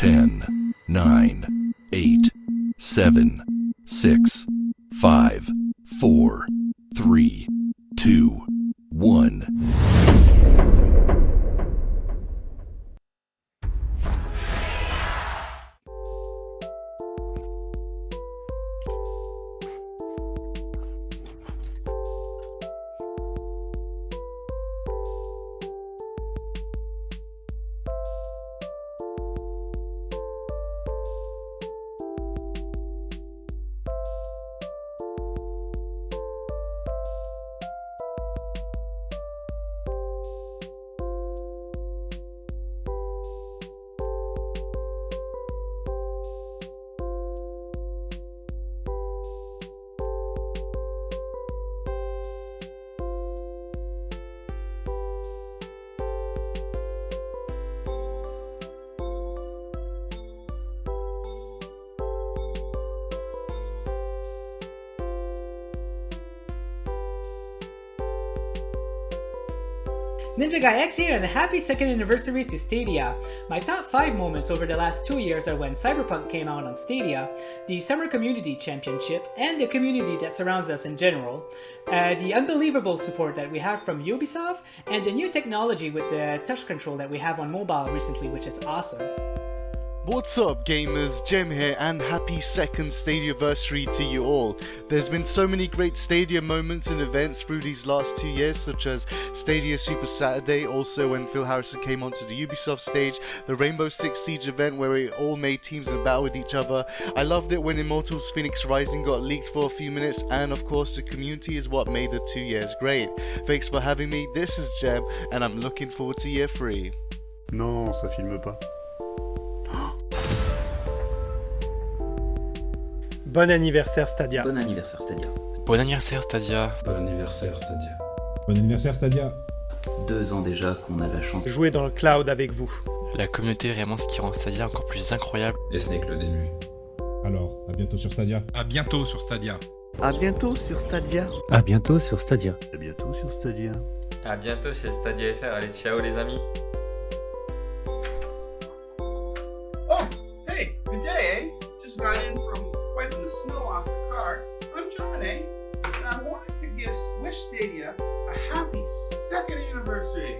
10, 9, 8, 7, X here and a happy second anniversary to Stadia. My top 5 moments over the last 2 years are when Cyberpunk came out on Stadia, the Summer Community Championship, and the community that surrounds us in general, uh, the unbelievable support that we have from Ubisoft, and the new technology with the touch control that we have on mobile recently, which is awesome. What's up, gamers? Jem here, and happy second Stadiaversary to you all. There's been so many great Stadia moments and events through these last two years, such as Stadia Super Saturday, also when Phil Harrison came onto the Ubisoft stage, the Rainbow Six Siege event where we all made teams and battled each other. I loved it when Immortals Fenyx Rising got leaked for a few minutes, and of course, the community is what made the two years great. Thanks for having me. This is Jem, and I'm looking forward to year three. Non, ça filme pas. Bon anniversaire Stadia. Bon anniversaire Stadia. Bon anniversaire Stadia. Bon anniversaire Stadia. Bon anniversaire Stadia. Deux ans déjà qu'on a la chance de jouer dans le cloud avec vous. La communauté est vraiment ce qui rend Stadia encore plus incroyable. Et ce n'est que le début. Alors, à bientôt sur Stadia. À bientôt sur Stadia. À bientôt sur Stadia. À bientôt sur Stadia. À bientôt sur Stadia. À bientôt sur Stadia FR. Allez, ciao les amis. Oh, hey, good day, eh? Just got in from snow off the car. I'm John, eh? And I wanted to give Wish Stadia a happy second anniversary.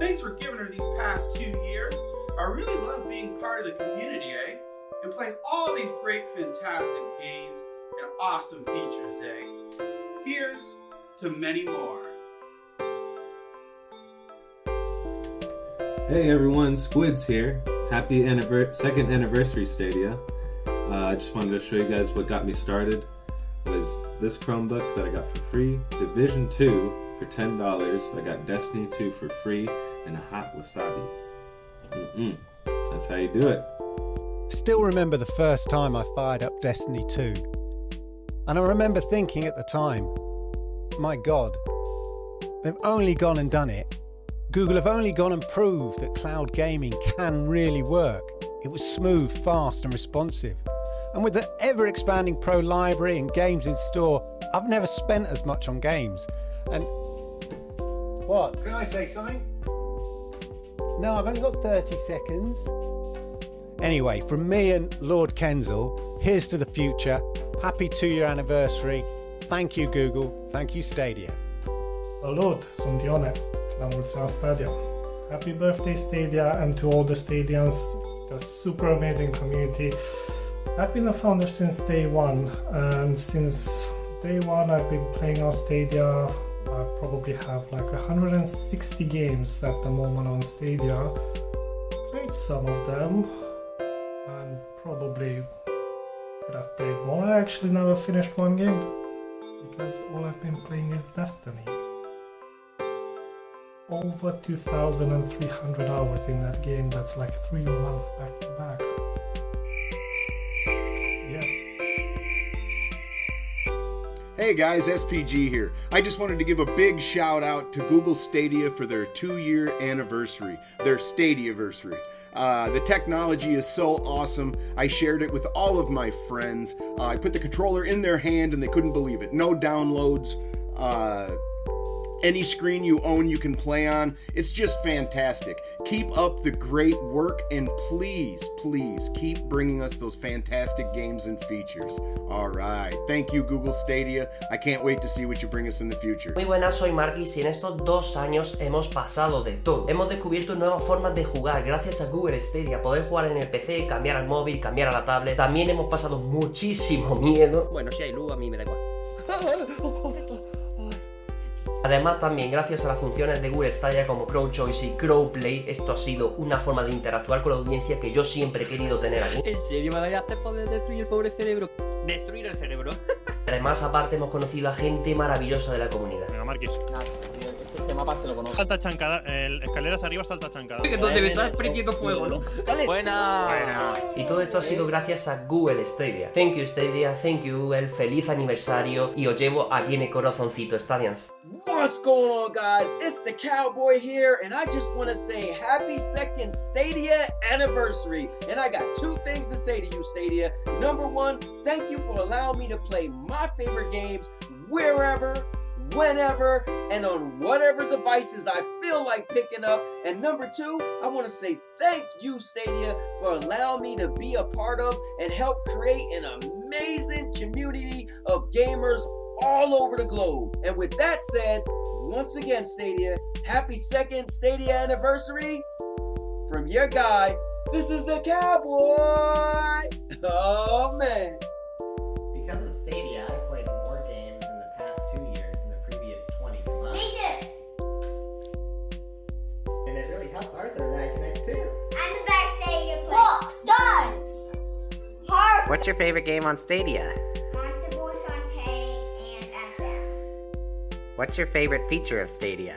Thanks for giving her these past two years. I really love being part of the community, eh? And playing all these great, fantastic games and awesome features, eh? Here's to many more. Hey everyone, Squids here. Happy anniver- second anniversary Stadia. Uh, I just wanted to show you guys what got me started. Was this Chromebook that I got for free, Division 2 for $10. I got Destiny 2 for free, and a hot wasabi. Mm-mm. That's how you do it. Still remember the first time I fired up Destiny 2. And I remember thinking at the time, my God, they've only gone and done it Google have only gone and proved that cloud gaming can really work. It was smooth, fast, and responsive. And with the ever expanding Pro library and games in store, I've never spent as much on games. And. What? Can I say something? No, I've only got 30 seconds. Anyway, from me and Lord Kensal, here's to the future. Happy two year anniversary. Thank you, Google. Thank you, Stadia. Salut, sunt Ione. Ani Happy birthday Stadia and to all the Stadians, the super amazing community. I've been a founder since day one and since day one I've been playing on Stadia. I probably have like 160 games at the moment on Stadia. Played some of them and probably could have played more. I actually never finished one game because all I've been playing is Destiny over 2,300 hours in that game. That's like three months back to back. Yeah. Hey guys, SPG here. I just wanted to give a big shout out to Google Stadia for their two year anniversary, their Stadiaversary. Uh, the technology is so awesome. I shared it with all of my friends. Uh, I put the controller in their hand and they couldn't believe it. No downloads. Uh, Any screen you own, you can play on. It's just fantastic. Keep up the great work and please, please keep bringing us those fantastic games and features. All right. Thank you, Google Stadia. I can't wait to see what you bring us in the future. Muy buenas, soy Marquis y en estos dos años hemos pasado de todo. Hemos descubierto nuevas formas de jugar gracias a Google Stadia. Poder jugar en el PC, cambiar al móvil, cambiar a la tablet. También hemos pasado muchísimo miedo. Bueno, si hay luz, a mí me da igual. Además también gracias a las funciones de Google Stadia como Crow Choice y Crow Play, esto ha sido una forma de interactuar con la audiencia que yo siempre he querido tener aquí. ¿En serio me a poder destruir el pobre cerebro? Destruir el cerebro. Además aparte hemos conocido a gente maravillosa de la comunidad. Venga, Marquis. Este mapa se lo conozco. Salta chancada, el, escaleras arriba, salta chancada. Que donde me está prendiendo fuego, ¿no? Buena. Y todo esto ha sido gracias a Google Stadia. Thank you Stadia, thank you Google, feliz aniversario y os llevo a Viene Corazoncito Stadians. What's going on, guys? It's the Cowboy here, and I just want to say happy second Stadia anniversary. And I got two things to say to you, Stadia. Number one, thank you for allowing me to play my favorite games wherever whenever and on whatever devices I feel like picking up. And number two, I want to say thank you, Stadia, for allowing me to be a part of and help create an amazing community of gamers all over the globe. And with that said, once again, Stadia, happy second Stadia anniversary from your guy. This is the Cowboy. Oh man. Because of Stadia, What's your favorite game on Stadia? Monster Boy Shantae and SF. What's your favorite feature of Stadia?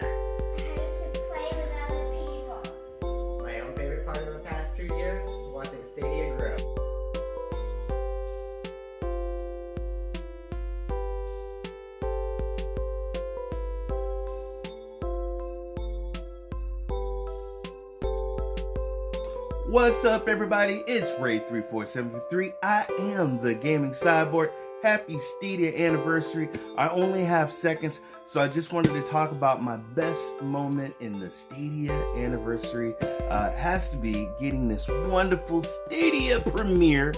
What's up, everybody? It's Ray34733. I am the gaming cyborg. Happy Stadia anniversary. I only have seconds, so I just wanted to talk about my best moment in the Stadia anniversary. Uh, it has to be getting this wonderful Stadia premiere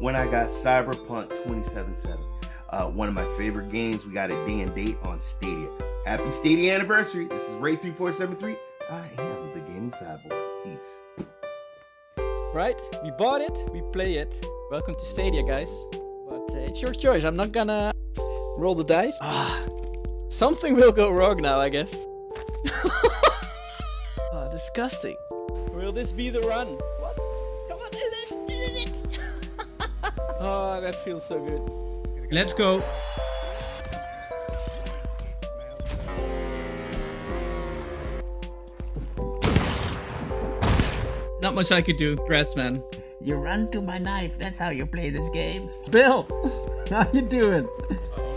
when I got Cyberpunk 2077. Uh, one of my favorite games. We got a day and date on Stadia. Happy Stadia anniversary. This is Ray3473. I am the gaming cyborg. Peace. Right, we bought it, we play it. Welcome to Stadia, guys. But uh, it's your choice. I'm not gonna roll the dice. Ah, something will go wrong now, I guess. oh, disgusting. Will this be the run? What? Come on, do this, do it. oh, that feels so good. Let's go. Not much I could do. Grass man. You run to my knife. That's how you play this game. Bill, how you doing?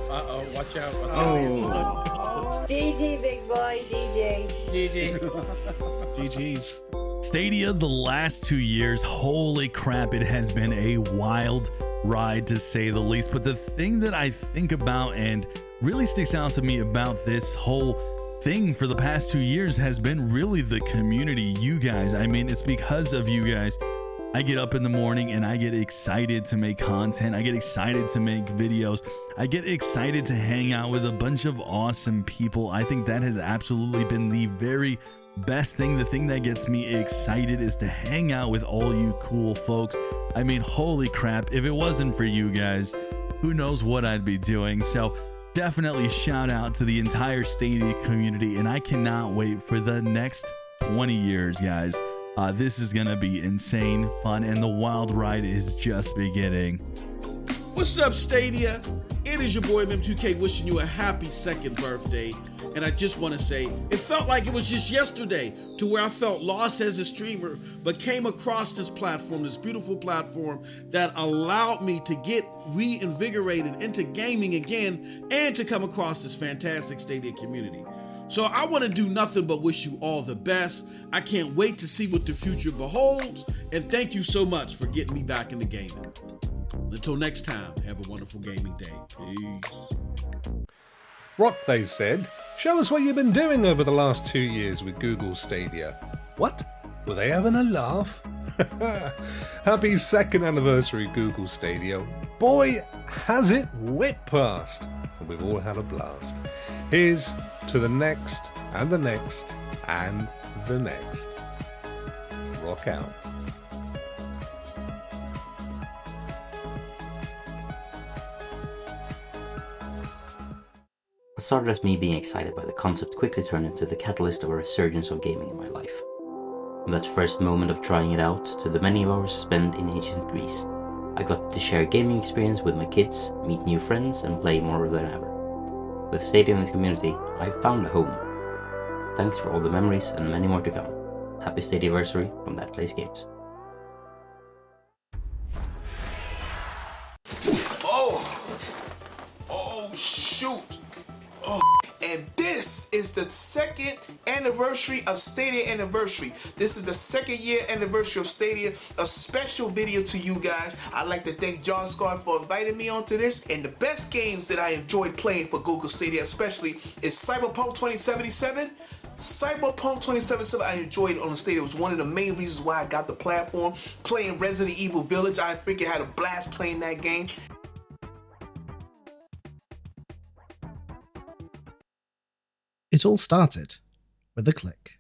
Uh oh, watch out. Watch Oh. out. GG, big boy, GG. GG. GG's. Stadia the last two years, holy crap, it has been a wild ride to say the least. But the thing that I think about and really sticks out to me about this whole thing for the past two years has been really the community, you guys. I mean, it's because of you guys. I get up in the morning and I get excited to make content. I get excited to make videos. I get excited to hang out with a bunch of awesome people. I think that has absolutely been the very best thing. The thing that gets me excited is to hang out with all you cool folks. I mean, holy crap, if it wasn't for you guys, who knows what I'd be doing. So, definitely shout out to the entire Stadia community, and I cannot wait for the next 20 years, guys. Uh, this is gonna be insane fun, and the wild ride is just beginning. What's up, Stadia? It is your boy MM2K wishing you a happy second birthday. And I just want to say, it felt like it was just yesterday to where I felt lost as a streamer, but came across this platform, this beautiful platform that allowed me to get reinvigorated into gaming again and to come across this fantastic Stadia community. So I want to do nothing but wish you all the best. I can't wait to see what the future beholds. And thank you so much for getting me back into gaming. Until next time, have a wonderful gaming day. Peace. Rock, they said, show us what you've been doing over the last two years with Google Stadia. What? Were they having a laugh? Happy second anniversary, Google Stadia. Boy, has it whipped past. And we've all had a blast. Here's to the next, and the next, and the next. Rock out. Started as me being excited by the concept quickly turned into the catalyst of a resurgence of gaming in my life. From that first moment of trying it out to the many hours spent in ancient Greece, I got to share a gaming experience with my kids, meet new friends, and play more than ever. With Stadia and community, I found a home. Thanks for all the memories and many more to come. Happy Stadia anniversary from That Plays Games. Is the second anniversary of Stadia Anniversary. This is the second year anniversary of Stadia. A special video to you guys. I'd like to thank John Scott for inviting me onto this. And the best games that I enjoyed playing for Google Stadia, especially, is Cyberpunk 2077. Cyberpunk 2077 I enjoyed on the Stadia. It was one of the main reasons why I got the platform. Playing Resident Evil Village, I freaking had a blast playing that game. It all started with a click.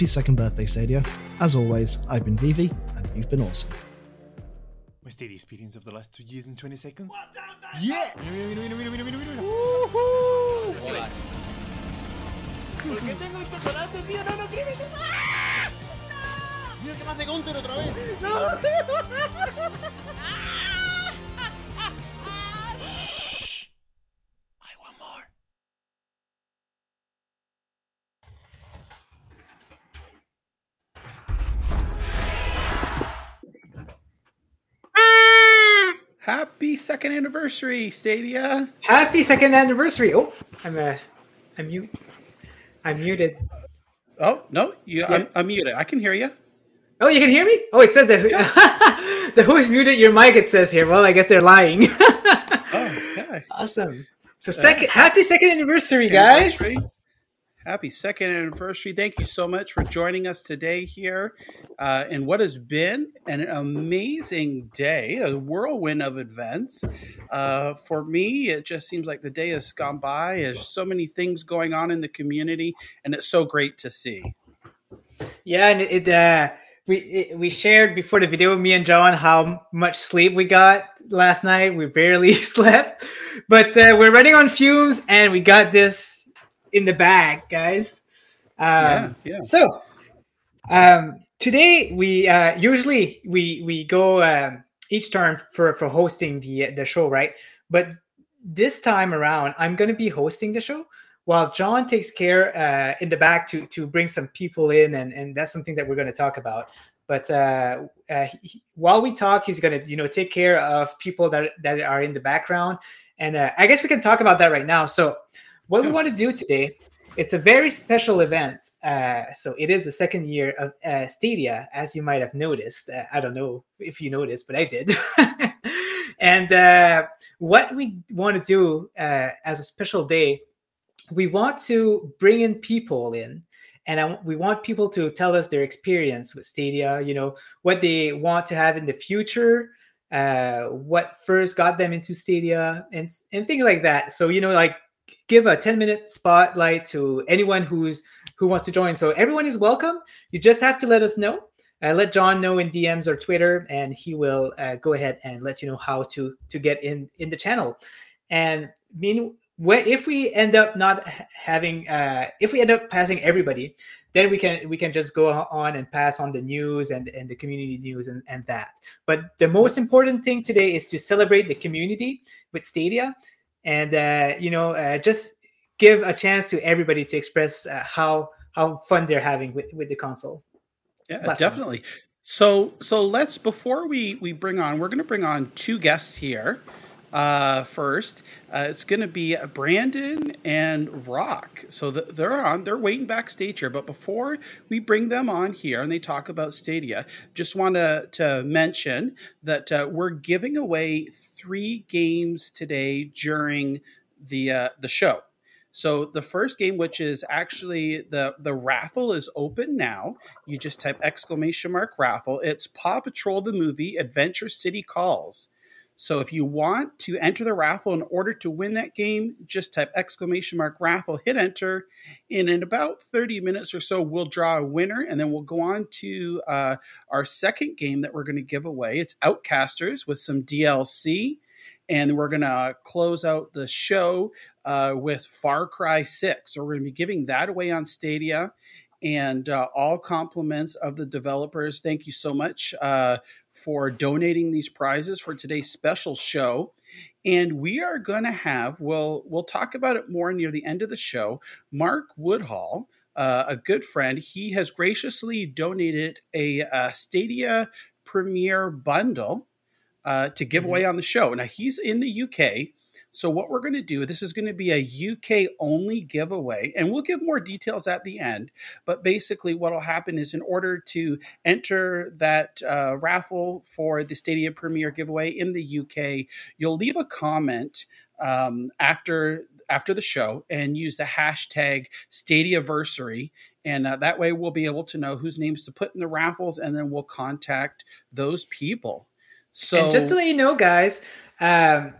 Happy second birthday, Stadia. As always, I've been Vivi, and you've been awesome. My Stadia experience of the last two years in 20 seconds? Yeah! ¿Por Happy second anniversary, Stadia. Happy second anniversary. Oh, I'm uh, I'm mute. I'm muted. Oh no, you I'm, I'm muted. I can hear you. Oh, you can hear me? Oh, it says that the host muted your mic. It says here. Well, I guess they're lying. oh, okay. Awesome. So second, happy second anniversary, guys. Anniversary. Happy second anniversary. Thank you so much for joining us today here uh, in what has been an amazing day, a whirlwind of events. Uh, for me, it just seems like the day has gone by. There's so many things going on in the community, and it's so great to see. Yeah, and it, uh, we it, we shared before the video with me and John how much sleep we got last night. We barely slept, but uh, we're running on fumes, and we got this in the bag, guys. Um, Yeah, yeah. So um, today we uh, usually we we go um, each turn for for hosting the the show, right? But this time around, I'm going to be hosting the show while John takes care uh, in the back to to bring some people in, and and that's something that we're going to talk about. But uh, uh, he- while we talk, he's going to you know take care of people that that are in the background, and uh, I guess we can talk about that right now. So what we want to do today it's a very special event uh, so it is the second year of uh, stadia as you might have noticed uh, i don't know if you noticed but i did. And uh, what we want to do uh, as a special day we want to bring in people in and I, we want people to tell us their experience with stadia you know what they want to have in the future uh, what first got them into stadia and, and things like that. So you know like give a 10 minute spotlight to anyone who's who wants to join. So everyone is welcome. You just have to let us know. Uh, let john know in dms or twitter and he will uh, go ahead and let you know how to to get in in the channel. And mean, if we end up not having, uh, if we end up passing everybody, then we can we can just go on and pass on the news and, and the community news and, and that. But the most important thing today is to celebrate the community with Stadia, and uh, you know, uh, just give a chance to everybody to express uh, how how fun they're having with, with the console. Yeah, platform. definitely. So so let's before we we bring on, we're going to bring on two guests here. Uh, first, uh, it's going to be Brandon and Rock. So the, they're on, they're waiting backstage here. But before we bring them on here and they talk about Stadia, just want to to mention that uh, we're giving away three games today during the uh, the show. So the first game, which is actually the the raffle, is open now. You just type exclamation mark raffle. It's Paw Patrol the movie Adventure City Calls. So if you want to enter the raffle in order to win that game, just type exclamation mark raffle, hit enter, and in about 30 minutes or so, we'll draw a winner, and then we'll go on to uh, our second game that we're going to give away. It's Outcasters with some DLC and we're going to close out the show uh, with Far Cry 6. So we're going to be giving that away on Stadia. And uh, all compliments of the developers. Thank you so much uh, for donating these prizes for today's special show. And we are going to have, we'll, we'll talk about it more near the end of the show. Mark Woodhall, uh, a good friend, he has graciously donated a, uh Stadia Premiere bundle uh, to give away on the show. Now he's in the UK. So what we're going to do, this is going to be a UK only giveaway, and we'll give more details at the end. But basically, what will happen is, in order to enter that uh, raffle for the Stadia Premiere giveaway in the UK, you'll leave a comment um, after after the show and use the hashtag Stadiaversary. And uh, that way, we'll be able to know whose names to put in the raffles, and then we'll contact those people. So and just to let you know, guys, um,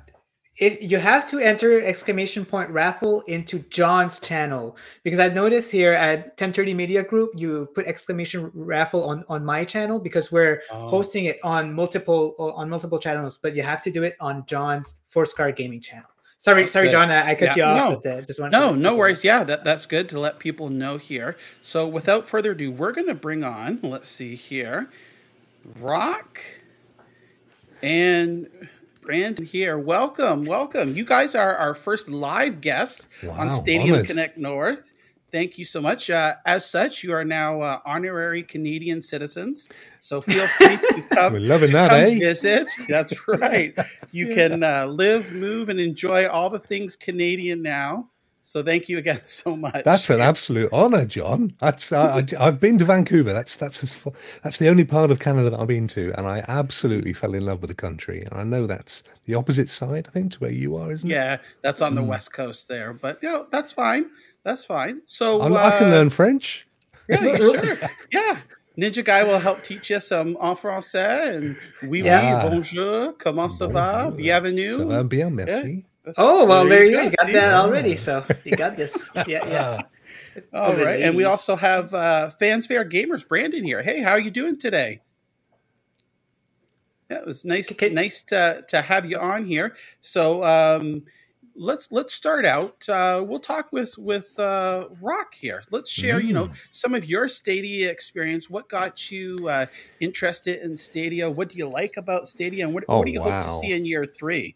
if you have to enter exclamation point raffle into John's channel because I noticed here at 1030 Media Group you put exclamation raffle on on my channel because we're Oh. hosting it on multiple on multiple channels, but you have to do it on John's Force Card Gaming channel. Sorry, sorry, Good. John, I, I cut Yeah, you off. No, uh, just no, no worries. Yeah, that, that's good to let people know here. So without further ado, we're going to bring on, let's see here, Rock and Brandon here. Welcome, welcome. You guys are our first live guests Wow, on Stadium. Connect North. Thank you so much. Uh, as such, you are now uh, honorary Canadian citizens. So feel free to come, We're loving to that, come eh? visit. That's right. You can uh, live, move, and enjoy all the things Canadian now. So thank you again so much. That's an absolute honour, John. That's I, have been to Vancouver. That's that's as that's the only part of Canada that I've been to, and I absolutely fell in love with the country. And I know that's the opposite side, I think, to where you are, isn't it? Yeah, that's on the Mm. west coast there. But yeah, that's fine. That's fine. So I'm, I can uh, learn French. Yeah, you sure. Yeah. Ninja Guy will help teach you some en français and oui, Yeah. oui, bonjour, comment ça va, bienvenue. Ça va bien, merci. Yeah. Oh well, there you go. You got See? that already, so you got this. Yeah, yeah. All For the and we also have uh, Fans Fair Gamers Brandon here. Hey, how are you doing today? Yeah, it was nice, nice to to have you on here. So um, let's let's start out. Uh, we'll talk with with uh, Rock here. Let's share, you know, Mm. some of your Stadia experience. What got you uh, interested in Stadia? What do you like about Stadia, and what, Oh, what do you hope to see in year three?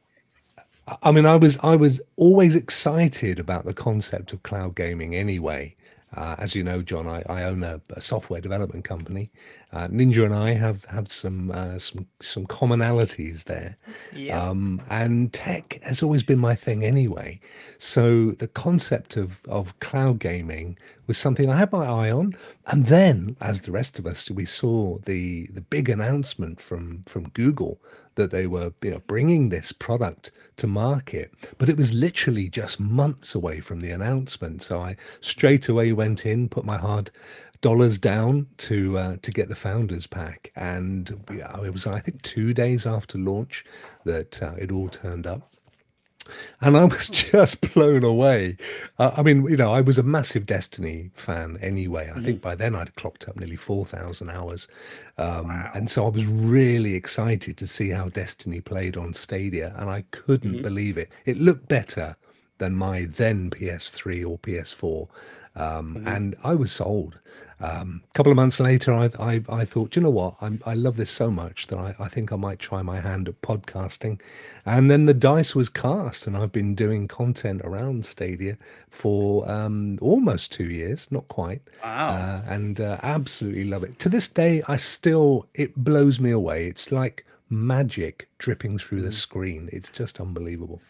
I mean, I was I was always excited about the concept of cloud gaming. Anyway, uh, as you know, John, I, I own a, a software development company. Uh, Ninja and I have have some uh, some some commonalities there. Yeah. Um, and tech has always been my thing anyway. So the concept of, of cloud gaming was something I had my eye on. And then, as the rest of us, we saw the, the big announcement from, from Google that they were you know, bringing this product to market. But it was literally just months away from the announcement. So I straight away went in, put my hard dollars down to uh, to get the founders pack, and yeah, it was I think two days after launch that uh, it all turned up. and I was just blown away. Uh, I mean, you know, I was a massive Destiny fan anyway. I think by then I'd clocked up nearly 4,000 hours. Um, And so I was really excited to see how Destiny played on Stadia, and I couldn't Mhm. believe it. It looked better than my then PS3 or PS4, um, Mhm. and I was sold. Um, a couple of months later, I, I, I thought, you know what? I'm, I love this so much that I, I think I might try my hand at podcasting. And then the dice was cast, and I've been doing content around Stadia for um, almost two years, not quite. Wow. Uh, and uh, absolutely love it. To this day, I still, it blows me away. It's like magic dripping through the screen. It's just unbelievable.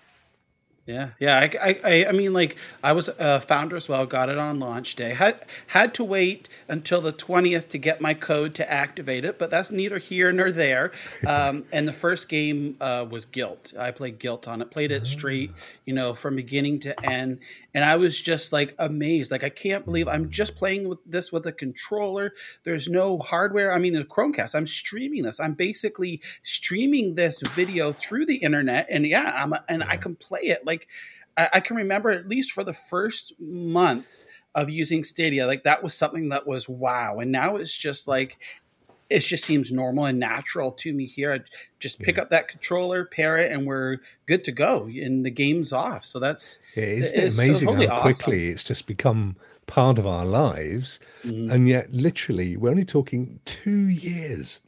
Yeah, yeah. I, I, I- mean, like I was a founder as well. Got it on launch day. Had had to wait until the twentieth to get my code to activate it, but that's neither here nor there. Um, and the first game uh, was Gylt. I played Gylt on it. Played it straight, you know, from beginning to end. And I was just like amazed. Like I can't believe I'm just playing with this with a controller. There's no hardware. I mean, the Chromecast. I'm streaming this. I'm basically streaming this video through the internet. And yeah, I'm and I can play it. Like I, I can remember at least for the first month of using Stadia, like that was something that was wow. And now it's just like it just seems normal and natural to me here. I just pick up that controller, pair it, and we're good to go. And the game's off. So that's Yeah, isn't it's it amazing totally how awesome. quickly it's just become part of our lives? Mhm. And yet, literally, we're only talking two years.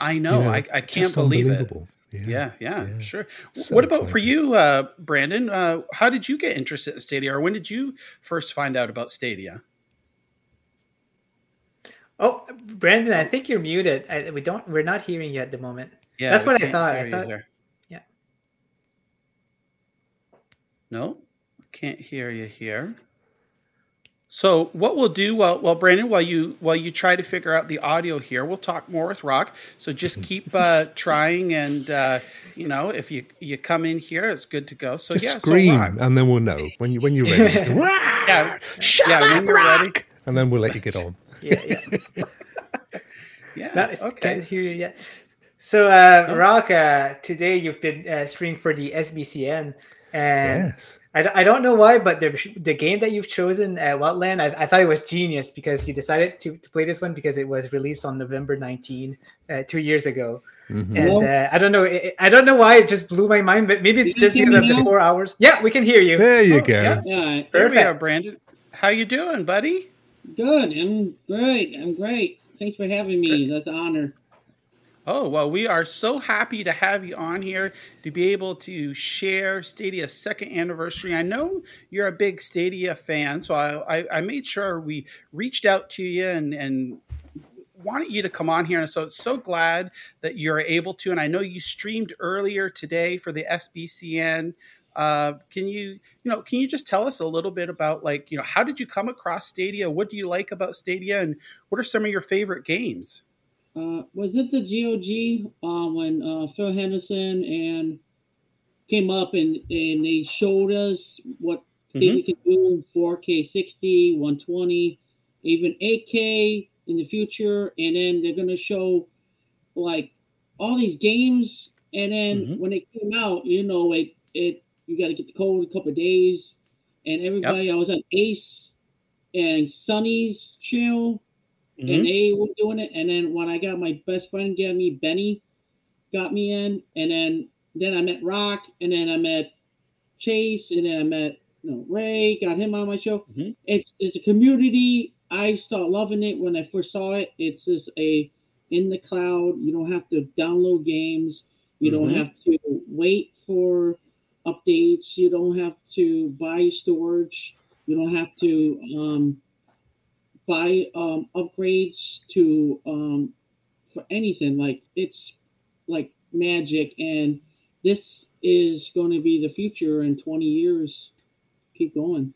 I know. You know, I, I can't believe it. Unbelievable. Yeah, yeah, sure. So what about for you, uh, Brandon? Uh, how did you get interested in Stadia, or when did you first find out about Stadia? Oh, Brandon, I think you're muted. I, we don't. We're not hearing you at the moment. Yeah, that's what I thought. I thought. there. Yeah. No, can't hear you here. So what we'll do, while while Brandon, while you while you try to figure out the audio here, we'll talk more with Rock. So just keep uh, trying, and uh, you know, if you you come in here, it's good to go. So Just yeah, scream, so and then we'll know when you when you're ready. Just go, "Rah!" yeah, Shut yeah, up, when you're Rock! ready. and then we'll let you get on. Yeah, yeah. Yeah. Nice. okay. Can't hear you yet. So, uh, Rock, uh, today you've been uh, streaming for the SBCN, and Yes. I, d- I don't know why, but the the game that you've chosen, uh, Wildland, I, I thought it was genius because you decided to, to play this one because it was released on November 19, uh, two years ago. Mhm. And uh, I don't know, it, I don't know why it just blew my mind, but maybe it's Can just because me of the four hours. Yeah, we can hear you. There you Oh, go. yeah. Yeah, There we are, Brandon. How you doing, buddy? good. I'm great. I'm great. Thanks for having me. That's an honor. Oh, well, we are so happy to have you on here to be able to share Stadia's second anniversary. I know you're a big Stadia fan, so I, I, I made sure we reached out to you and, and wanted you to come on here. And so so glad that you're able to. And I know you streamed earlier today for the SBCN. Uh, can you, you know, can you just tell us a little bit about like, you know, how did you come across Stadia? What do you like about Stadia? And what are some of your favorite games? Uh, was it the GOG uh, when uh, Phil Henderson and came up and, and they showed us what Stadia can do in 4K 60, 120, even 8K in the future, and then they're gonna show like all these games, and then when it came out, you know, it it you got to get the code a couple of days, and everybody, I was on Ace and Sunny's channel and Mhm. they were doing it. And then when I got my best friend, get me Benny, got me in, and then then I met Rock, and then I met Chase, and then I met you know, Ray, got him on my show. It's it's a community. I start loving it when I first saw it. It's just a in the cloud. You don't have to download games. You don't Mhm. have to wait for updates. You don't have to buy storage. You don't have to um, buy um, upgrades to um, for anything. Like it's like magic, and this is going to be the future in 20 years. Keep going.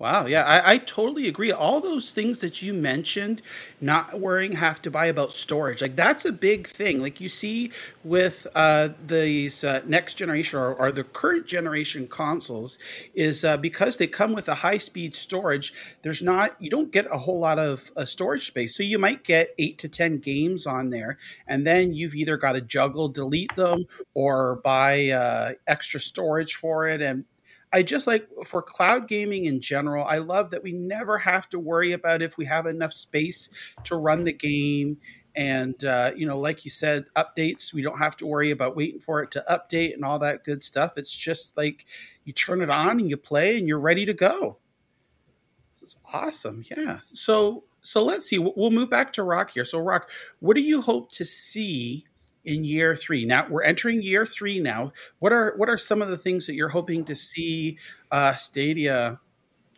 Wow, yeah, I, I totally agree. All those things that you mentioned, not worrying have to buy about storage, like that's a big thing. Like you see with uh, these uh, next generation or, or the current generation consoles, is uh, because they come with a high speed storage. There's not you don't get a whole lot of uh, storage space, so you might get eight to ten games on there, and then you've either got to juggle, delete them, or buy uh, extra storage for it, and I just like for cloud gaming in general, I love that we never have to worry about if we have enough space to run the game. And, uh, you know, like you said, updates, we don't have to worry about waiting for it to update and all that good stuff. It's just like you turn it on and you play and you're ready to go. It's awesome. Yeah. So, so let's see. We'll move back to Rock here. So, Rock, what do you hope to see in year three. Now we're entering year three. Now, what are what are some of the things that you're hoping to see uh, Stadia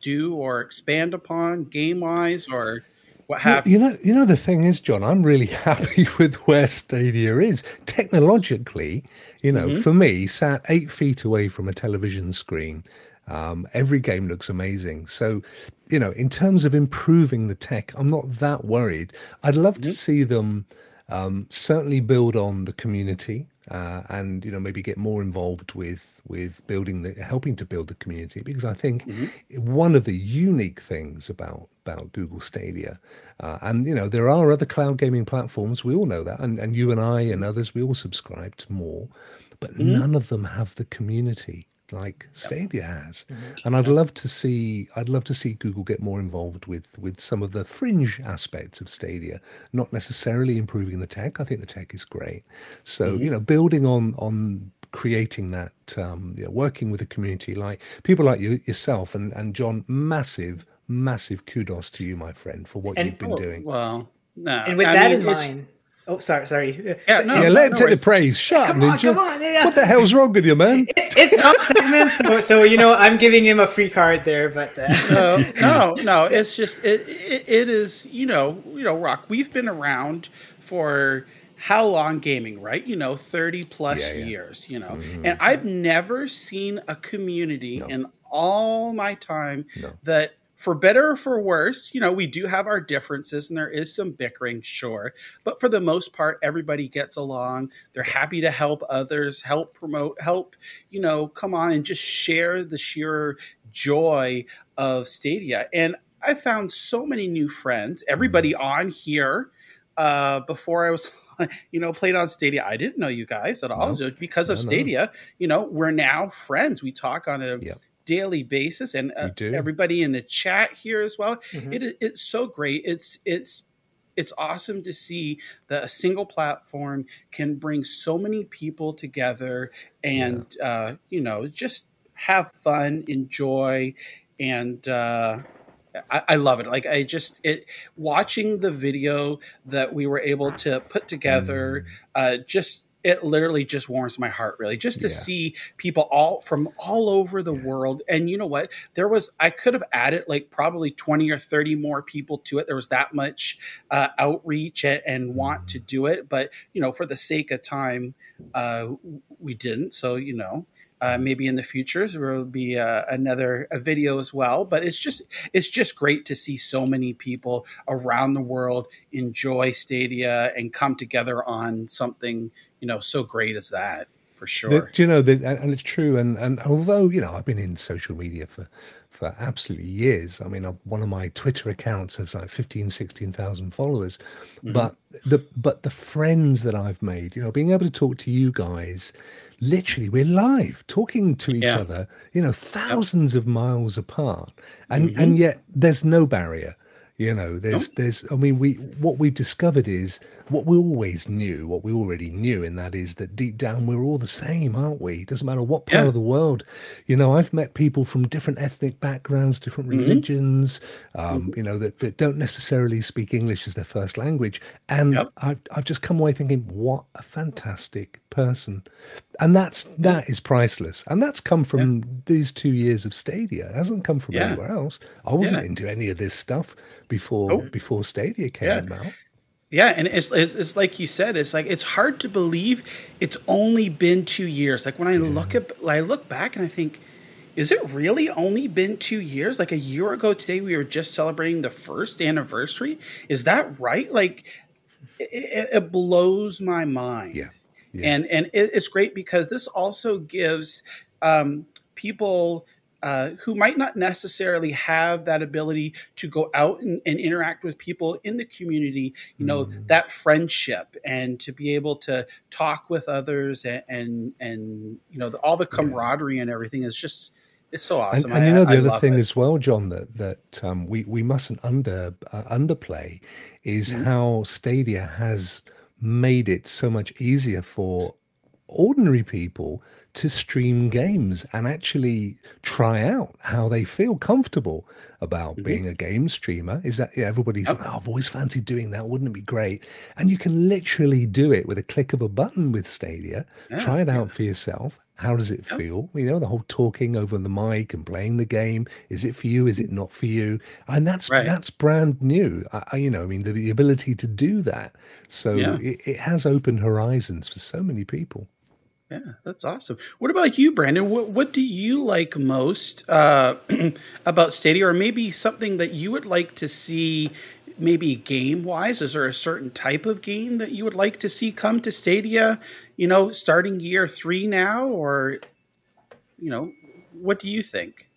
do or expand upon game wise, or what have you know? You know the thing is, John, I'm really happy with where Stadia is technologically. You know, Mm-hmm. for me, sat eight feet away from a television screen. Um, every game looks amazing. So, you know, in terms of improving the tech, I'm not that worried. I'd love Mm-hmm. to see them um, certainly build on the community uh, and you know maybe get more involved with with building the helping to build the community because I think one of the unique things about about Google Stadia uh, and you know there are other cloud gaming platforms we all know that and, and you and I and others we all subscribe to more but Mhm. none of them have the community like Stadia has. And I'd love to see I'd love to see Google get more involved with with some of the fringe aspects of Stadia, not necessarily improving the tech. I think the tech is great. So, Mhm. you know, building on on creating that um, you know, working with the community like people like you yourself and and John massive massive kudos to you my friend for what And- you've been Oh, doing. Well, no. And with I that mean, in mind, oh, sorry, sorry. Yeah, no, yeah, let him no take worries. the praise. Shut up, Come on, come on, yeah. What the hell's wrong with you, man? It's John's segment, so so you know I'm giving him a free card there, but uh, no, no, no. It's just it, it. It is you know you know Rock. We've been around for how long gaming, right? You know, thirty plus Yeah, yeah. years. You know, Mhm. and I've never seen a community in all my time No. that. For better or for worse, you know, we do have our differences and there is some bickering, sure. But for the most part, everybody gets along. They're happy to help others, help promote, help, you know, come on and just share the sheer joy of Stadia. And I found so many new friends. Everybody Mm-hmm. on here uh, before I was, you know, played on Stadia. I didn't know you guys at all. No. Because of No, no. Stadia, you know, we're now friends. We talk on a Yep. Daily basis, and uh, everybody in the chat here as well. Mhm. It is it's so great. It's it's it's awesome to see that a single platform can bring so many people together and uh, you know just have fun enjoy and uh, I, I love it like i just it watching the video that we were able to put together uh, just it literally just warms my heart really just to Yeah. see people all from all over the world. And you know what? There was i could have added like probably 20 or 30 more people to it. There was that much uh, outreach and, and want to do it. But you know for the sake of time uh, we didn't. So you know uh, maybe in the future there will be uh, another a video as well. But it's just it's just great to see so many people around the world enjoy stadia and come together on something you know so great as that for sure The- you know that, and it's true. And and although you know, I've been in social media for for absolutely years. I mean, one of my Twitter accounts has like 15, 16,000 followers. Mhm. But the but the friends that I've made, you know, being able to talk to you guys, literally, we're live talking to each Yeah. other. You know, thousands of miles apart, and Mhm. and yet there's no barrier. You know, there's there's I mean we what we've discovered is what we always knew, what we already knew, and that is that deep down we're all the same, aren't we? It doesn't matter what part Yeah. of the world. You know, I've met people from different ethnic backgrounds, different Mhm. religions, um, you know, that, that don't necessarily speak English as their first language. And I've I've just come away thinking, what a fantastic person. And that's that is priceless. And that's come from these two years of Stadia. It hasn't come from Yeah. anywhere else. I wasn't Yeah. into any of this stuff before Nope. before Stadia came Yeah. about. Yeah, and it's, it's it's like you said, it's like it's hard to believe it's only been two years. Like when I look at, I look back and I think is it really only been two years? Like a year ago today, we were just celebrating the first anniversary. Is that right? Like, it, it blows my mind. Yeah. And and it's great because this also gives um, people uh, who might not necessarily have that ability to go out and, and interact with people in the community, you know, Mm-hmm. that friendship and to be able to talk with others and and, and you know the, all the camaraderie and everything is just it's so And, awesome. and I- you know I the other thing it. as well, John, that that um, we we mustn't under uh, underplay is Mhm. how Stadia has made it so much easier for ordinary people to stream games and actually try out how they feel comfortable about Mm-hmm. being a game streamer. Is that yeah, everybody's oh, I've always fancied doing that. Wouldn't it be great? And you can literally do it with a click of a button with Stadia. Yeah, try it out for yourself. How does it feel? You know, the whole talking over the mic and playing the game. Is it for you? Is it not for you? And that's Right. that's brand new. I, I- you know, I mean, the, the ability to do that. So Yeah. it, it has opened horizons for so many people. Yeah, that's awesome. What about you, Brandon? What what do you like most uh, about Stadia, or maybe something that you would like to see, maybe game wise? Is there a certain type of game that you would like to see come to Stadia? You know, starting year three now, or you know, what do you think?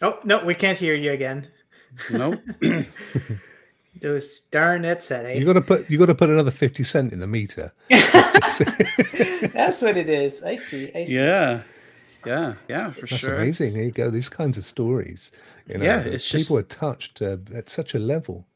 Oh no, we can't hear you again. No. Those darn headset. Eh? You got to put you got to put another fifty cent in the meter. That's what it is. I see. I see. Yeah, yeah, yeah, for sure. That's sure. amazing. There you go. These kinds of stories. You know, Yeah, it's people just- are touched uh, at such a level.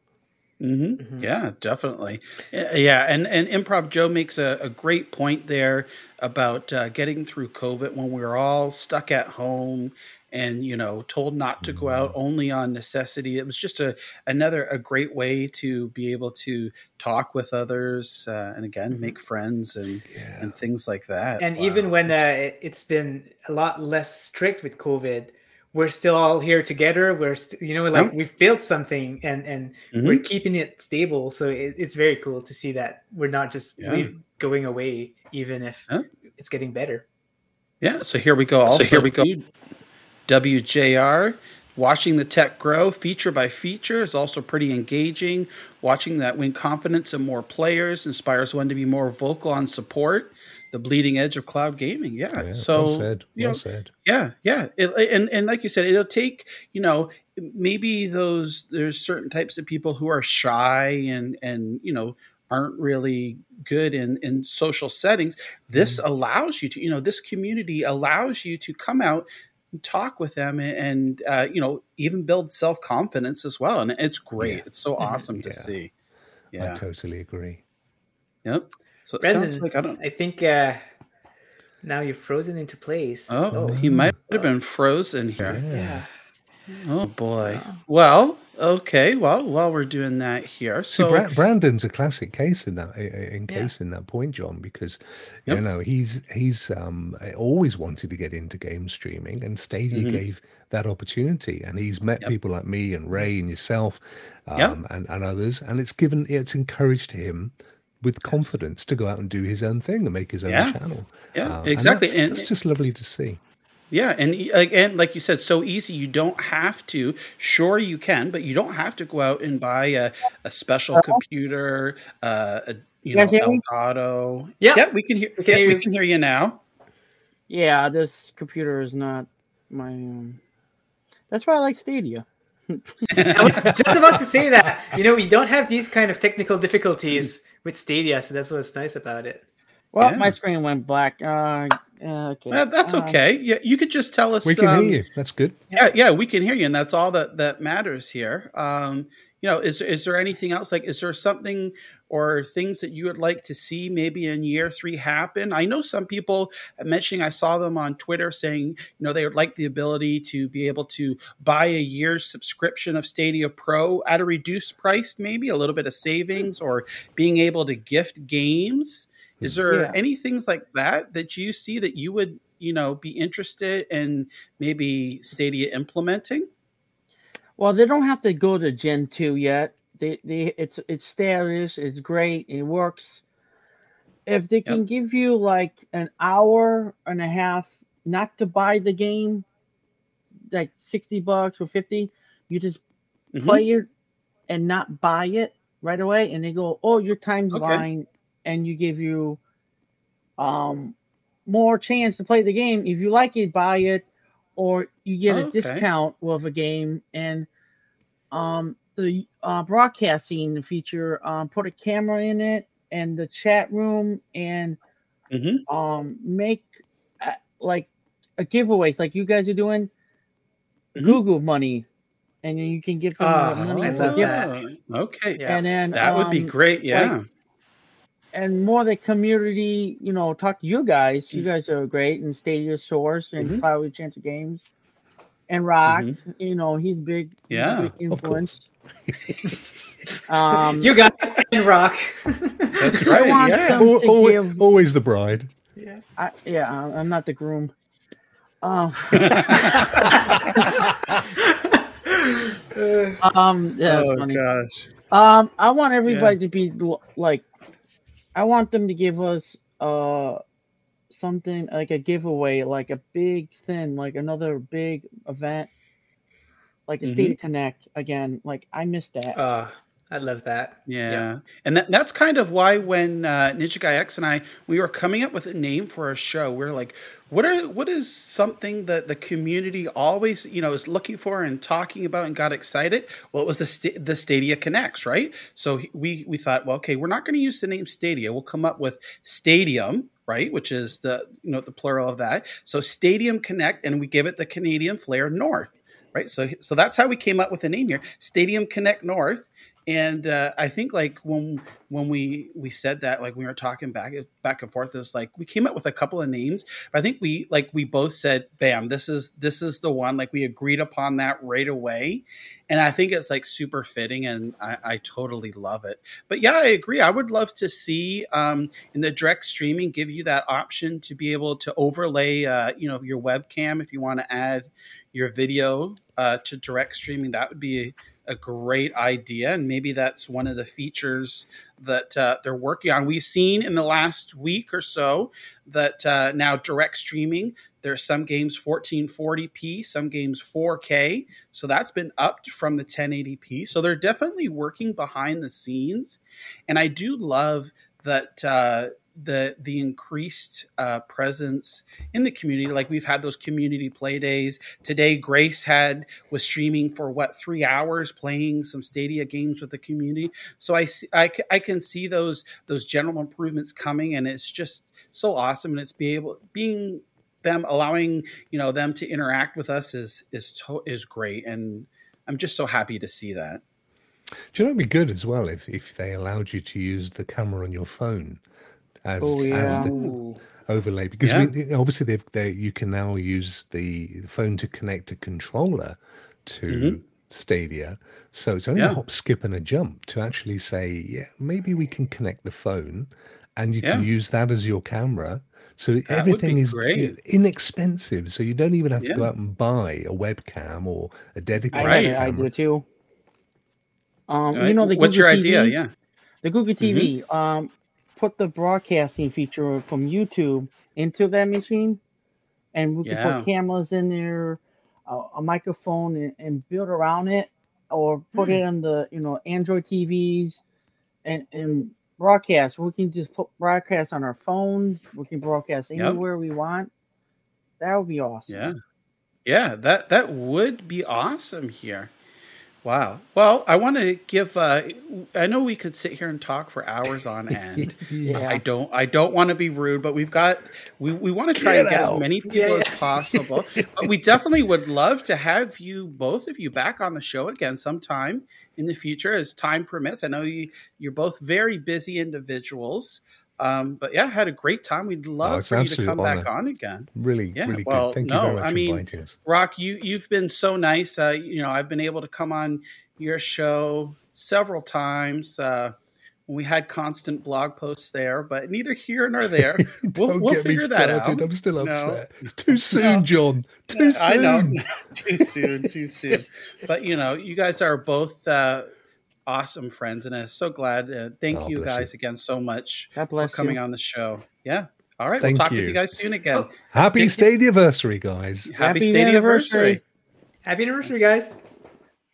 hmm Yeah, definitely. Yeah, Yeah, and and Improv Joe makes a, a great point there about uh, getting through COVID when we were all stuck at home and you know told not to go out only on necessity. It was just a another a great way to be able to talk with others uh, and again make friends and and things like that. And even when uh, it- it's been a lot less strict with COVID, we're still all here together. We're st- you know like Yeah. we've built something and and we're Mhm. keeping it stable. So it, it's very cool to see that we're not just Yeah. leave, going away, even if it's getting better. Yeah, so here we go. Also, here we go. WJR, watching the tech grow feature by feature is also pretty engaging. Watching that win confidence in more players inspires one to be more vocal on support. The bleeding edge of cloud gaming. Yeah. Yeah, so well said. you know, said. yeah, yeah, it, and and like you said, it'll take you know maybe those there's certain types of people who are shy and and you know aren't really good in in social settings. This mm-hmm. allows you to you know this community allows you to come out talk with them and, and uh, you know even build self confidence as well, and it's great. It's so awesome to see. Yeah. I totally agree. Yep. So it Brendan, sounds like I don't. I think uh, now you're frozen into place. Oh, he might have been frozen here. Yeah. Oh boy. Well, okay. Well, while we're doing that here, See, so Bra- Brandon's a classic case in that in case in that point, John, because Yep. you know he's he's um, always wanted to get into game streaming, and Stadia Mhm. gave that opportunity, and he's met people like me and Ray and yourself, um, Yep. and and others, and it's given it's encouraged him with confidence to go out and do his own thing and make his own Yeah. channel. Yeah, and exactly. that's, And- that's just lovely to see. Yeah, and y- again, like you said, so easy. You don't have to. Sure, you can, but you don't have to go out and buy a, a special computer, uh, a, you You know, guys hear me? Elgato. Yeah. we can hear. We can yeah, hear we you. can hear you now. Yeah, this computer is not my. Um... That's why I like Stadia. I was just about to say that. You know, we don't have these kind of technical difficulties with Stadia, so that's what's nice about it. Well, Yeah. my screen went black. Uh, uh, okay. Uh, that's Uh, okay. Yeah, you could just tell us. We can um, hear you. That's good. Yeah, yeah, we can hear you, and that's all that that matters here. Um, you know, is is there anything else? Like, is there something or things that you would like to see maybe in year three happen? I know some people mentioning. I saw them on Twitter saying, you know, they would like the ability to be able to buy a year's subscription of Stadia Pro at a reduced price, maybe a little bit of savings, or being able to gift games. Is there Yeah. any things like that that you see that you would, you know, be interested in maybe Stadia implementing? Well, they don't have to go to Gen two yet. They they it's it's stylish. It's great. It works. If they can give you like an hour and a half not to buy the game, like sixty bucks or fifty. You just Mhm. play it and not buy it right away, and they go, "Oh, your time's Okay. line," and you give you um more chance to play the game. If you like it, buy it, or you get a Okay. discount with a game. And um, the uh, broadcasting feature um, put a camera in it and the chat room and Mm-hmm. um make uh, like a giveaways like you guys are doing Mm-hmm. Google money, and then you can give them Oh, money. I love that. Oh, okay. And then that would be um, great. Yeah. like, and more the community, you know, talk to you guys. You guys are great, and Stadia Source, and Mhm. probably Chance of Games, and Rock. Mhm. You know, he's big. Yeah, big of course. influence. um, you guys and Rock. That's I want them Al- always, give. always the bride. Yeah. I, yeah, I'm I'm not the groom. Uh, um, yeah, oh funny. gosh. Um, I want everybody to be like, I want them to give us uh something like a giveaway, like a big thing, like another big event, like a State Mhm. of Connect again. Like I missed that. Uh, I love that. Yeah. And that, that's kind of why when uh, Ninja Guy X and I we were coming up with a name for our show, we are like, what are what is something that the community always you know is looking for and talking about and got excited? Well, it was the the Stadia Connects, right? So we we thought, well, okay, we're not going to use the name Stadia. We'll come up with Stadium, right? Which is the you know the plural of that. So Stadium Connect, and we give it the Canadian flair North right? So so that's how we came up with the name here, Stadium Connect North. And uh, I think like when when we we said that, like we were talking back back and forth, was like we came up with a couple of names. But I think we like we both said, "Bam, this is this is the one." Like we agreed upon that right away, and I think it's like super fitting, and I, I totally love it. But yeah, I agree. I would love to see um, in the direct streaming give you that option to be able to overlay, uh, you know, your webcam if you want to add your video uh, to direct streaming. That would be a, great idea, and maybe that's one of the features that uh, they're working on. We've seen in the last week or so that uh, now direct streaming. There's some games 1440p, some games 4K. So that's been upped from the 1080p. So they're definitely working behind the scenes, and I do love that uh, the the increased uh, presence in the community. Like we've had those community play days today. Grace had was streaming for what three hours, playing some Stadia games with the community. So I see, I, I can see those those general improvements coming, and it's just so awesome. And it's be able being them allowing you know them to interact with us is is to, is great, and I'm just so happy to see that. Do you know it'd be good as well if, if they allowed you to use the camera on your phone as Oh, as the overlay because Yeah. we, obviously they've, they you can now use the phone to connect a controller to Mhm. Stadia, so it's only Yeah. a hop, skip, and a jump to actually say, yeah, maybe we can connect the phone, and you can use that as your camera. So would everything is great. inexpensive, so you don't even have to go out and buy a webcam or a dedicated I Right. had an camera. idea too. Um, you know the What's Google your TV, idea? Yeah. the Google TV. Um, put the broadcasting feature from YouTube into that machine, and we can Yeah. put cameras in there, a, a microphone, and, and build around it, or put Hmm. it on the you know Android TVs, and and broadcast. We can just put broadcast on our phones. We can broadcast Yep. anywhere we want. That would be awesome. Yeah. Yeah, that that would be awesome here. Wow. Well, I want to give. Uh, I know we could sit here and talk for hours on end. Yeah. I don't. I don't want to be rude, but we've got. We, we want to try Get and get out. as many people Yeah. as possible. but we definitely would love to have you, both of you, back on the show again sometime in the future as time permits. I know you. You're both very busy individuals. Um, but yeah, had a great time. We'd love Oh, for you to come back on again. Really, Yeah, really well, good. Thank no, you very much I mean. Rock, you you've been so nice. Uh, you know, I've been able to come on your show several times. Uh, we had constant blog posts there, but neither here nor there. We'll, Don't we'll get me figure that started. out. I'm still No. upset. It's too soon, John. Too soon. I know. too soon. Too soon. But you know, you guys are both uh, awesome friends, and I'm so glad. Uh, thank Oh, you bless you. guys again so much God for coming you. on the show. Yeah, All right, Thank we'll talk with you. you guys soon again. Happy Take- Stadia anniversary, guys. Happy, Happy Stadia anniversary. anniversary. Happy anniversary, guys.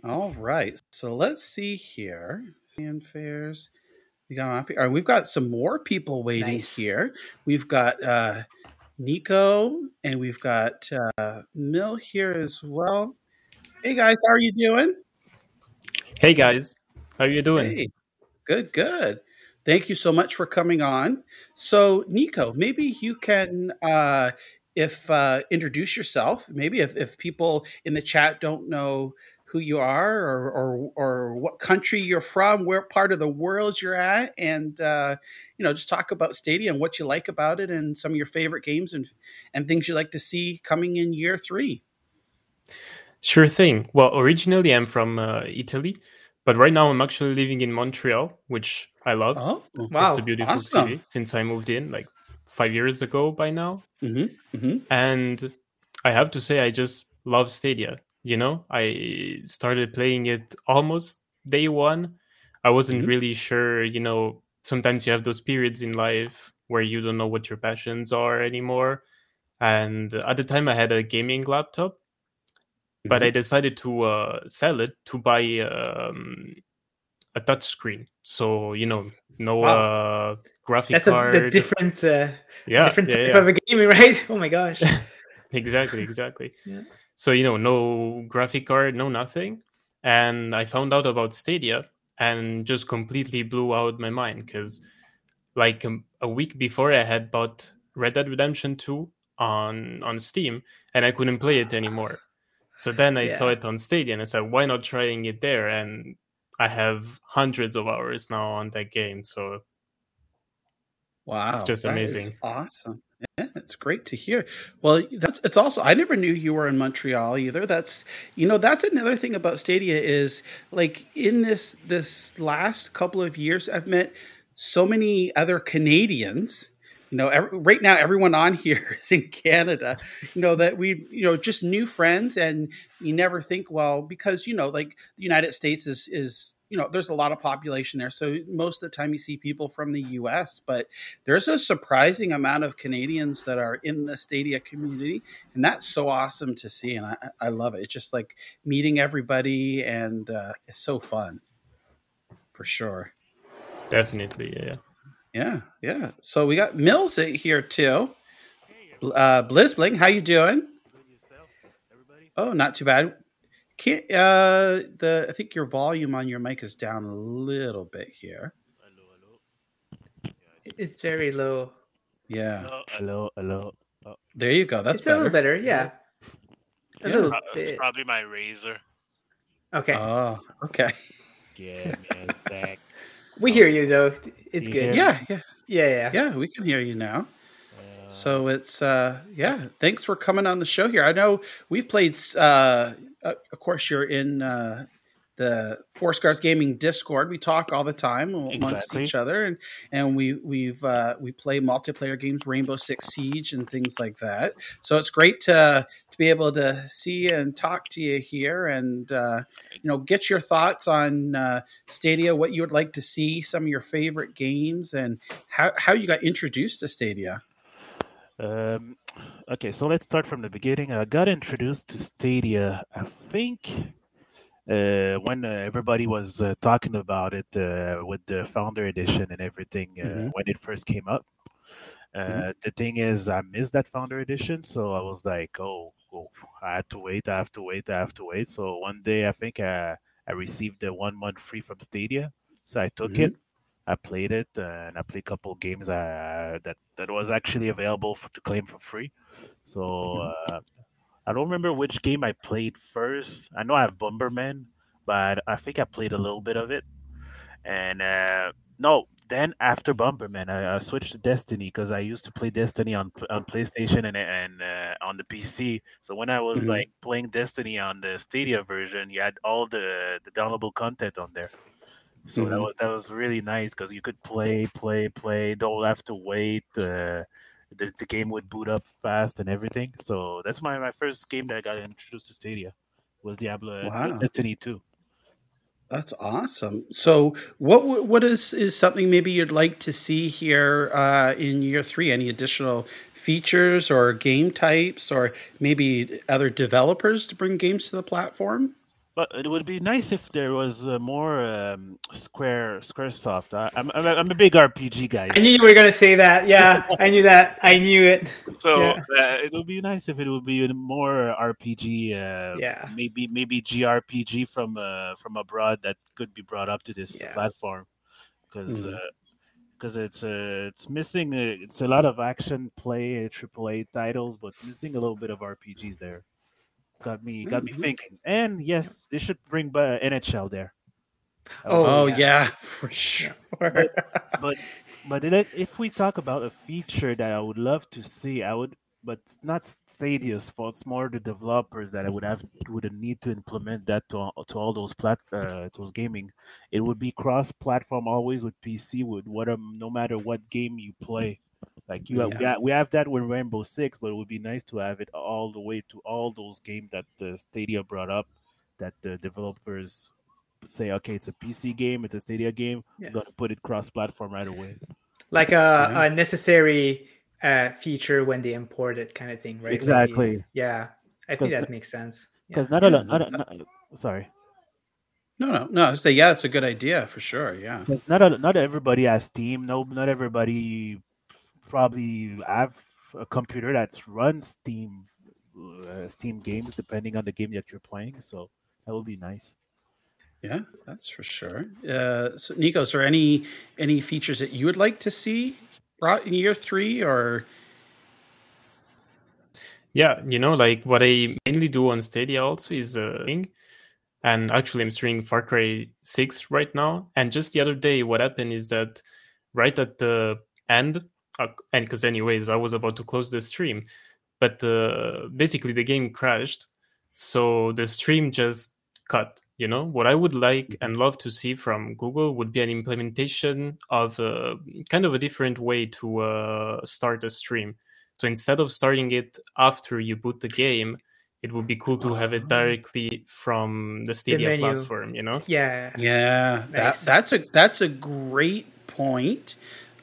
All right. So let's see here. Fanfares. We got off here. We've got some more people waiting Nice. here. We've got uh Nico and we've got uh Mill here as well. Hey guys, how are you doing? Hey guys, how are you doing? Hey, good, good. Thank you so much for coming on. So, Nico, maybe you can, uh, if uh, introduce yourself. Maybe if, if people in the chat don't know who you are or, or or what country you're from, where part of the world you're at, and uh, you know, just talk about Stadium, what you like about it, and some of your favorite games and and things you like to see coming in year three. Sure thing. Well, originally I'm from uh, Italy, but right now I'm actually living in Montreal, which I love. Oh, wow. It's a beautiful Awesome. city since I moved in like five years ago by now. Mm-hmm. Mm-hmm. And I have to say, I just love Stadia. You know, I started playing it almost day one. I wasn't Mhm. really sure, you know, sometimes you have those periods in life where you don't know what your passions are anymore. And at the time, I had a gaming laptop, but I decided to uh, sell it to buy um, a touch screen. So, you know, no Wow. uh, graphic That's a, card. a different, uh, Yeah, different yeah, type yeah. of a gaming, right? Oh my gosh. exactly exactly Yeah. so you know no graphic card no nothing and i found out about stadia and just completely blew out my mind because like um, a week before i had bought red dead redemption 2 on on steam and i couldn't play it anymore so then i saw it on stadia and i said why not trying it there and i have hundreds of hours now on that game so Wow, it's just amazing awesome. Yeah, it's great to hear. Well, that's it's also I never knew you were in Montreal either. That's you know that's another thing about Stadia is like in this this last couple of years I've met so many other Canadians. You know, every, right now everyone on here is in Canada. You know that we you know just new friends, and you never think well because you know like the United States is is you know there's a lot of population there, so most of the time you see people from the U.S. But there's a surprising amount of Canadians that are in the Stadia community, and that's so awesome to see, and I, I love it. It's just like meeting everybody, and uh, it's so fun, for sure. definitely yeah, yeah. Yeah, yeah. So we got Mills here too. Uh, Blitzbing, how you doing? Oh, not too bad. Can't uh the I think your volume on your mic is down a little bit here. It's very low. Yeah. Hello, hello. Oh. There you go. That's it's a little better, yeah. A Yeah. little Pro- It's bit. probably my Razer. Okay. Oh, okay. Give me a sec. we hear you though. It's good. Yeah, yeah. Yeah, yeah. Yeah, we can hear you now. So it's uh yeah, thanks for coming on the show here. I know we've played uh uh, of course you're in uh the Four Scars Gaming Discord. We talk all the time amongst Exactly. each other and and we we've uh we play multiplayer games, Rainbow Six Siege and things like that. So it's great to to be able to see and talk to you here and uh you know get your thoughts on uh Stadia, what you would like to see, some of your favorite games and how how you got introduced to Stadia. Um, okay, so let's start from the beginning. I got introduced to Stadia, I think, uh, when uh, everybody was uh, talking about it uh, with the Founder Edition and everything uh, Mhm. when it first came up. Uh, Mhm. The thing is, I missed that Founder Edition, so I was like, oh, oh, I had to wait, I have to wait, I have to wait. So one day, I think I, I received the one month free from Stadia, so I took Mhm. it. I played it and I played a couple games uh, that that was actually available for, to claim for free. So uh, I don't remember which game I played first. I know I have Bomberman, but I think I played a little bit of it. And uh, no, then after Bomberman, I, I switched to Destiny because I used to play Destiny on on PlayStation and and uh, on the PC. So when I was Mhm. like playing Destiny on the Stadia version, you had all the the downloadable content on there. So that Mhm. was that was really nice because you could play, play, play. Don't have to wait. Uh, the the game would boot up fast and everything. So that's my, my first game that I got introduced to Stadia was Diablo uh, Wow. Destiny two. That's awesome. So, what what is is something maybe you'd like to see here uh, in year three? Any additional features or game types, or maybe other developers to bring games to the platform? But it would be nice if there was uh, more um, Square SquareSoft. I, I'm, I'm a- I'm a big RPG guy. I knew you were gonna say that. Yeah, I knew that. I knew it. So Yeah. uh, it would be nice if it would be more RPG. Uh, Yeah. Maybe maybe JRPG from uh, from abroad that could be brought up to this platform because because it's uh, it's missing. Uh, it's a lot of action play uh, AAA titles, but missing a little bit of RPGs there. Got me got me Mhm. thinking. And yes, they should bring ba- NHL there. Oh, oh, yeah. for sure. but but but if we talk about a feature that I would love to see, I would, but not Stadia's fault. It's more the developers that I would have would need to implement that to all, to all those plat uh, those gaming. It would be cross-platform always with PC. Would what um, no matter what game you play. Like you, have, we, have, we have that with Rainbow Six, but it would be nice to have it all the way to all those games that the Stadia brought up. That the developers say, okay, it's a PC game, it's a Stadia game. Yeah. We're gonna put it cross-platform right away. Like a, a necessary uh, feature when they import it, kind of thing, right? When you- Exactly. yeah, I think that n- makes sense. Because not a lot. Not, a- not, sorry. No, no, no. I say, yeah, it's a good idea for sure. Yeah. Because not a, not everybody has Steam. No, not everybody probably have a computer that runs Steam uh, Steam games, depending on the game that you're playing. So that would be nice. Yeah, that's for sure. Uh, so, Nico, is there any any features that you would like to see brought in year three, or Yeah, you know, like what I mainly do on Stadia also is uh, streaming. and actually I'm streaming Far Cry 6 right now. And just the other day, what happened is that right at the end, uh, and because anyways, I was about to close the stream, but uh, basically the game crashed, so the stream just cut. You know, what I would like and love to see from Google would be an implementation of uh, kind of a different way to uh, start a stream. So instead of starting it after you boot the game, it would be cool to have it directly from the Stadia menu. platform. You know? Yeah. yeah, that that's a that's a great point.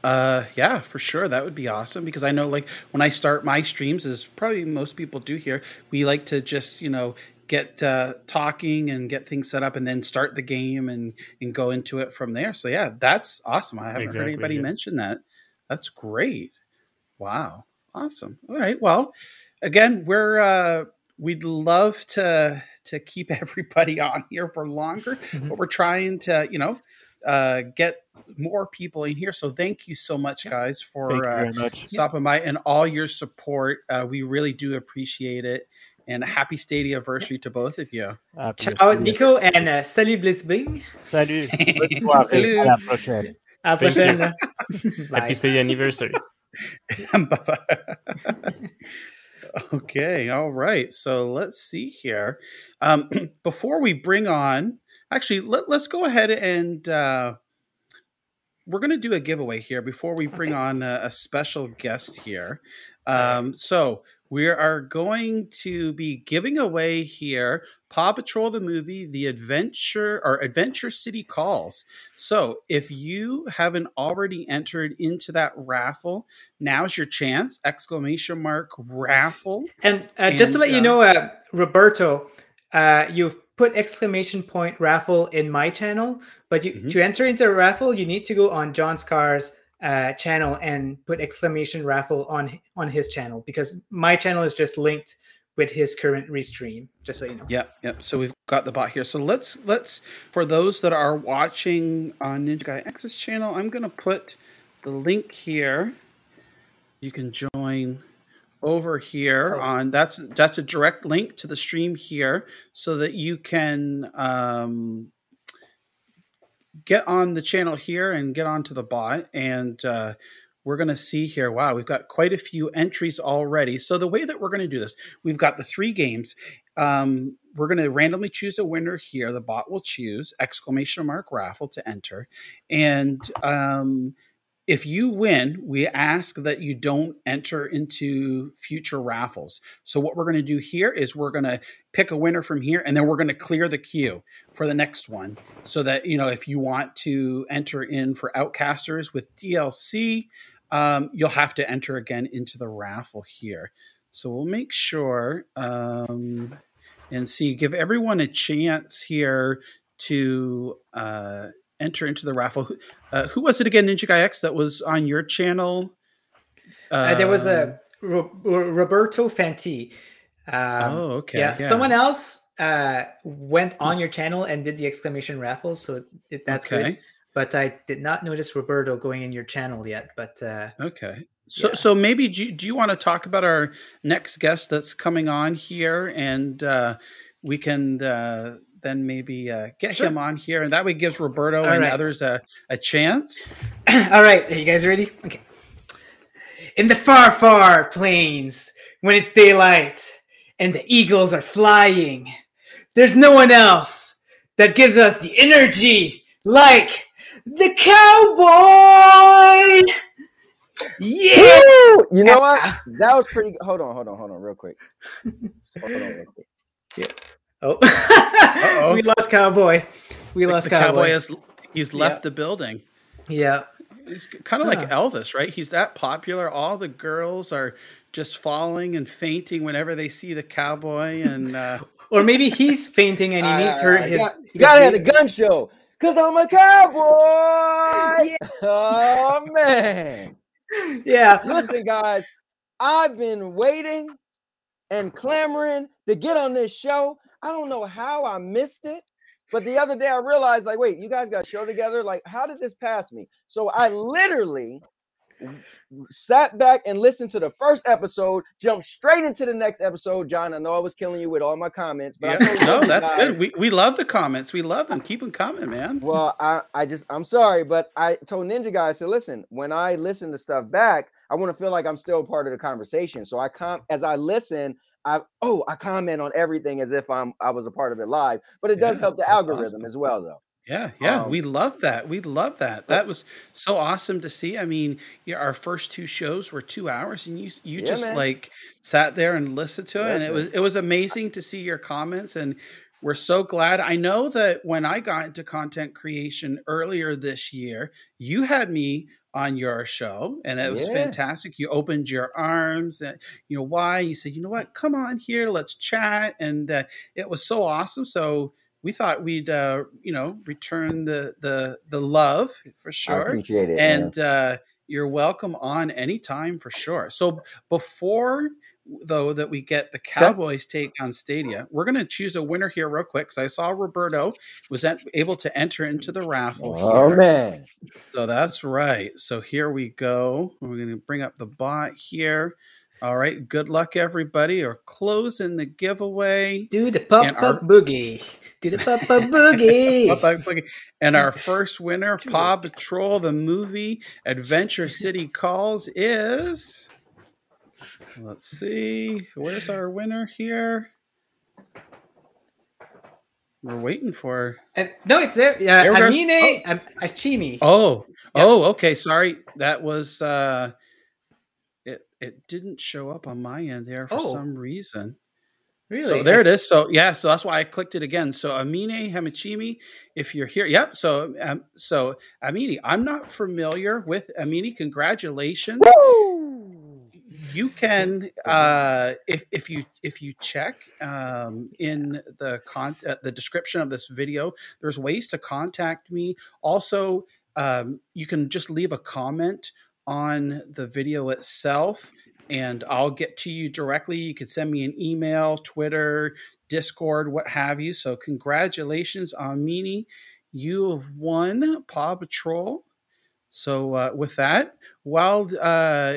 Uh, yeah, for sure, that would be awesome because I know, like, when I start my streams, as probably most people do here, we like to just you know get uh, talking and get things set up, and then start the game and and go into it from there. So yeah, that's awesome. I haven't Exactly, heard anybody yeah. mention that. That's great. Wow, awesome. All right, well, again, we're uh, we'd love to to keep everybody on here for longer, but we're trying to, you know, uh, get more people in here. So thank you so much, guys, for uh, very much. stopping by and all your support. Uh, we really do appreciate it. And happy Stadia anniversary to both of you. Ciao, Nico, and uh, salut Blitzbing. Salut. Bonne soirée. Salut. À la prochaine. À la you. prochaine. Happy Bye. Stadia anniversary. okay, all right. So let's see here. Um, before we bring on, actually, let, let's go ahead and uh, we're going to do a giveaway here before we bring on a, a special guest here. Um, so we are going to be giving away here Paw Patrol the movie, The Adventure or Adventure City Calls. So if you haven't already entered into that raffle, now's your chance! Exclamation mark raffle. And uh, just to And, let you uh, know, uh, Roberto, uh, you've put exclamation point raffle in my channel, but you, Mm-hmm. to enter into a raffle, you need to go on John Scar's uh, channel and put exclamation raffle on on his channel because my channel is just linked with his current restream. Just so you know. Yep, yep. So we've got the bot here. So let's let's for those that are watching on Ninja Guy X's channel, I'm gonna put the link here. You can join over here on that's that's a direct link to the stream here so that you can um get on the channel here and get onto the bot. And uh we're going to see here wow we've got quite a few entries already. So the way that we're going to do this we've got the three games. Um, we're going to randomly choose a winner here. The bot will choose exclamation mark raffle to enter. And um, if you win, we ask that you don't enter into future raffles. So what we're going to do here is we're going to pick a winner from here, and then we're going to clear the queue for the next one, so that you know if you want to enter in for Outcasters with DLC, um, you'll have to enter again into the raffle here. So we'll make sure um, and see, give everyone a chance here to uh, enter into the raffle. Who- Uh, who was it again, Ninja Guy X, that was on your channel? Uh, there was a Ro- Ro- Roberto Fanti. Um, Oh, okay, Yeah, yeah. someone else uh, went on your channel and did the exclamation raffle, so it, that's good. But I did not notice Roberto going in your channel yet. But uh, Okay. So, so maybe do you, do you want to talk about our next guest that's coming on here, and uh, we can uh, then maybe uh, get Sure. him on here, and that way gives Roberto All and right. others a, a chance. All right, are you guys ready? Okay. In the far, far plains, when it's daylight and the eagles are flying, there's no one else that gives us the energy like the cowboy. Yeah. Woo! You know what? That was pretty. good. Hold on, hold on, hold on, real quick. Hold on, real quick. Oh, we lost cowboy. We The- lost the cowboy. cowboy has he's left Yeah. the building. Yeah. He's kind of like Huh. Elvis, right? He's that popular. All the girls are just falling and fainting whenever they see the cowboy, and uh, Or maybe he's fainting and he needs her. Ah, His, got- you gotta have the gun show, cause I'm a cowboy. Oh man. Yeah. Listen, guys, I've been waiting and clamoring to get on this show. I don't know how I missed it, but the other day I realized, like, wait, you guys got a show together. Like, how did this pass me? So I literally sat back and listened to the first episode, jumped straight into the next episode. John, I know I was killing you with all my comments, but yeah. no, that's guys- good. We we love the comments. We love them. Keep them coming, man. Well, I, I just I'm sorry, but I told Ninja guy, I said, listen, when I listen to stuff back, I want to feel like I'm still part of the conversation. So I come as I listen, I oh I comment on everything as if I'm I was a part of it live. But it does Yeah, help the algorithm awesome. as well though. Yeah, yeah, Um, we love that. We love that. That was so awesome to see. I mean, yeah, our first two shows were two hours, and you you Yeah, just man. like sat there and listened to it, and it was it was amazing to see your comments, and we're so glad. I know that when I got into content creation earlier this year, you had me on your show, and it was Yeah. fantastic. You opened your arms, and you know why? You said, you know what? Come on here, let's chat, and uh, it was so awesome. So we thought we'd uh, you know return the the the love for sure appreciate it, and uh, you're welcome on anytime for sure so before though that we get the cowboys take on stadia we're going to choose a winner here real quick because i saw roberto was en- able to enter into the raffle Oh here. man. so that's right so here we go we're going to bring up the bot here all right good luck everybody or closing the giveaway do the pop And our- up boogie. Do the pop up boogie. Pop Boogie. And our first winner, Paw Patrol, the movie Adventure City Calls, is. Let's see. Where's our winner here? We're waiting for. Uh, no, it's there. Yeah, There it. Amine Am- Achimi. Oh, oh, okay. Sorry, that was. uh It it didn't show up on my end there for Oh. some reason. Really? So there it I is. So yeah, so that's why I clicked it again. So Amine Hamichimi, if you're here, yep. So um, so Amini, I'm not familiar with Amini. Congratulations. You can uh, if if you if you check um, in the con- uh, the description of this video, there's ways to contact me. Also, um, you can just leave a comment on the video itself and I'll get to you directly. You could send me an email, Twitter, Discord, what have you. So, congratulations, Amini. You have won Paw Patrol. So, uh, with that, while uh,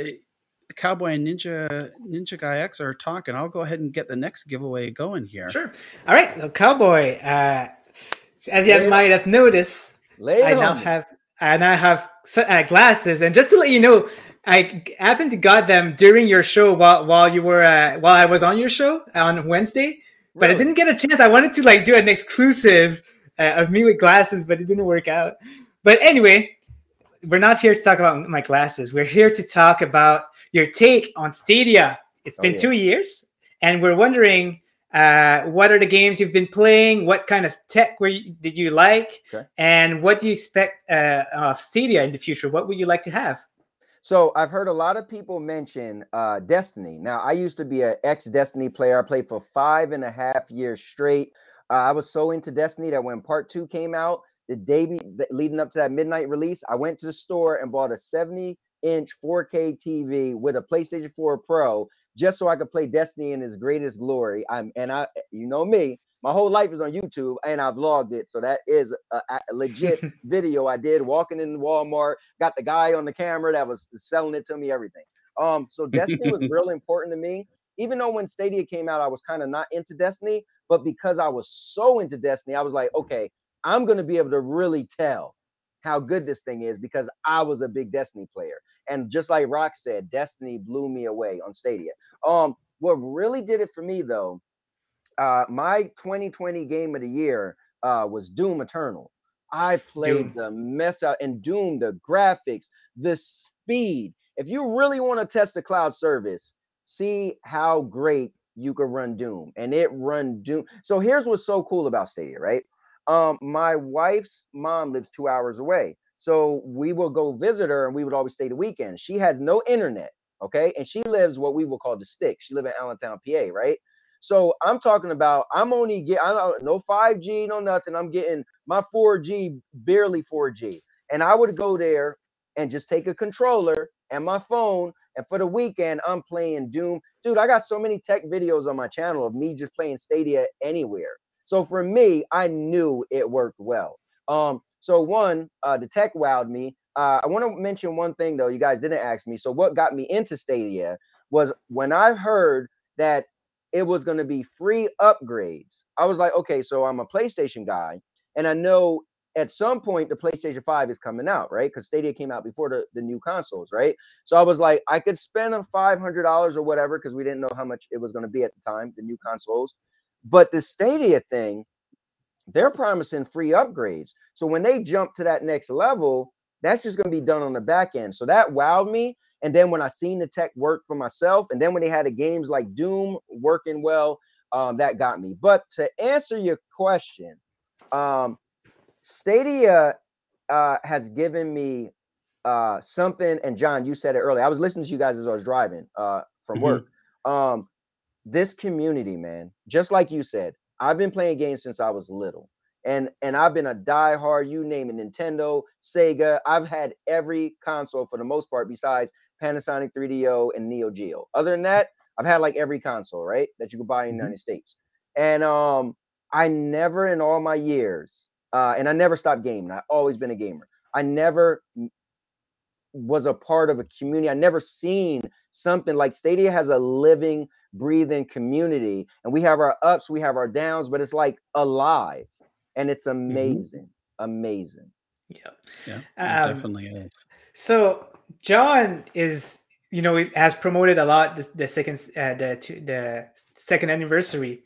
Cowboy and Ninja Ninja Guy X are talking, I'll go ahead and get the next giveaway going here. Sure. All right, so Cowboy. Uh, as you it might have noticed, Lay I now have I now have uh, glasses, and just to let you know, I happened to got them during your show while while you were uh, while I was on your show on Wednesday, but I didn't get a chance. I wanted to like do an exclusive uh, of me with glasses, but it didn't work out. But anyway, we're not here to talk about my glasses. We're here to talk about your take on Stadia. It's Oh, been yeah. two years, and we're wondering uh, what are the games you've been playing? What kind of tech were you, did you like? Okay. And what do you expect uh, of Stadia in the future? What would you like to have? So I've heard a lot of people mention uh, Destiny. Now I used to be an ex Destiny player. I played for five and a half years straight. Uh, I was so into Destiny that when Part Two came out, the day be- leading up to that midnight release, I went to the store and bought a 70 inch 4K TV with a PlayStation 4 Pro just so I could play Destiny in its greatest glory. I'm and I, you know me, my whole life is on YouTube and I vlogged it, so that is a, a legit video I did walking in Walmart. Got the guy on the camera that was selling it to me, everything. Um, so Destiny was real important to me. Even though when Stadia came out, I was kind of not into Destiny, but because I was so into Destiny, I was like, okay, I'm gonna be able to really tell how good this thing is because I was a big Destiny player. And just like Rock said, Destiny blew me away on Stadia. Um, what really did it for me though, uh, my 2020 game of the year uh, was Doom Eternal. I played Doom. the mess out and Doom, the graphics, the speed. If you really want to test the cloud service, see how great you could run Doom. And it run Doom. So here's what's so cool about Stadia, right? Um, my wife's mom lives two hours away. So we will go visit her and we would always stay the weekend. She has no internet, okay? And she lives what we will call the stick. She lives in Allentown, PA, right? So I'm talking about I'm only get I don't no 5G, no nothing. I'm getting my 4G, barely 4G. And I would go there and just take a controller and my phone. And for the weekend, I'm playing Doom. Dude, I got so many tech videos on my channel of me just playing Stadia anywhere. So for me, I knew it worked well. Um, so one, uh, the tech wowed me. Uh, I want to mention one thing though. You guys didn't ask me. So what got me into Stadia was when I heard that it was going to be free upgrades. I was like, okay, so I'm a PlayStation guy, and I know at some point the PlayStation 5 is coming out, right? Because Stadia came out before the, the new consoles, right? So I was like, I could spend a $500 or whatever because we didn't know how much it was going to be at the time, the new consoles. But the Stadia thing, they're promising free upgrades. So when they jump to that next level, that's just going to be done on the back end. So that wowed me. And then when I seen the tech work for myself, and then when they had the games like Doom working well, um, that got me. But to answer your question, um, Stadia uh, has given me uh, something. And John, you said it earlier. I was listening to you guys as I was driving uh, from Mhm. work. Um, this community, man, just like you said, I've been playing games since I was little. And and I've been a diehard, you name it, Nintendo, Sega. I've had every console for the most part, besides Panasonic 3DO and Neo Geo. Other than that, I've had like every console, right? That you could buy in the United States. And um, I never in all my years, uh, and I never stopped gaming. I've always been a gamer. I never was a part of a community. I never seen something like Stadia has a living, breathing community, and we have our ups, we have our downs, but it's like alive, and it's amazing, amazing. Yeah, yeah, Um, definitely is. So John is, you know, it has promoted a lot the, the second uh, the two, the second anniversary,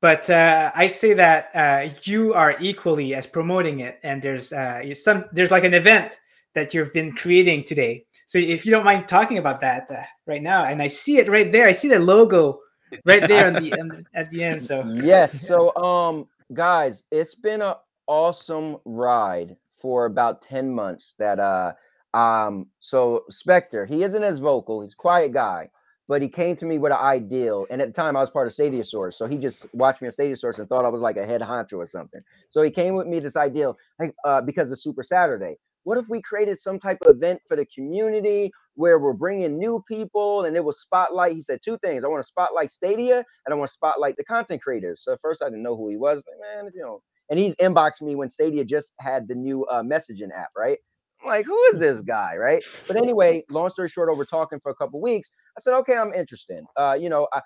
but uh, I'd say that uh, you are equally as promoting it, and there's uh, some there's like an event that you've been creating today. So if you don't mind talking about that uh, right now, and I see it right there, I see the logo right there on the, on at the end. So yes so um guys it's been an awesome ride for about 10 months that uh um so spectre he isn't as vocal he's a quiet guy but he came to me with an ideal and at the time i was part of stadia source so he just watched me on stadia source and thought i was like a head honcho or something so he came with me this ideal like uh because of super saturday what if we created some type of event for the community where we're bringing new people and it was spotlight he said two things i want to spotlight stadia and i want to spotlight the content creators. So at first i didn't know who he was like man you know and he's inboxed me when stadia just had the new uh, messaging app right? I'm like who is this guy? Right? But anyway long story short over talking for a couple weeks i said okay i'm interested. Uh, you know I,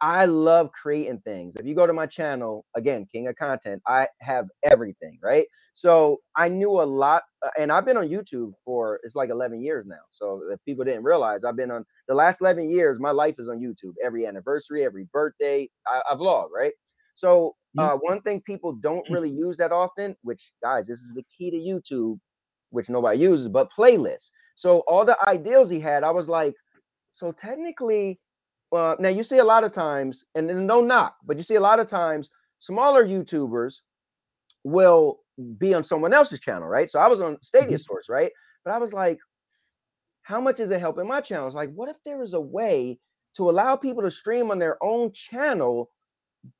I love creating things. If you go to my channel, again, King of Content, I have everything, right? So I knew a lot, uh, and I've been on YouTube for it's like 11 years now. So if people didn't realize, I've been on the last 11 years, my life is on YouTube. Every anniversary, every birthday, I, I vlog, right? So uh, one thing people don't really use that often, which guys, this is the key to YouTube. which nobody uses, but playlists. So all the ideals he had, I was like, so technically, uh, now you see a lot of times, and then no knock, but you see a lot of times smaller YouTubers will be on someone else's channel, right? So I was on Stadia Source, right? But I was like, how much is it helping my channel? It's like, what if there is a way to allow people to stream on their own channel,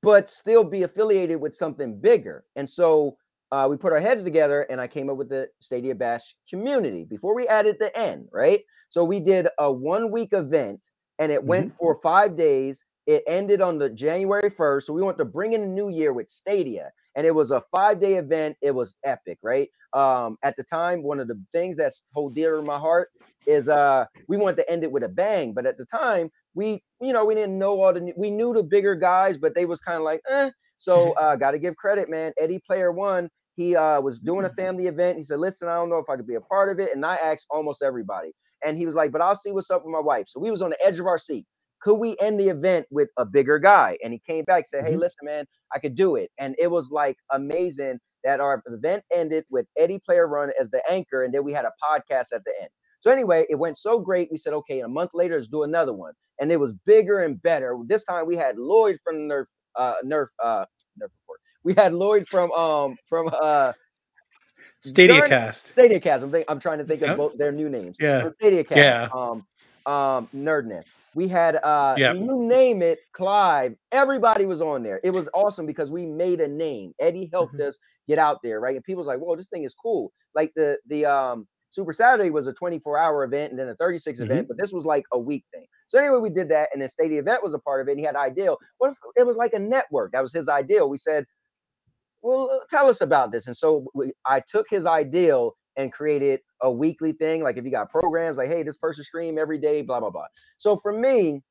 but still be affiliated with something bigger? And so uh, we put our heads together and I came up with the Stadia Bash community before we added the N, right? So we did a one week event and it went for five days. It ended on the January 1st. So we want to bring in the new year with Stadia. And it was a five day event. It was epic, right? Um, at the time, one of the things that's hold dear to my heart is uh we wanted to end it with a bang. But at the time, we, you know, we didn't know all the we knew the bigger guys, but they was kind of like, eh. So uh gotta give credit, man. Eddie Player One, he uh was doing a family event. He said, Listen, I don't know if I could be a part of it. And I asked almost everybody. And he was like, But I'll see what's up with my wife. So we was on the edge of our seat. Could we end the event with a bigger guy? And he came back, said, Hey, Mhm. listen, man, I could do it. And it was like amazing that our event ended with Eddie Player One as the anchor, and then we had a podcast at the end. So anyway, it went so great. We said, okay, a month later, let's do another one, and it was bigger and better. This time we had Lloyd from Nerf, uh, Nerf, uh, Nerf report. We had Lloyd from um from uh Stadia during- Cast. Stadia Cast. I'm, think, I'm trying to think of both their new names. Yeah. So Stadia Cast. Yeah. Um, um, Nerdness. We had uh, Yep. you name it, Clive. Everybody was on there. It was awesome because we made a name. Eddie helped Mm-hmm. us get out there, right? And people was like, "Whoa, this thing is cool." Like the the um Super Saturday was a 24 hour event and then a 36 event, Mhm. but this was like a week thing. So anyway, we did that, and then Stadia Event was a part of it. And he had ideal. What if it was like a network? That was his ideal. We said, well, uh, tell us about this. And so we, I took his ideal and created a weekly thing. Like if you got programs, like, hey, this person stream every day, blah blah blah. So for me,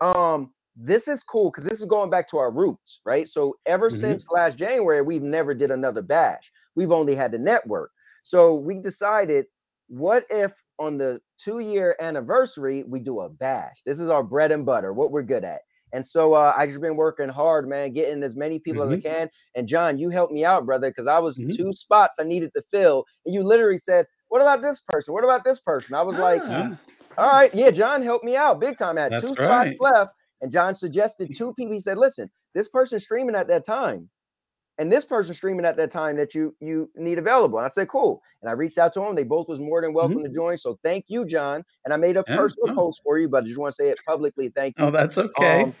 um, this is cool because this is going back to our roots, right? So ever Mhm. since last January, we've never did another bash. We've only had the network. So we decided, what if on the two year anniversary we do a bash? This is our bread and butter, what we're good at. And so uh, I just been working hard, man, getting as many people as I can. And Jon, you helped me out, brother, because I was two spots I needed to fill, and you literally said, "What about this person? What about this person?" I was like, Ah. "All right, yeah." Jon helped me out big time. I had two right. spots left, and Jon suggested two people. He said, "Listen, this person streaming at that time." And this person streaming at that time that you you need available. And I said, cool. And I reached out to them. They both was more than welcome to join. So thank you, Jon. And I made a Yeah, personal post for you, but I just want to say it publicly. Thank you. Oh, that's okay. Um,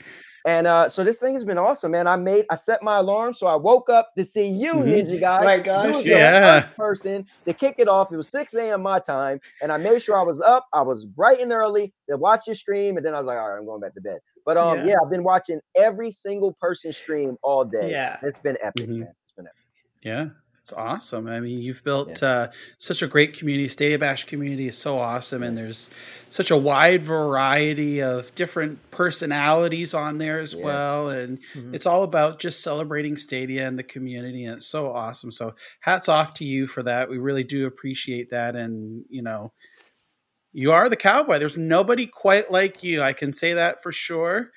and uh, so this thing has been awesome, man. I made I set my alarm, so I woke up to see you, Mhm. Ninja Guy. My You gosh. was the Yeah. first person to kick it off. It was 6 a.m. my time, and I made sure I was up. I was bright and early to watch your stream, and then I was like, all right, I'm going back to bed. But um, Yeah. yeah, I've been watching every single person stream all day. Yeah. It's been epic, Mhm. man. It's been epic. Yeah, it's awesome. I mean, you've built uh, such a great community. Stadia Bash community is so awesome, and there's such a wide variety of different personalities on there as Yeah. well. And Mhm. it's all about just celebrating Stadia and the community, and it's so awesome. So, hats off to you for that. We really do appreciate that, and you know, you are the cowboy. There's nobody quite like you. I can say that for sure.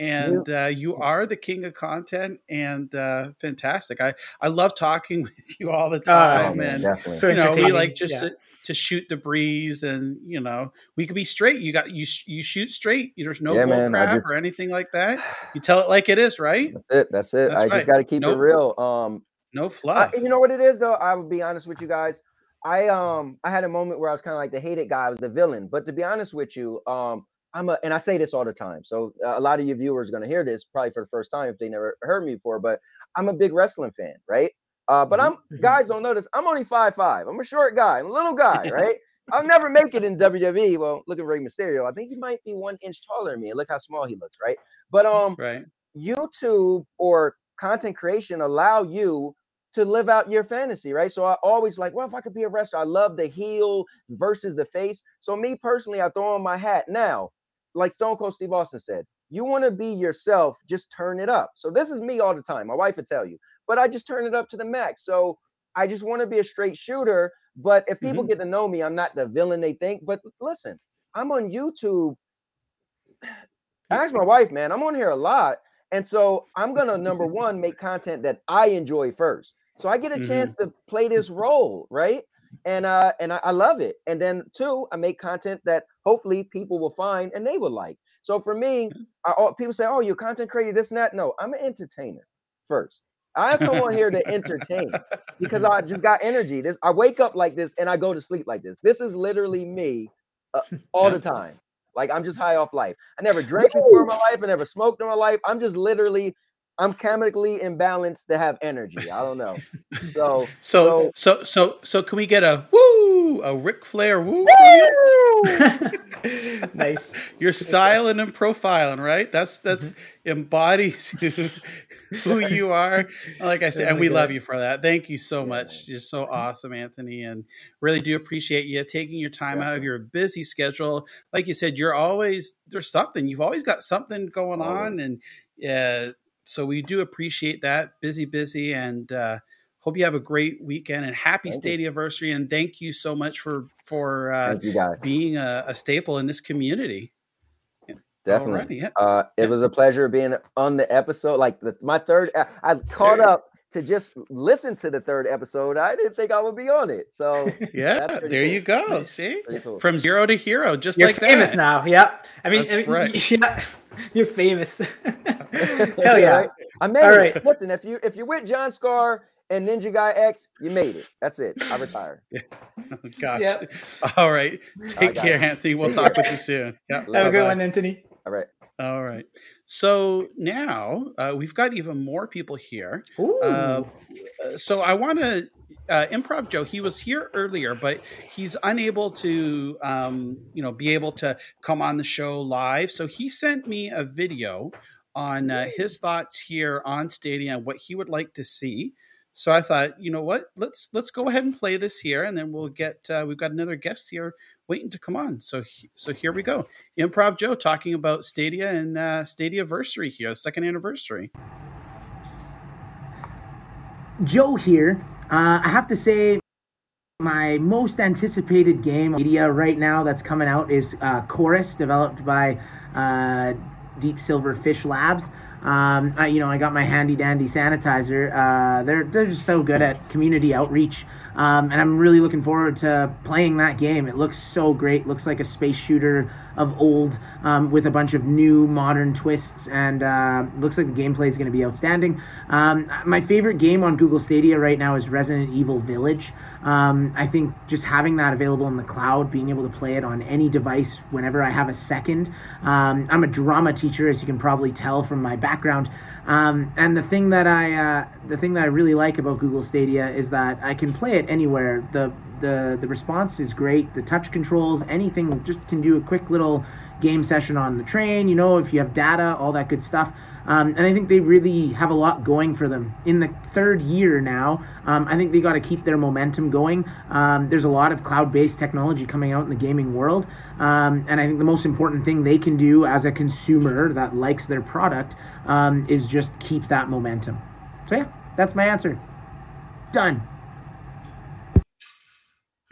And uh, you are the king of content, and uh, fantastic. I I love talking with you all the time, man, and definitely. So you know we like just yeah. to, to shoot the breeze, and you know we could be straight. You got you you shoot straight. There's no Yeah, bull man, crap just- or anything like that. You tell it like it is, right? That's it. That's it. That's I right. just got to keep No- it real. Um, No I, fluff. you know what it is though. I will be honest with you guys. I um I had a moment where I was kind of like the hated guy, I was the villain. But to be honest with you, um I'm a and I say this all the time. So uh, a lot of your viewers are gonna hear this probably for the first time if they never heard me before. But I'm a big wrestling fan, right? Uh, but I'm guys don't notice I'm only five five. I'm a short guy, I'm a little guy, right? I'll never make it in WWE. Well, look at Rey Mysterio. I think he might be one inch taller than me. and Look how small he looks, right? But um, right. YouTube or content creation allow you to live out your fantasy, right? So I always like, well, if I could be a wrestler? I love the heel versus the face. So me personally, I throw on my hat. Now, like Stone Cold Steve Austin said, you want to be yourself, just turn it up. So this is me all the time. My wife would tell you, but I just turn it up to the max. So I just want to be a straight shooter. But if people mm-hmm. get to know me, I'm not the villain they think. But listen, I'm on YouTube. Ask my wife, man. I'm on here a lot. And so I'm gonna number one make content that I enjoy first. So I get a chance mm-hmm. to play this role, right? And uh and I, I love it. And then two, I make content that hopefully people will find and they will like. So for me, I, oh, people say, "Oh, you're content creator, this and that." No, I'm an entertainer first. I come on here to entertain because I just got energy. This I wake up like this and I go to sleep like this. This is literally me uh, all the time. Like I'm just high off life. I never drank before in my life. I never smoked in my life. I'm just literally, I'm chemically imbalanced to have energy. I don't know. So So so so so can we get a woo a Ric Flair woo? from you? nice. You're styling and profiling, right? That's that's Mm-hmm. embodies who, who you are. Like I said, and we God. love you for that. Thank you so much. You're so awesome, Anthony, and really do appreciate you taking your time out of your busy schedule. Like you said, you're always there's something. You've always got something going on, and uh, so we do appreciate that. Busy, busy, and uh, hope you have a great weekend and happy Thank you. state anniversary. And thank you so much for for uh, you guys. being a, a staple in this community. Definitely. Alrighty, yeah. Uh, it was a pleasure being on the episode. Like the, my third, I, I caught up to just listen to the third episode. I didn't think I would be on it. So Yeah, there cool. you go. See, cool. from zero to hero, just You're like famous that. now. Yep. I mean, That's I mean, right. yeah, you're famous. Hell yeah. Right? I made All it. right. Listen, if you if you're with Jon Scar and Ninja Guy X, you made it. That's it. I retired. Oh, gosh. Yep. All right. Take got care, it. Anthony. We'll talk with you soon. Yeah. Have a good one, Anthony. All right. All right. So now uh, we've got even more people here. Uh, so I want to uh, improv Joe. He was here earlier, but he's unable to, um, you know, be able to come on the show live. So he sent me a video on uh, his thoughts here on Stadia and what he would like to see. So I thought, you know what? Let's let's go ahead and play this here, and then we'll get. Uh, we've got another guest here waiting to come on. So he- so here we go. Improv Joe talking about Stadia and uh, Stadia anniversary here, second anniversary. Joe here. Uh, I have to say, my most anticipated game media right now that's coming out is uh, Chorus, developed by uh, Deep Silver Fish Labs. Um, I, you know, I got my handy dandy sanitizer. Uh, they're they're just so good at community outreach, um, and I'm really looking forward to playing that game. It looks so great. Looks like a space shooter of old um, with a bunch of new modern twists, and uh, looks like the gameplay is going to be outstanding. Um, my favorite game on Google Stadia right now is Resident Evil Village. Um, I think just having that available in the cloud, being able to play it on any device whenever I have a second. Um, I'm a drama teacher, as you can probably tell from my background. Um, and the thing that I uh, the thing that I really like about Google Stadia is that I can play it anywhere. the the The response is great. The touch controls, anything, just can do a quick little game session on the train. You know, if you have data, all that good stuff. Um, and I think they really have a lot going for them. In the third year now, um, I think they got to keep their momentum going. Um, there's a lot of cloud based technology coming out in the gaming world. Um, and I think the most important thing they can do as a consumer that likes their product um, is just keep that momentum. So, yeah, that's my answer. Done.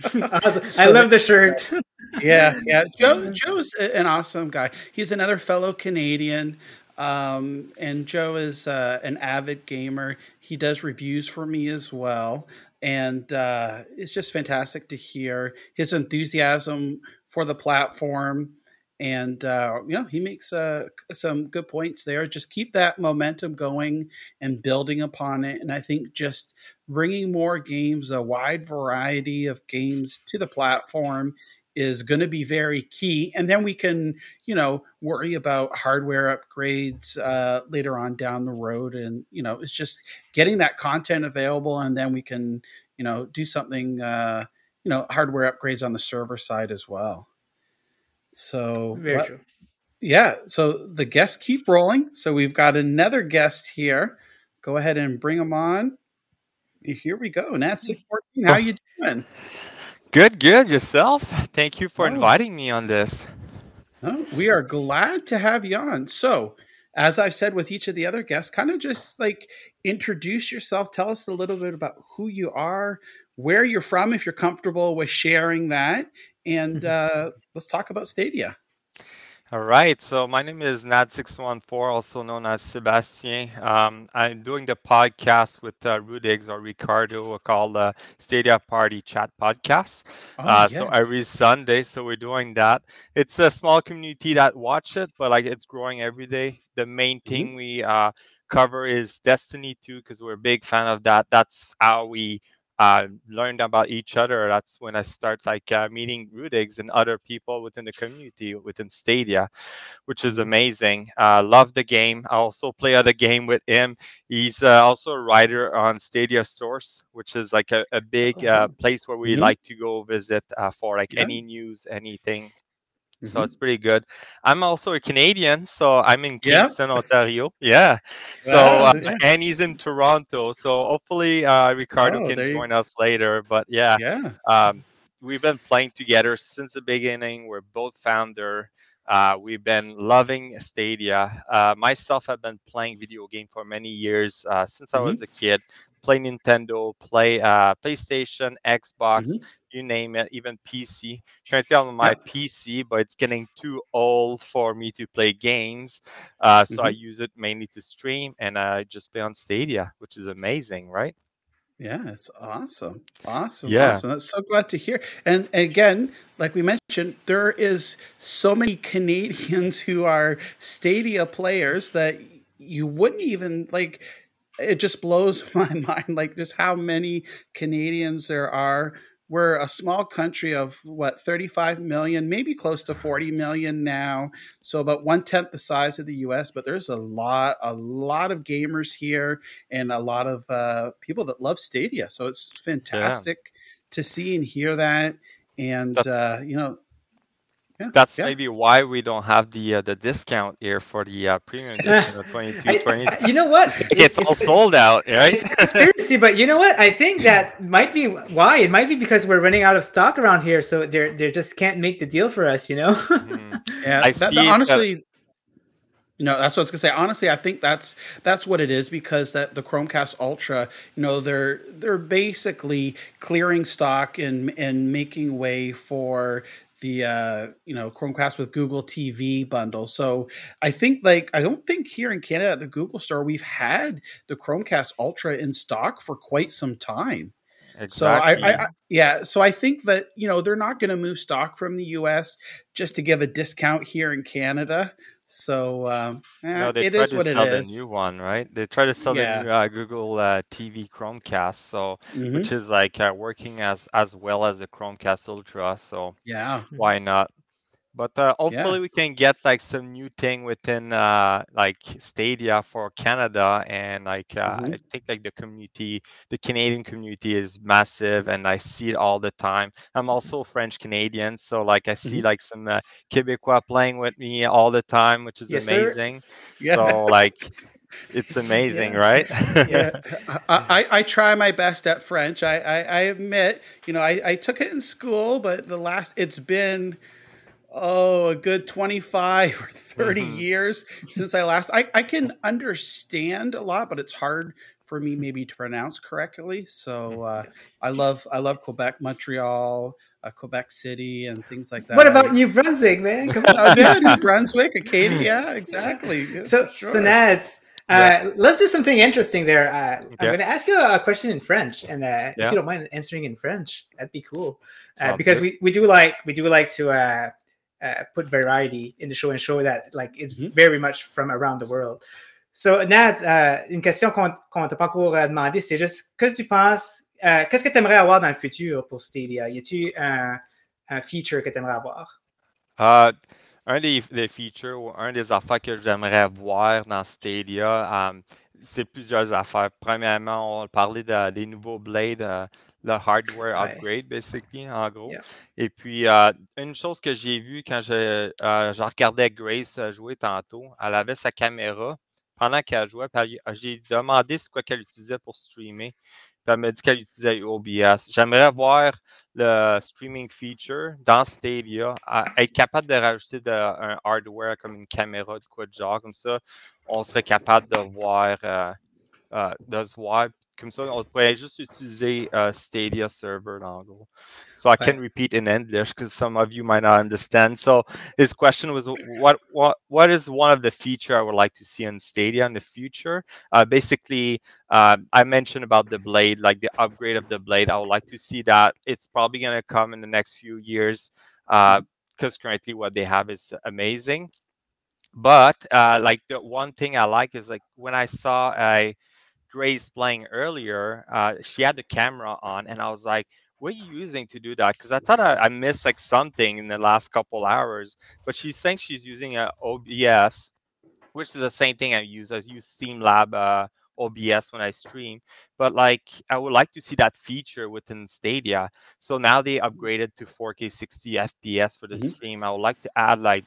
I love the shirt. yeah, yeah. Joe Joe's an awesome guy. He's another fellow Canadian. Um, and Joe is uh, an avid gamer. He does reviews for me as well. And uh, it's just fantastic to hear his enthusiasm for the platform. And, uh, you know, he makes uh, some good points there. Just keep that momentum going and building upon it. And I think just bringing more games, a wide variety of games to the platform is going to be very key. And then we can, you know, worry about hardware upgrades uh, later on down the road. And, you know, it's just getting that content available. And then we can, you know, do something, uh, you know, hardware upgrades on the server side as well. So, Very true. yeah. So the guests keep rolling. So we've got another guest here. Go ahead and bring them on. Here we go. Nat six fourteen. How you doing? Good, good. Yourself? Thank you for Oh. inviting me on this. Oh, we are glad to have you on. So, as I've said with each of the other guests, kind of just like introduce yourself. Tell us a little bit about who you are, where you're from, if you're comfortable with sharing that, and uh, let's talk about Stadia. All right, so my name is Nad614, also known as Sebastien. Um, I'm doing the podcast with uh, Rudigs or Ricardo called uh, Stadia Party Chat Podcast. Oh, uh, So every Sunday, so we're doing that. It's a small community that watch it, but like it's growing every day. The main thing we uh, cover is Destiny 2 because we're a big fan of that. That's how we uh, learned about each other. That's when I start like uh, meeting Rudigs and other people within the community within Stadia, which is amazing. Uh, love the game. I also play other game with him. He's uh, also a writer on Stadia Source, which is like a, a big uh, place where we Mhm. like to go visit uh, for like Yeah. any news, anything. So Mhm. it's pretty good. I'm also a Canadian, so I'm in Yeah. Kingston, Ontario. Yeah. So Wow, uh, yeah. and he's in Toronto. So hopefully uh, Ricardo Oh, can there you- join us later. But yeah, Yeah. um, we've been playing together since the beginning. We're both founder. Uh, we've been loving Stadia. Uh, myself, I've been playing video game for many years uh, since I Mhm. was a kid. Play Nintendo, play uh, PlayStation, Xbox, Mhm. you name it, even PC. Currently on my Yeah. PC, but it's getting too old for me to play games. Uh, so I Mhm. use it mainly to stream, and I just play on Stadia, which is amazing, right? Yeah, it's awesome. Awesome. Yeah. Awesome. That's so glad to hear. And again, like we mentioned, there is so many Canadians who are Stadia players that you wouldn't even like it just blows my mind like just how many Canadians there are. We're a small country of what 35 million, maybe close to 40 million now. So about one tenth the size of the US, but there's a lot, a lot of gamers here and a lot of uh, people that love Stadia. So it's fantastic to see and hear that. And uh, you know, yeah, That's yeah. maybe why we don't have the uh, the discount here for the uh, premium edition of 22, 20. I- you know what? It's, all sold out, right? It's conspiracy, but you know what? I think that might be why. It might be because we're running out of stock around here, so they they just can't make the deal for us. You know? Yeah, I that, that- see that- honestly, you know, that's what I was gonna say. Honestly, I think that's that's what it is because that the Chromecast Ultra, you know, they're they're basically clearing stock and and making way for the uh you know Chromecast with Google TV bundle. So I think like I don't think here in Canada at the Google store we've had the Chromecast Ultra in stock for quite some time. So I, I, I yeah, so I think that you know they're not going to move stock from the U.S. just to give a discount here in Canada. So um, eh, No, it is what it sell the new one, right? They try to sell Yeah. the new uh, Google uh, TV Chromecast, so Mhm. which is like uh, working as as well as the Chromecast Ultra. So Yeah. why not? But uh, hopefully we can get like some new thing within uh, like Stadia for Canada, and like uh, Mhm. I think like the community, the Canadian community is massive, and I see it all the time. I'm also French Canadian, so like I see Mhm. like some uh, Quebecois playing with me all the time, which is Yes, sir. amazing. Yeah. So like it's amazing, Yeah. right? yeah, I, I, I try my best at French. I, I, I admit, you know, I, I took it in school, but the last it's been oh a good twenty five or 30 Mhm. years since I last. I, I can understand a lot, but it's hard for me maybe to pronounce correctly. So uh, I love I love Quebec, Montreal, uh, Quebec City, and things like that. what about New Brunswick, man? Come on. Oh, yeah, New Brunswick, Acadia, yeah, exactly. Yeah, so for so sure. Nads, uh, let's do something interesting there. Uh, I'm going to ask you a question in French, and uh, if you don't mind answering in French, that'd be cool. Uh, because good. we, we do like we do like to uh, uh, put variety in the show and show that like it's Mm-hmm. very much from around the world. So Nads, euh, une question qu'on qu'on t'a pas encore euh, demandé, c'est juste qu'est-ce que tu penses, euh, qu'est-ce que tu aimerais avoir dans le futur pour Stadia? Y a-tu un, un feature que tu aimerais avoir? Euh, un des, des features ou un des affaires que j'aimerais voir dans Stadia, euh, c'est plusieurs affaires. Premièrement, on parlait de- des nouveaux Blades, le hardware Ouais. upgrade, basically, en gros. Yeah. Et puis, euh, une chose que j'ai vue quand je, euh, je regardais Grace euh, jouer tantôt, elle avait sa caméra pendant qu'elle jouait. J'ai demandé quoi qu'elle utilisait pour streamer. Puis elle m'a dit qu'elle utilisait OBS. J'aimerais voir le streaming feature dans Stadia, à- être capable de rajouter de- un hardware comme une caméra de quoi de genre, comme ça, on serait capable de voir, euh, euh, de se voir comme ça, on pourrait juste utiliser uh, Stadia server dongle. So I Right. can repeat in English because some of you might not understand. So his question was, what what what is one of the feature I would like to see on Stadia in the future? Uh, basically, uh, I mentioned about the blade, like the upgrade of the blade. I would like to see that. It's probably gonna come in the next few years because currently what they have is amazing but uh, like the one thing I like is like when I saw uh, Grace playing earlier, uh, she had the camera on, and I was like, "What are you using to do that?" Because I thought I, I missed like something in the last couple hours. But she's saying she's using a OBS, which is the same thing I use. I use Streamlab uh, OBS when I stream. But like, I would like to see that feature within Stadia. So now they upgraded to 4K 60 FPS for the Mhm. stream. I would like to add like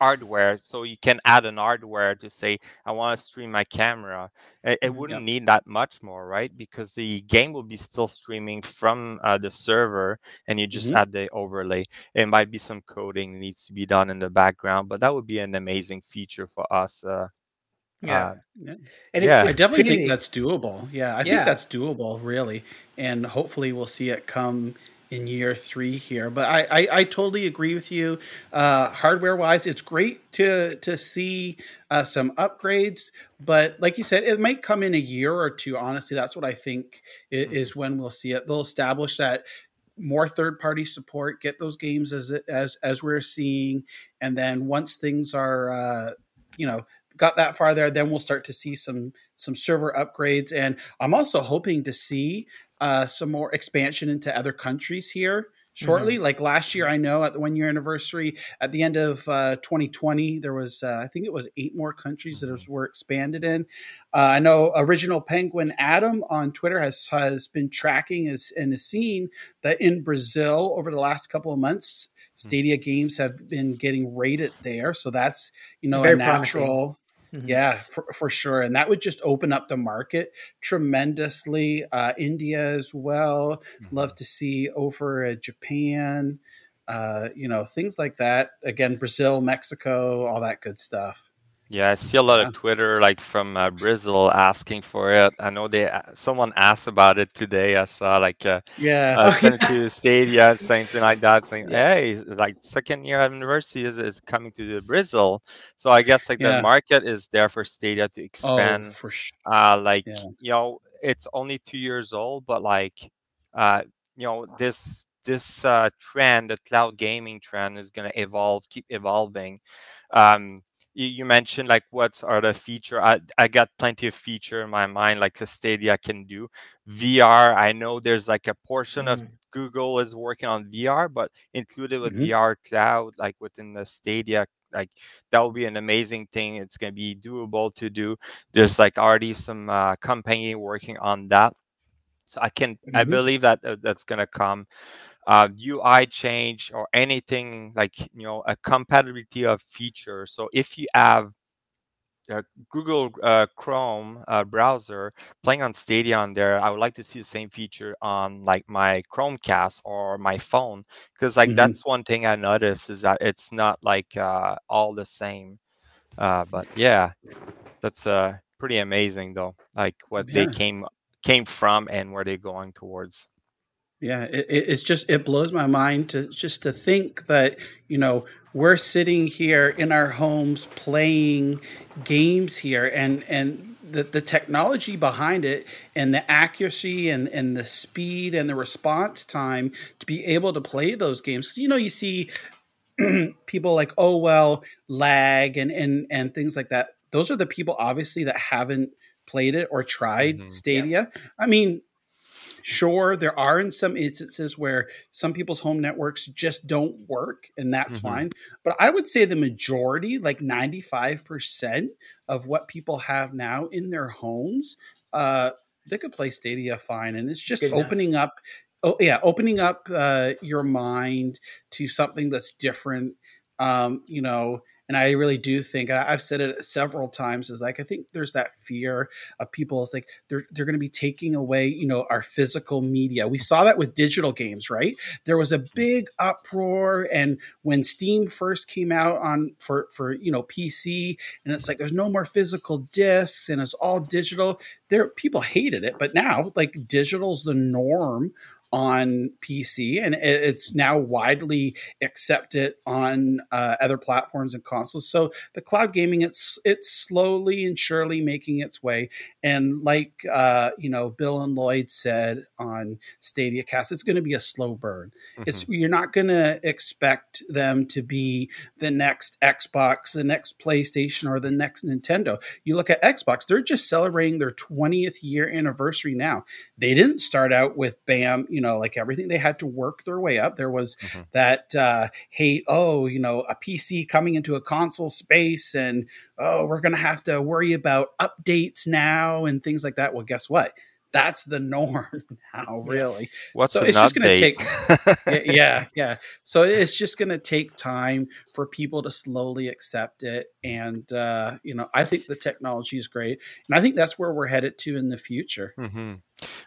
hardware so you can add an hardware to say i want to stream my camera it, it wouldn't need that much more right because the game will be still streaming from uh, the server and you just Mhm. add the overlay it might be some coding needs to be done in the background but that would be an amazing feature for us uh, Yeah. uh, Yeah. And yeah I definitely crazy. think that's doable. Yeah, I Yeah. think that's doable, really. And hopefully we'll see it come in year three here. But I, I, I totally agree with you. Uh, hardware wise, it's great to to see uh, some upgrades. But like you said, it might come in a year or two. Honestly, that's what I think i- is when we'll see it. They'll establish that more third party support, get those games as as as we're seeing, and then once things are uh, you know got that far there, then we'll start to see some some server upgrades. And I'm also hoping to see uh, some more expansion into other countries here shortly. Mhm. Like last year, I know at the one year anniversary, at the end of uh, 2020, there was uh, I think it was eight more countries that was, were expanded in. Uh, I know original Penguin Adam on Twitter has has been tracking as and has seen that in Brazil over the last couple of months. Stadia games have been getting rated there, so that's you know Very a promising. Mhm. yeah, for, for sure. And that would just open up the market tremendously. Uh, India as well. Love to see over uh, Japan, uh, you know, things like that. Again, Brazil, Mexico, all that good stuff. Yeah, I see a lot of Twitter like from uh, Brazil asking for it. I know they uh, someone asked about it today. I saw like uh, Yeah. uh, Oh, sent to Stadia something like that, saying, "Hey, like second year anniversary is, is coming to the Brazil." So I guess like Yeah. the market is there for Stadia to expand. Oh, for sure. Uh, like Yeah. you know, it's only two years old, but like uh, you know, this this uh, trend, the cloud gaming trend, is gonna evolve, keep evolving. Um, you, mentioned like what are the feature I, I got plenty of feature in my mind like the stadia can do. Vr i know there's like a portion of google is working on vr but included with Mhm. vr cloud like within the stadia like that will be an amazing thing. It's going to be doable to do. There's like already some uh, company working on that. So i can i Mhm. believe that uh, that's going to come uh, UI change or anything like you know a compatibility of features. So if you have a Google uh, Chrome uh, browser playing on Stadia on there, I would like to see the same feature on like my Chromecast or my phone because like Mhm. that's one thing I noticed is that it's not like uh, all the same. Uh, but yeah, that's uh, pretty amazing though. Like what they came came from and where they're going towards. Yeah, it, it- it's just it blows my mind to just to think that you know we're sitting here in our homes playing games here, and and the the technology behind it, and the accuracy, and and the speed, and the response time to be able to play those games. You know, you see people like oh well lag and and and things like that. Those are the people obviously that haven't played it or tried mm-hmm. Stadia. I mean, Sure, there are in some instances where some people's home networks just don't work, and that's Mhm. fine. But I would say the majority, like 95% of what people have now in their homes, uh, they could play Stadia fine. And it's just Good enough. opening up, oh, yeah, opening up uh, your mind to something that's different. Um, you know, and I really do think I've said it several times. Is like I think there's that fear of people think they're they're going to be taking away you know our physical media. We saw that with digital games, right? There was a big uproar, and when Steam first came out on for for you know PC, and it's like there's no more physical discs, and it's all digital. There, people hated it, but now like digital's the norm on PC, and it's now widely accepted on uh, other platforms and consoles. So the cloud gaming, it's it's slowly and surely making its way. And like uh, you know, Bill and Lloyd said on Stadia Cast, it's going to be a slow burn. It's you're not going to expect them to be the next Xbox, the next PlayStation, or the next Nintendo. You look at Xbox; they're just celebrating their 20th year anniversary now. They didn't start out with bam, you know, like everything. They had to work their way up. There was that uh, hate, oh, you know, a PC coming into a console space, and oh, we're going to have to worry about updates now and things like that. Well, guess what? That's the norm now, really. What's so it's just going to take, yeah, yeah. So it's just going to take time for people to slowly accept it, and uh, you know, I think the technology is great, and I think that's where we're headed to in the future. hmm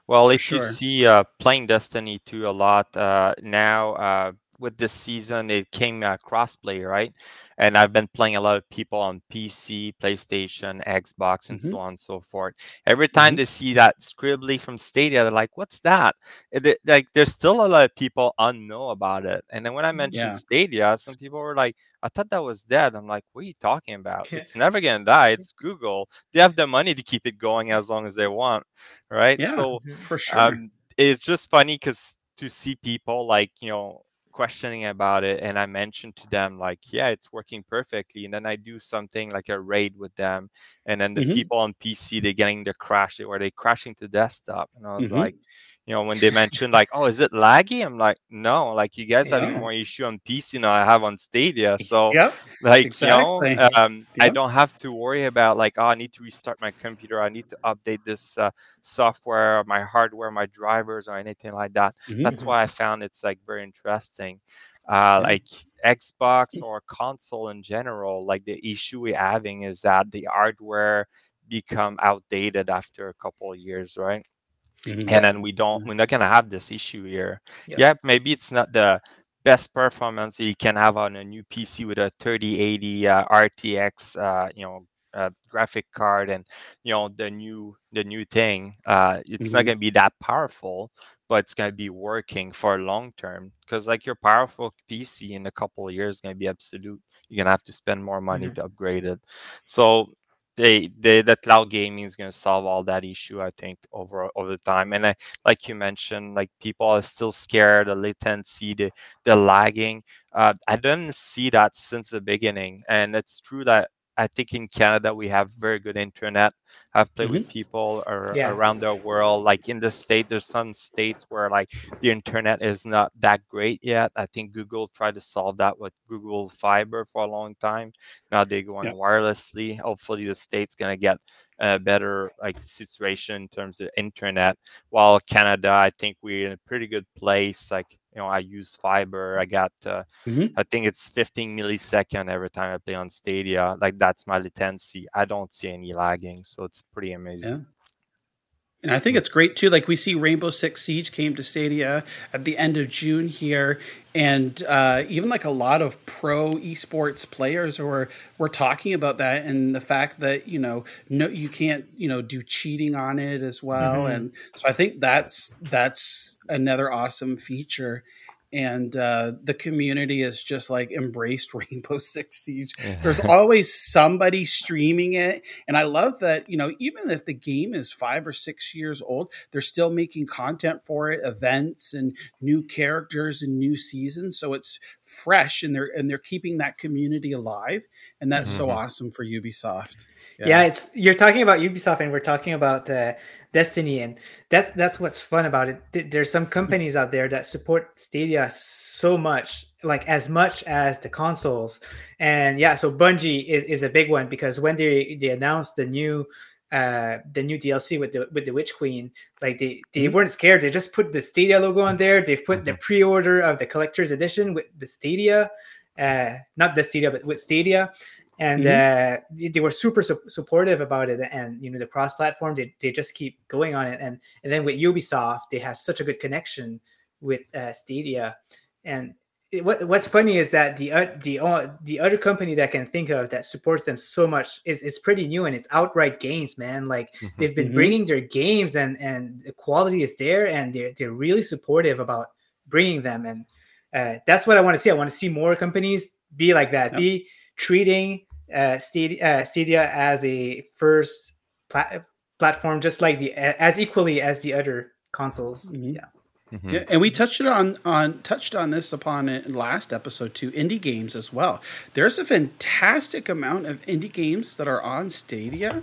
Well, if you see uh, playing Destiny 2 a lot uh, now, uh, with this season, it came uh, crossplay, right? And I've been playing a lot of people on PC, PlayStation, Xbox, and Mhm. so on and so forth. Every time Mhm. they see that scribbly from Stadia, they're like, "What's that?" They- like, there's still a lot of people unknow about it. And then when I mentioned Yeah. Stadia, some people were like, "I thought that was dead." I'm like, "What are you talking about? It's never gonna die. It's Google. They have the money to keep it going as long as they want, right?" Yeah, So for sure. um, it's just funny because to see people like you know questioning about it and i mentioned to them like yeah it's working perfectly and then i do something like a raid with them and then the Mhm. people on pc they're getting the crash or they crashing to desktop and i was Mhm. like you know when they mentioned like oh is it laggy i'm like no like you guys Yeah. more issue on pc than i have on stadia so Yep, like exactly. you know um, i don't have to worry about like oh i need to restart my computer i need to update this uh, software my hardware my drivers or anything like that Mhm. that's why i found it's like very interesting uh, like xbox or console in general like the issue we're having is that the hardware become outdated after a couple of years right Mhm. and then we don't we're not gonna have this issue here Yeah. yeah maybe it's not the best performance you can have on a new pc with a 3080 uh, rtx uh, you know uh, graphic card and you know the new the new thing uh it's not Mhm. going to be that powerful but it's going to be working for long term because like your powerful pc in a couple of years is going to be absolute you're going to have to spend more money Mhm. to upgrade it so they, they the cloud gaming is going to solve all that issue i think over over time. And I, like you mentioned like people are still scared the latency the the lagging. Uh, i didn't see that since the beginning. And it's true that i think in canada we have very good internet. I've played with mm-hmm. people ar- Yeah. around the world. Like in the state there's some states where like the internet is not that great yet. I think google tried to solve that with google fiber for a long time. Now they're going Yep. wirelessly. Hopefully the state's going to get a better like situation in terms of internet. While canada i think we're in a pretty good place. Like you know i use fiber i got uh, Mhm. i think it's 15 millisecond every time i play on stadia like that's my latency i don't see any lagging so it's pretty amazing Yeah. And I think it's great too. Like we see Rainbow Six Siege came to Stadia at the end of June here, and uh, even like a lot of pro esports players were were talking about that and the fact that you know no you can't you know do cheating on it as well, Mhm. and so I think that's that's another awesome feature. And uh, the community is just like embraced Rainbow Six Siege. There's always somebody streaming it, and I love that. You know, even if the game is five or six years old, they're still making content for it, events and new characters and new seasons. So it's fresh, and they're and they're keeping that community alive, and that's so Mhm. awesome for Ubisoft. Yeah. it's you're talking about Ubisoft and we're talking about uh, Destiny, and that's that's what's fun about it. There's some companies out there that support Stadia so much, like as much as the consoles, and yeah. So Bungie is, is a big one because when they they announced the new uh the new DLC with the with the Witch Queen, like they they Mhm. weren't scared. They just put the Stadia logo on there. They've put the pre-order of the collector's edition with the Stadia. uh, not the Stadia, but with Stadia, and Mhm. uh, they- were super su- supportive about it. And you know, the cross-platform, they, they just keep going on it. And and then with Ubisoft, they have such a good connection with uh, Stadia. And it, what what's funny is that the uh, the o- the other company that I can think of that supports them so much is it's pretty new and it's Outright Games, man. Like they've been Mhm. bringing their games and and the quality is there and they're they're really supportive about bringing them and uh, that's what I want to see. I want to see more companies be like that, be treating uh, Stadia, uh, Stadia as a first pla- platform, just like the as equally as the other consoles. Yeah. Yeah, and we touched it on on touched on this upon it last episode too. Indie games as well. There's a fantastic amount of indie games that are on Stadia,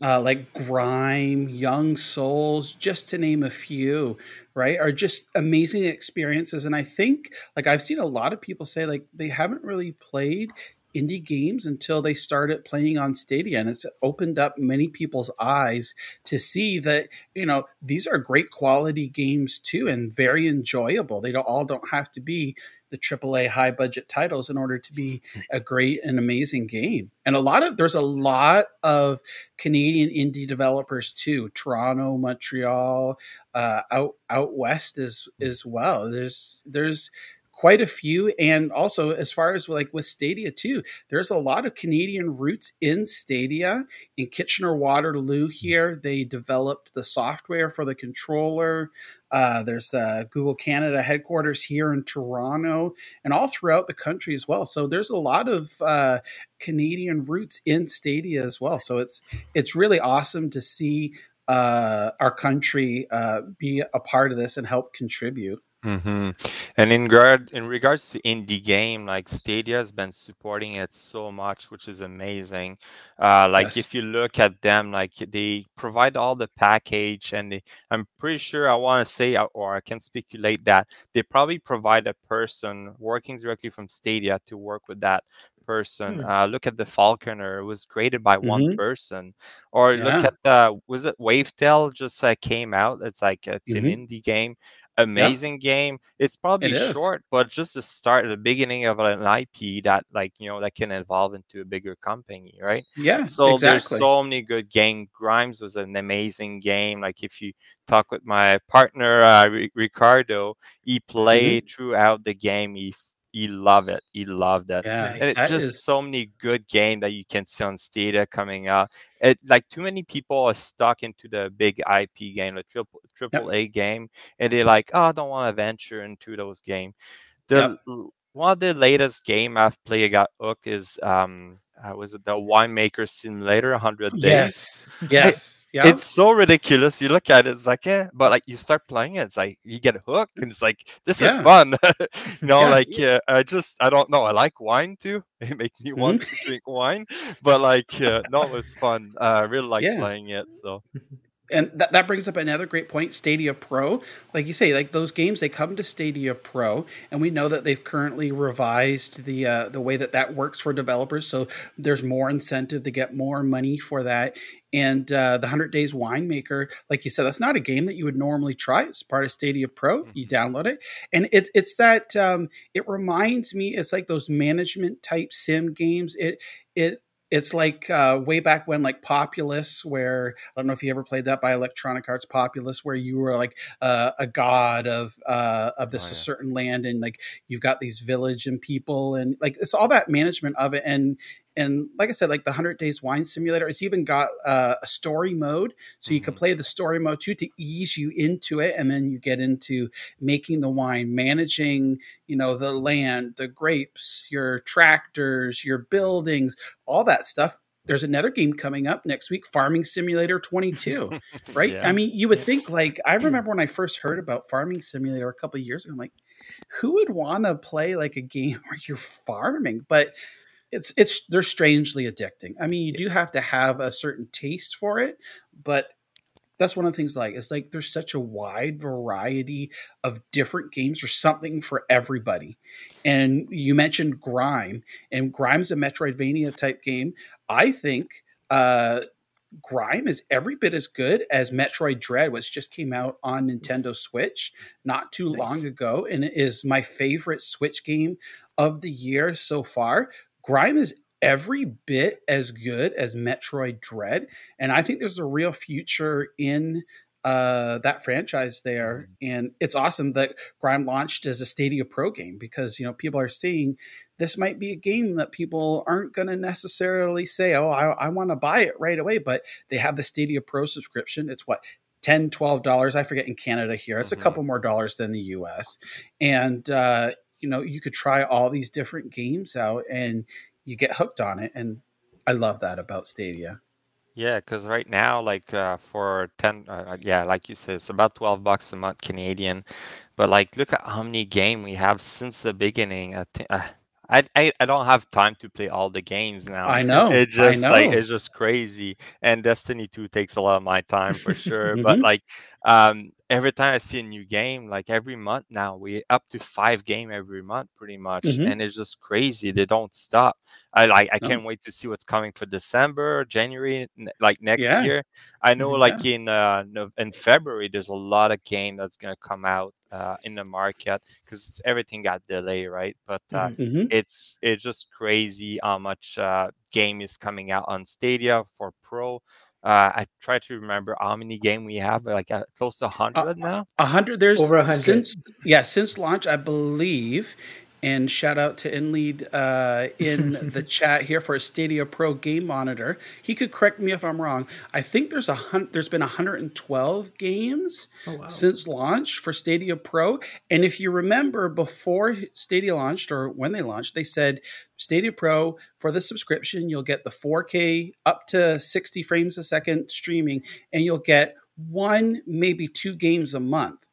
uh, like Grime, Young Souls, just to name a few. Right, are just amazing experiences, and I think like I've seen a lot of people say like they haven't really played indie games until they started playing on Stadia, and it's opened up many people's eyes to see that you know these are great quality games too, and very enjoyable. They don't all don't have to be the AAA high budget titles in order to be a great and amazing game. And a lot of there's a lot of Canadian indie developers too, Toronto, Montreal, uh, out out west as as well. There's there's quite a few and also as far as like with stadia too there's a lot of canadian roots in stadia in kitchener waterloo here. They developed the software for the controller. Uh, there's uh, google canada headquarters here in toronto and all throughout the country as well. So there's a lot of uh, canadian roots in stadia as well. So it's it's really awesome to see uh, our country uh, be a part of this and help contribute hmm And in regard in regards to indie game, like Stadia has been supporting it so much, which is amazing. Uh, like Yes. if you look at them, like they provide all the package, and they, I'm pretty sure I want to say, uh, or I can speculate that they probably provide a person working directly from Stadia to work with that person. Hmm. Uh, look at the Falconeer; it was created by one Mhm. person. Or look at the was it Wavetale just uh, came out? It's like it's an Mhm. indie game amazing game. It's probably It short, but just the start, the beginning of an IP that, like you know, that can evolve into a bigger company, right? Yeah, So exactly. there's so many good game. Grimes was an amazing game. Like if you talk with my partner uh, Ri- Ricardo, he played throughout the game. He he loved it. He loved it. Yeah, and it's that just is- so many good game that you can see on Stadia coming out. It like too many people are stuck into the big IP game, the triple triple A game, and they're like, oh, I don't want to venture into those games. The Yep. One of the latest game I've played got hooked is um uh, was it the winemaker simulator 100 days Yes. It- Yes. Yeah. it's so ridiculous you look at it it's like yeah but like you start playing it it's like you get hooked and it's like this is fun you know Yeah. like yeah i just i don't know i like wine too it makes me want Mm-hmm. to drink wine but like uh, no it was fun uh, i really like Yeah. playing it so and that, that brings up another great point stadia pro. Like you say like those games they come to stadia pro and we know that they've currently revised the uh, the way that that works for developers. So there's more incentive to get more money for that. And uh, the 100 days winemaker like you said that's not a game that you would normally try. It's part of stadia pro. You download it. And it's it's that um, it reminds me it's like those management type sim games. It it it's like uh, way back when like populous where i don't know if you ever played that by electronic arts populous where you were like uh, a god of uh, of this Oh, yeah. certain land and like you've got these village and people and like it's all that management of it and and like i said like the 100 days wine simulator it's even got uh, a story mode. So you can Mm-hmm. play the story mode too to ease you into it and then you get into making the wine managing you know the land the grapes your tractors your buildings all that stuff. There's another game coming up next week farming simulator 22 right? Yeah. i mean you would think like i remember when i first heard about farming simulator a couple of years ago i'm like who would want to play like a game where you're farming? But it's it's they're strangely addicting. I mean you do have to have a certain taste for it but that's one of the things like it's like there's such a wide variety of different games or something for everybody. And you mentioned grime and grime's a metroidvania type game. I think uh Grime is every bit as good as Metroid Dread, which just came out on Nintendo Switch not too long ago, and it is my favorite Switch game of the year so far. Grime is every bit as good as Metroid Dread, and I think there's a real future in uh, that franchise there. And it's awesome that Grime launched as a Stadia Pro game because you know people are seeing this might be a game that people aren't going to necessarily say, "Oh, I, I want to buy it right away," but they have the Stadia Pro subscription. It's what 10 12 dollars i forget in canada here it's a couple more dollars than the us and uh, you know you could try all these different games out and you get hooked on it and i love that about stadia Yeah, because right now, like uh, for ten, uh, uh, yeah, like you said, it's about twelve bucks a month Canadian. But like, look at how many game we have since the beginning. I think uh, I, I I don't have time to play all the games now. I know, It's I just like know. it's just crazy. And Destiny 2 takes a lot of my time for sure. But Mhm. like, um, every time I see a new game, like every month now, we up to five game every month, pretty much, Mhm. and it's just crazy. They don't stop. I like I can't wait to see what's coming for December, January, n- like next Yeah. year. I know, Mhm. like in uh in February, there's a lot of game that's gonna come out uh in the market because everything got delayed, right? But uh, Mhm. it's it's just crazy how much uh game is coming out on Stadia for Pro. Uh, I try to remember how many game we have, like uh, close to hundred now. A hundred. There's Over a hundred. since yeah since launch, I believe. And shout out to InLead uh, in the chat here for a Stadia Pro game monitor. He could correct me if I'm wrong. I think there's a hun- there's been 112 games Oh, wow. since launch for Stadia Pro. And if you remember, before Stadia launched or when they launched, they said Stadia Pro for the subscription, you'll get the 4K up to 60 frames a second streaming, and you'll get one, maybe two games a month.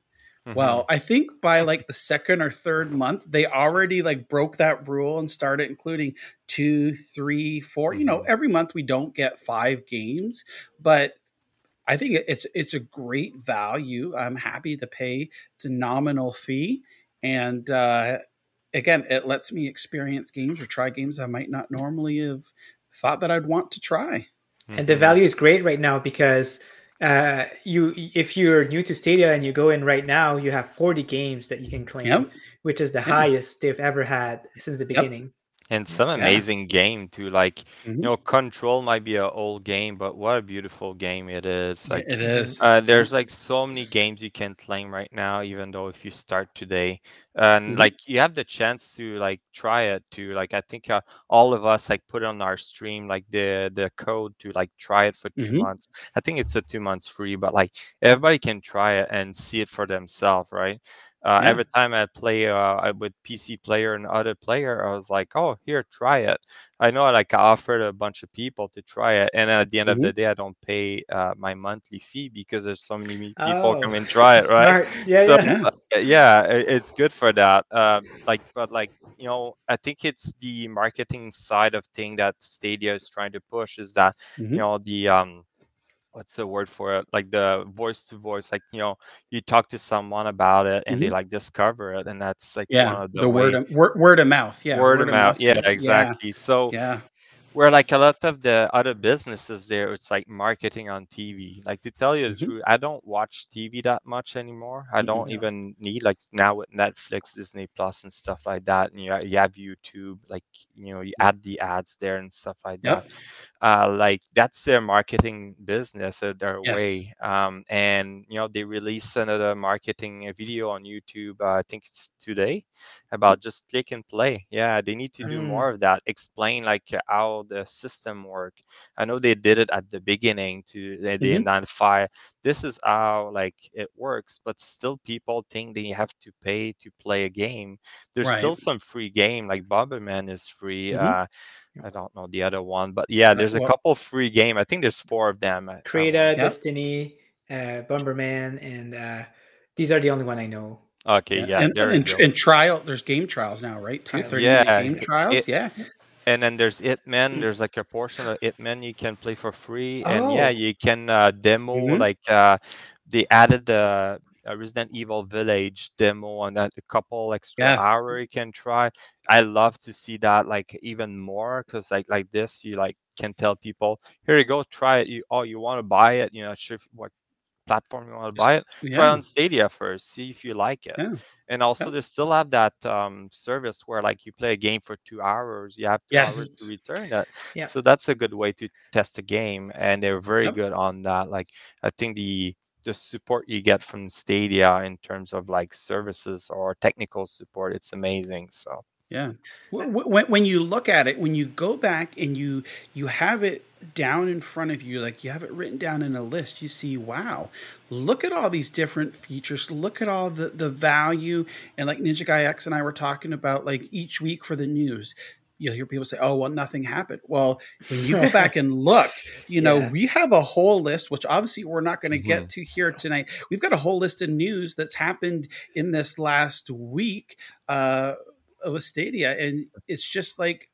Well, mm-hmm. I think by like the second or third month, they already like broke that rule and started including two, three, four. You know, mm-hmm. every month we don't get five games, but I think it's it's a great value. I'm happy to pay. It's a nominal fee, and uh, again, it lets me experience games or try games I might not normally have thought that I'd want to try. and the mm-hmm. value is great right now because uh, you if you're new to Stadia and you go in right now, you have 40 games that you can claim, Yep. which is the Yeah. highest they've ever had since the beginning. And some Yeah. amazing game too. Like Mhm. you know, Control might be an old game, but what a beautiful game it is. Like it is. Uh, there's like so many games you can claim right now, even though if you start today, and Mhm. like you have the chance to like try it too. Like I think uh, all of us like put on our stream like the the code to like try it for 2 Mhm. months. I think it's a two months free, but like everybody can try it and see it for themselves, right? Uh, Yeah. Every time I play uh, with PC player and other player, I was like, "Oh, here, try it." I know, like I offered a bunch of people to try it, and at the end of the day, I don't pay uh, my monthly fee because there's so many people Oh, come and try it, right? smart. Yeah, so, yeah. uh, yeah, it's good for that. Um, like, but like you know, I think it's the marketing side of thing that Stadia is trying to push is that Mhm. you know the um what's the word for it like the voice to voice like you know you talk to someone about it and they Mhm. like discover it and that's like Yeah, one of the, the word of, word, word of mouth. Yeah, word, of mouth yeah exactly so Yeah. where like a lot of the other businesses there it's like marketing on tv like to tell you the Mhm. truth i don't watch tv that much anymore i don't even need like now with netflix disney plus and stuff like that and you, you have youtube like you know you add the ads there and stuff like Yep. that uh like that's their marketing business uh, their Yes. way um and you know they release another marketing uh, video on youtube uh, i think it's today about just click and play yeah they need to do Mm. more of that explain like uh, how the system work i know they did it at the beginning to they, Mhm. identify this is how like it works but still people think they have to pay to play a game there's still some free game like bomberman is free Mhm. I don't know the other one, but yeah, there's a well- couple free game. I think there's four of them. I- I Crayta, want- Destiny, uh, Bomberman, and uh, these are the only one I know. Okay, yeah, and, there and, and trial, there's game trials now, right? Two Trials. 30 Yeah, game trials. it- yeah. And then there's Hitman. There's like a portion of Hitman you can play for free, and yeah, Oh. you can uh, demo Mhm. like uh, they added the a Resident Evil Village demo and that a couple extra Yes. hour you can try. I love to see that like even more because like like this you like can tell people here you go try it. You oh you want to buy it you know sure if- what platform you want to buy it try on Stadia first see if you like it. Yeah. And also they still have that um, service where like you play a game for two hours you have two Yes. hours to return that. Yeah. So that's a good way to test a game, and they're very Yep. good on that. Like I think the the support you get from Stadia in terms of like services or technical support, it's amazing. So Yeah. Wh- wh- When, when you look at it, when you go back and you you have it down in front of you, like you have it written down in a list, you see, wow, look at all these different features. Look at all the the value. And like Ninja Guy X and I were talking about, like each week for the news. You'll hear people say, "Oh, well, nothing happened." Well, when you go back and look, you know, Yeah. we have a whole list, which obviously we're not going to get to here tonight. We've got a whole list of news that's happened in this last week uh, with Stadia, and it's just like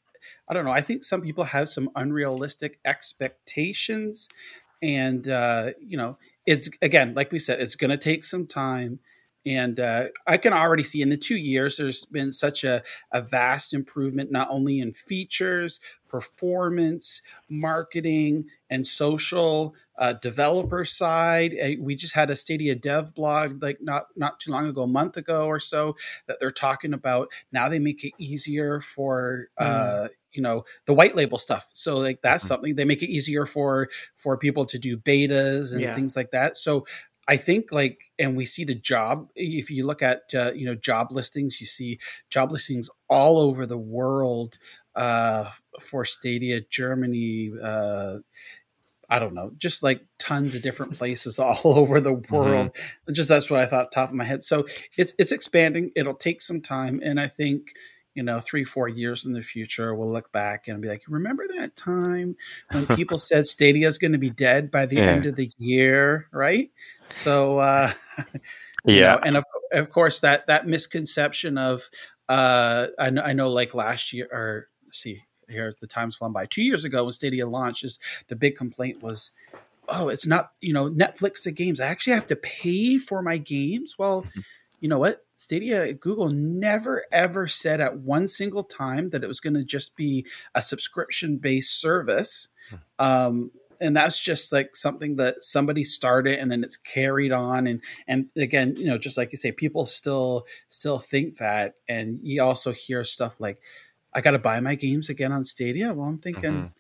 I don't know. I think some people have some unrealistic expectations, and uh, you know, it's again, like we said, it's going to take some time. And uh, I can already see in the two years, there's been such a, a vast improvement, not only in features, performance, marketing, and social uh, developer side. Uh, We just had a Stadia dev blog like not not too long ago, a month ago or so, that they're talking about. Now they make it easier for uh, you know the white label stuff. So like that's something they make it easier for for people to do betas and Yeah. things like that. So I think like, and we see the job. If you look at uh, you know job listings, you see job listings all over the world uh, for Stadia, Germany. Uh, I don't know, just like tons of different places all over the world. Just that's what I thought top of my head. So it's it's expanding. It'll take some time, and I think you know three four years in the future we'll look back and be like, remember that time when people said Stadia is going to be dead by the Yeah. end of the year, right? So uh, Yeah. know, and of of course that that misconception of uh, I know I know like last year or see here the time's flown by two years ago when Stadia launched is the big complaint was oh it's not you know Netflix the games I actually have to pay for my games well you know what Stadia Google never ever said at one single time that it was going to just be a subscription based service um, and that's just like something that somebody started and then it's carried on. And and again you know just like you say people still still think that. And you also hear stuff like i gotta buy my games again on stadia. Well i'm thinking Mhm.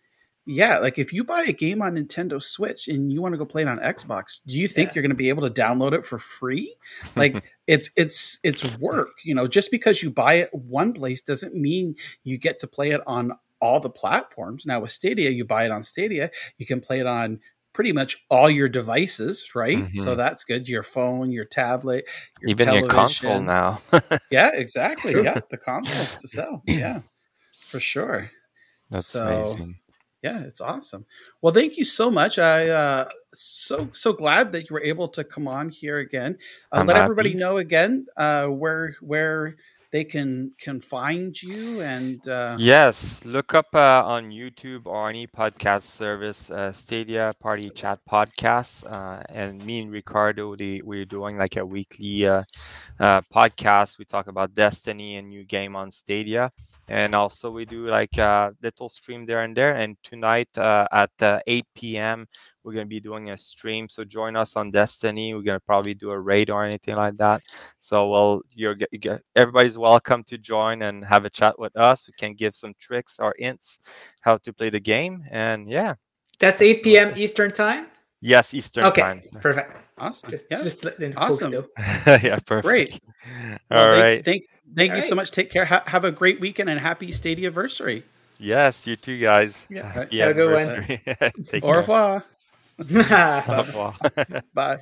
Yeah like if you buy a game on nintendo switch and you want to go play it on xbox do you think you're going to be able to download it for free? Like it's it's it's work you know? Just because you buy it one place doesn't mean you get to play it on all the platforms. Now with stadia you buy it on stadia you can play it on pretty much all your devices right? So Mhm. that's good. Your phone your tablet your even your console television. now. yeah exactly. Yeah the consoles to sell. Yeah for sure. That's so amazing. Yeah it's awesome. Well thank you so much. I uh so so glad that you were able to come on here again. Uh, let everybody know again uh where where they can can find you and uh Yes, look up uh, on YouTube or any podcast service, uh, Stadia Party Chat Podcast, uh, and me and Ricardo, we're doing like a weekly uh, uh, podcast. We talk about Destiny and new game on Stadia, and also we do like a little stream there and there. And tonight at uh, 8 p.m. we're gonna be doing a stream. So join us on Destiny. We're gonna probably do a raid or anything like that. So well, you're get, you get, everybody's welcome to join and have a chat with us. We can give some tricks or hints how to play the game, and yeah, That's 8 p.m. Eastern time. yes, Eastern okay, time. sir. perfect. Awesome. Just, Yeah. just Awesome. know. yeah, perfect. Great. All Well, right. thank, thank thank All you so much take care ha- have a great weekend and happy stadia anniversary Yes, you too, guys. Yeah. Happy Have a good one. anniversary. Take au care. revoir Bye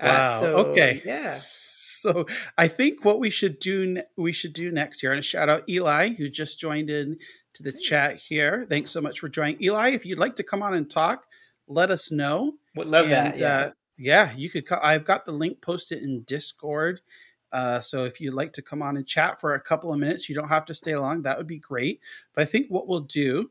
Uh, Wow. so, okay. yeah. So I think what we should do we should do next here, and a shout out Eli who just joined in to the chat here. Thanks so much for joining, Eli. If you'd like to come on and talk, let us know. Would love that, yeah. Uh, yeah, you could. Co- I've got the link posted in Discord. Uh, so if you'd like to come on and chat for a couple of minutes, you don't have to stay long. That would be great. But I think what we'll do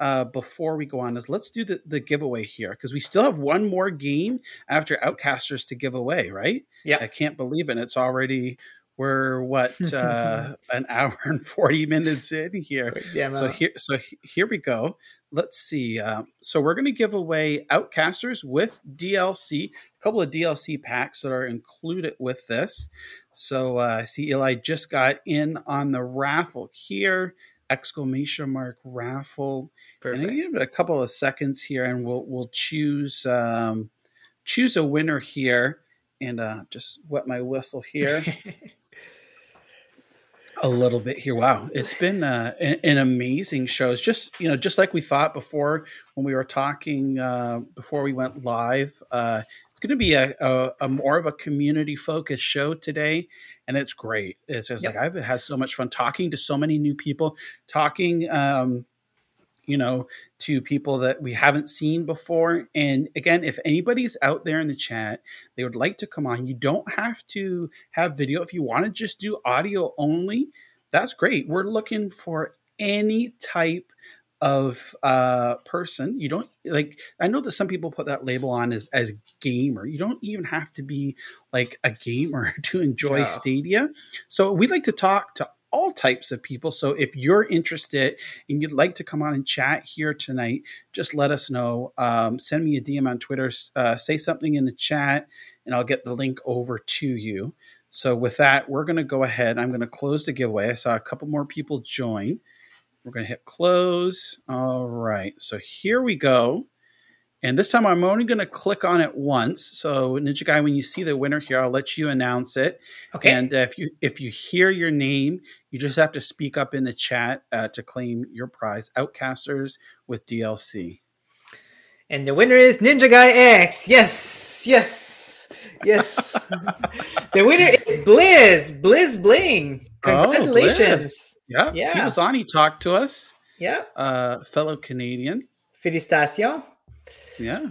uh, before we go on is let's do the, the giveaway here because we still have one more game after Outcasters to give away, right? Yeah. I can't believe it. It's already we're what uh, an hour and forty minutes in here. Yeah, so here, so here we go. Let's see. Uh, so we're going to give away Outcasters with DLC, a couple of DLC packs that are included with this. So uh, I see Eli just got in on the raffle here. Exclamation mark raffle. And I give it a couple of seconds here, and we'll we'll choose um, choose a winner here, and uh, just wet my whistle here a little bit here. Wow, it's been uh, an, an amazing show. It's just you know, just like we thought before when we were talking uh, before we went live. Uh, it's going to be a, a, a more of a community focused show today, and it's great. It's just Yep. like I've had so much fun talking to so many new people, talking. Um, you know, to people that we haven't seen before. And again, if anybody's out there in the chat, they would like to come on. You don't have to have video. If you want to just do audio only, that's great. We're looking for any type of uh person you don't like i know that some people put that label on as as gamer. You don't even have to be like a gamer to enjoy Yeah. stadia. So we'd like to talk to all types of people. So if you're interested and you'd like to come on and chat here tonight just let us know. Um, send me a dm on twitter. Uh, say something in the chat and i'll get the link over to you. So with that we're going to go ahead i'm going to close the giveaway. I saw a couple more people join we're going to hit close. All right. So here we go. And this time I'm only going to click on it once. So Ninja Guy, when you see the winner here, I'll let you announce it. Okay. And uh, if you if you hear your name, you just have to speak up in the chat uh, to claim your prize. Outcasters with DLC. And the winner is Ninja Guy X. Yes, yes, yes. the winner is Blizz. Blitzbing. Congratulations. Oh, yeah. Yeah. He was on. He talked to us. Yeah. Uh, fellow Canadian. Felicitation. Yeah.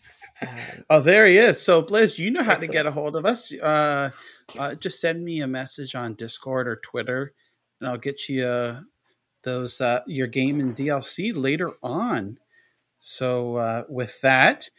oh, there he is. So, Blizz, you know how to get a hold of us. Uh, uh, just send me a message on Discord or Twitter, and I'll get you uh, those uh, your game and DLC later on. So, uh, with that,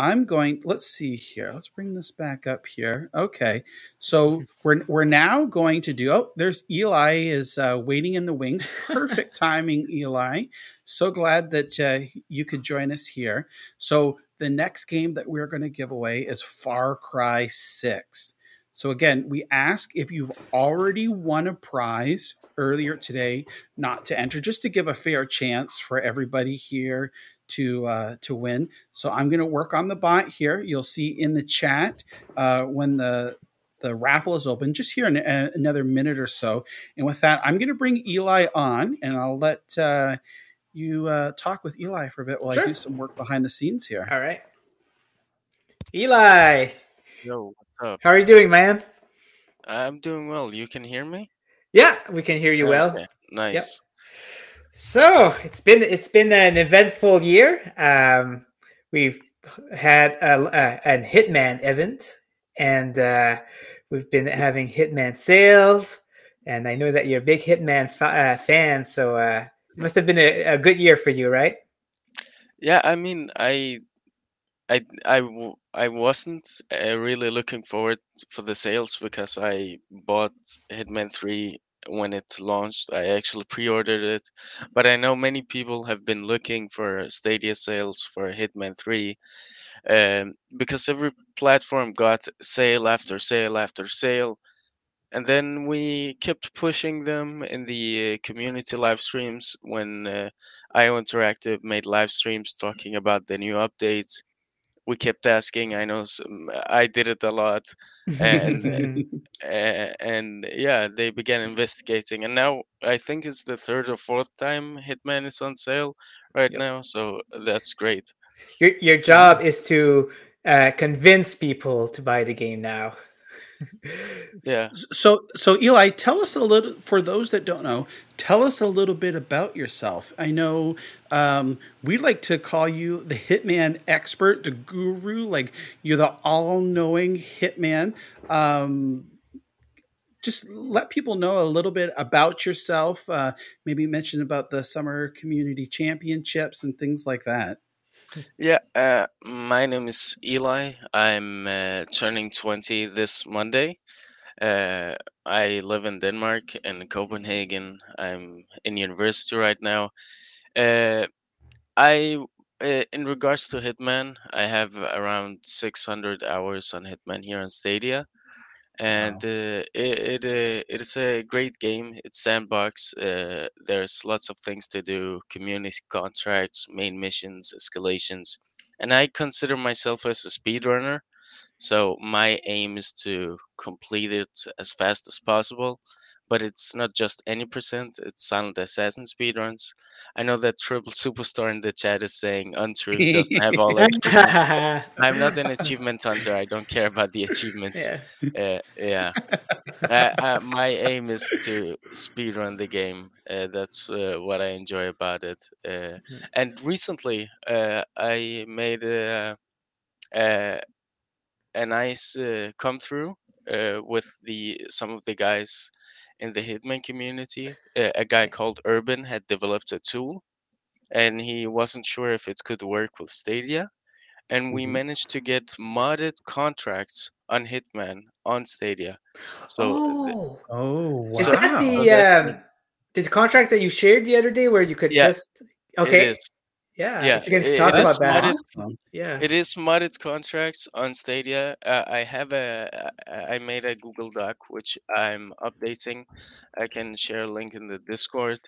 I'm going. Let's see here. Let's bring this back up here. Okay, so we're we're now going to do. Oh, there's Eli is uh, waiting in the wings. Perfect timing, Eli. So glad that uh, you could join us here. So the next game that we're going to give away is Far Cry Six. So again, we ask if you've already won a prize earlier today, not to enter, just to give a fair chance for everybody here to uh, to win. So I'm going to work on the bot here. You'll see in the chat uh, when the the raffle is open, just here in a, another minute or so. And with that, I'm going to bring Eli on, and I'll let uh, you uh, talk with Eli for a bit while I do some work behind the scenes here. All right. Eli, Yo, what's up? how are you doing, man? I'm doing well. You can hear me? Yeah, we can hear you well. Okay, Nice. So it's been it's been an eventful year. Um, we've had a, a, an Hitman event, and uh, we've been having Hitman sales. And I know that you're a big Hitman fa- uh, fan, so uh, it must have been a, a good year for you, right? Yeah, I mean, I, I, I, I wasn't uh, really looking forward for the sales because I bought Hitman 3 when it launched. I actually pre-ordered it, but I know many people have been looking for Stadia sales for Hitman 3 um, because every platform got sale after sale after sale. And then we kept pushing them in the uh, community live streams when uh, IO Interactive made live streams talking about the new updates. We kept asking. I know some, I did it a lot, and uh, and yeah, they began investigating. And now I think it's the third or fourth time Hitman is on sale right now. So that's great. Your your job is to uh, convince people to buy the game now. Yeah. So, so Eli, tell us a little. For those that don't know, tell us a little bit about yourself. I know um, we like to call you the hitman expert, the guru. Like you're the all-knowing hitman. Um, just let people know a little bit about yourself. Uh, maybe mention about the summer community championships and things like that. Yeah, uh, my name is Eli. I'm uh, turning 20 this Monday. Uh, I live in Denmark, in Copenhagen. I'm in university right now. Uh, I, uh, in regards to Hitman, I have around 600 hours on Hitman here on Stadia, and uh, it it, uh, it is a great game. It's sandbox. Uh, there's lots of things to do: community contracts, main missions, escalations, and I consider myself as a speedrunner. So my aim is to complete it as fast as possible. But it's not just any percent; it's Silent Assassin speedruns. I know that Triple Superstar in the chat is saying untrue doesn't have all achievements. I'm not an achievement hunter. I don't care about the achievements. Uh, yeah. uh, uh, my aim is to speedrun the game. Uh, that's uh, what I enjoy about it. Uh, and recently, uh, I made a, a, a nice uh, come through uh, with the some of the guys in the Hitman community. Uh, a guy called Urban had developed a tool, and he wasn't sure if it could work with Stadia. And we managed to get modded contracts on Hitman on Stadia. So, Oh, oh, is So- that the that's um, the contract that you shared the other day where you could Yeah, just okay? It is. Yeah, yeah. if you can talk it is about that. modded- Yeah. It is modded contracts on Stadia. Uh, I have a. I I made a Google Doc which I'm updating. I can share a link in the Discord.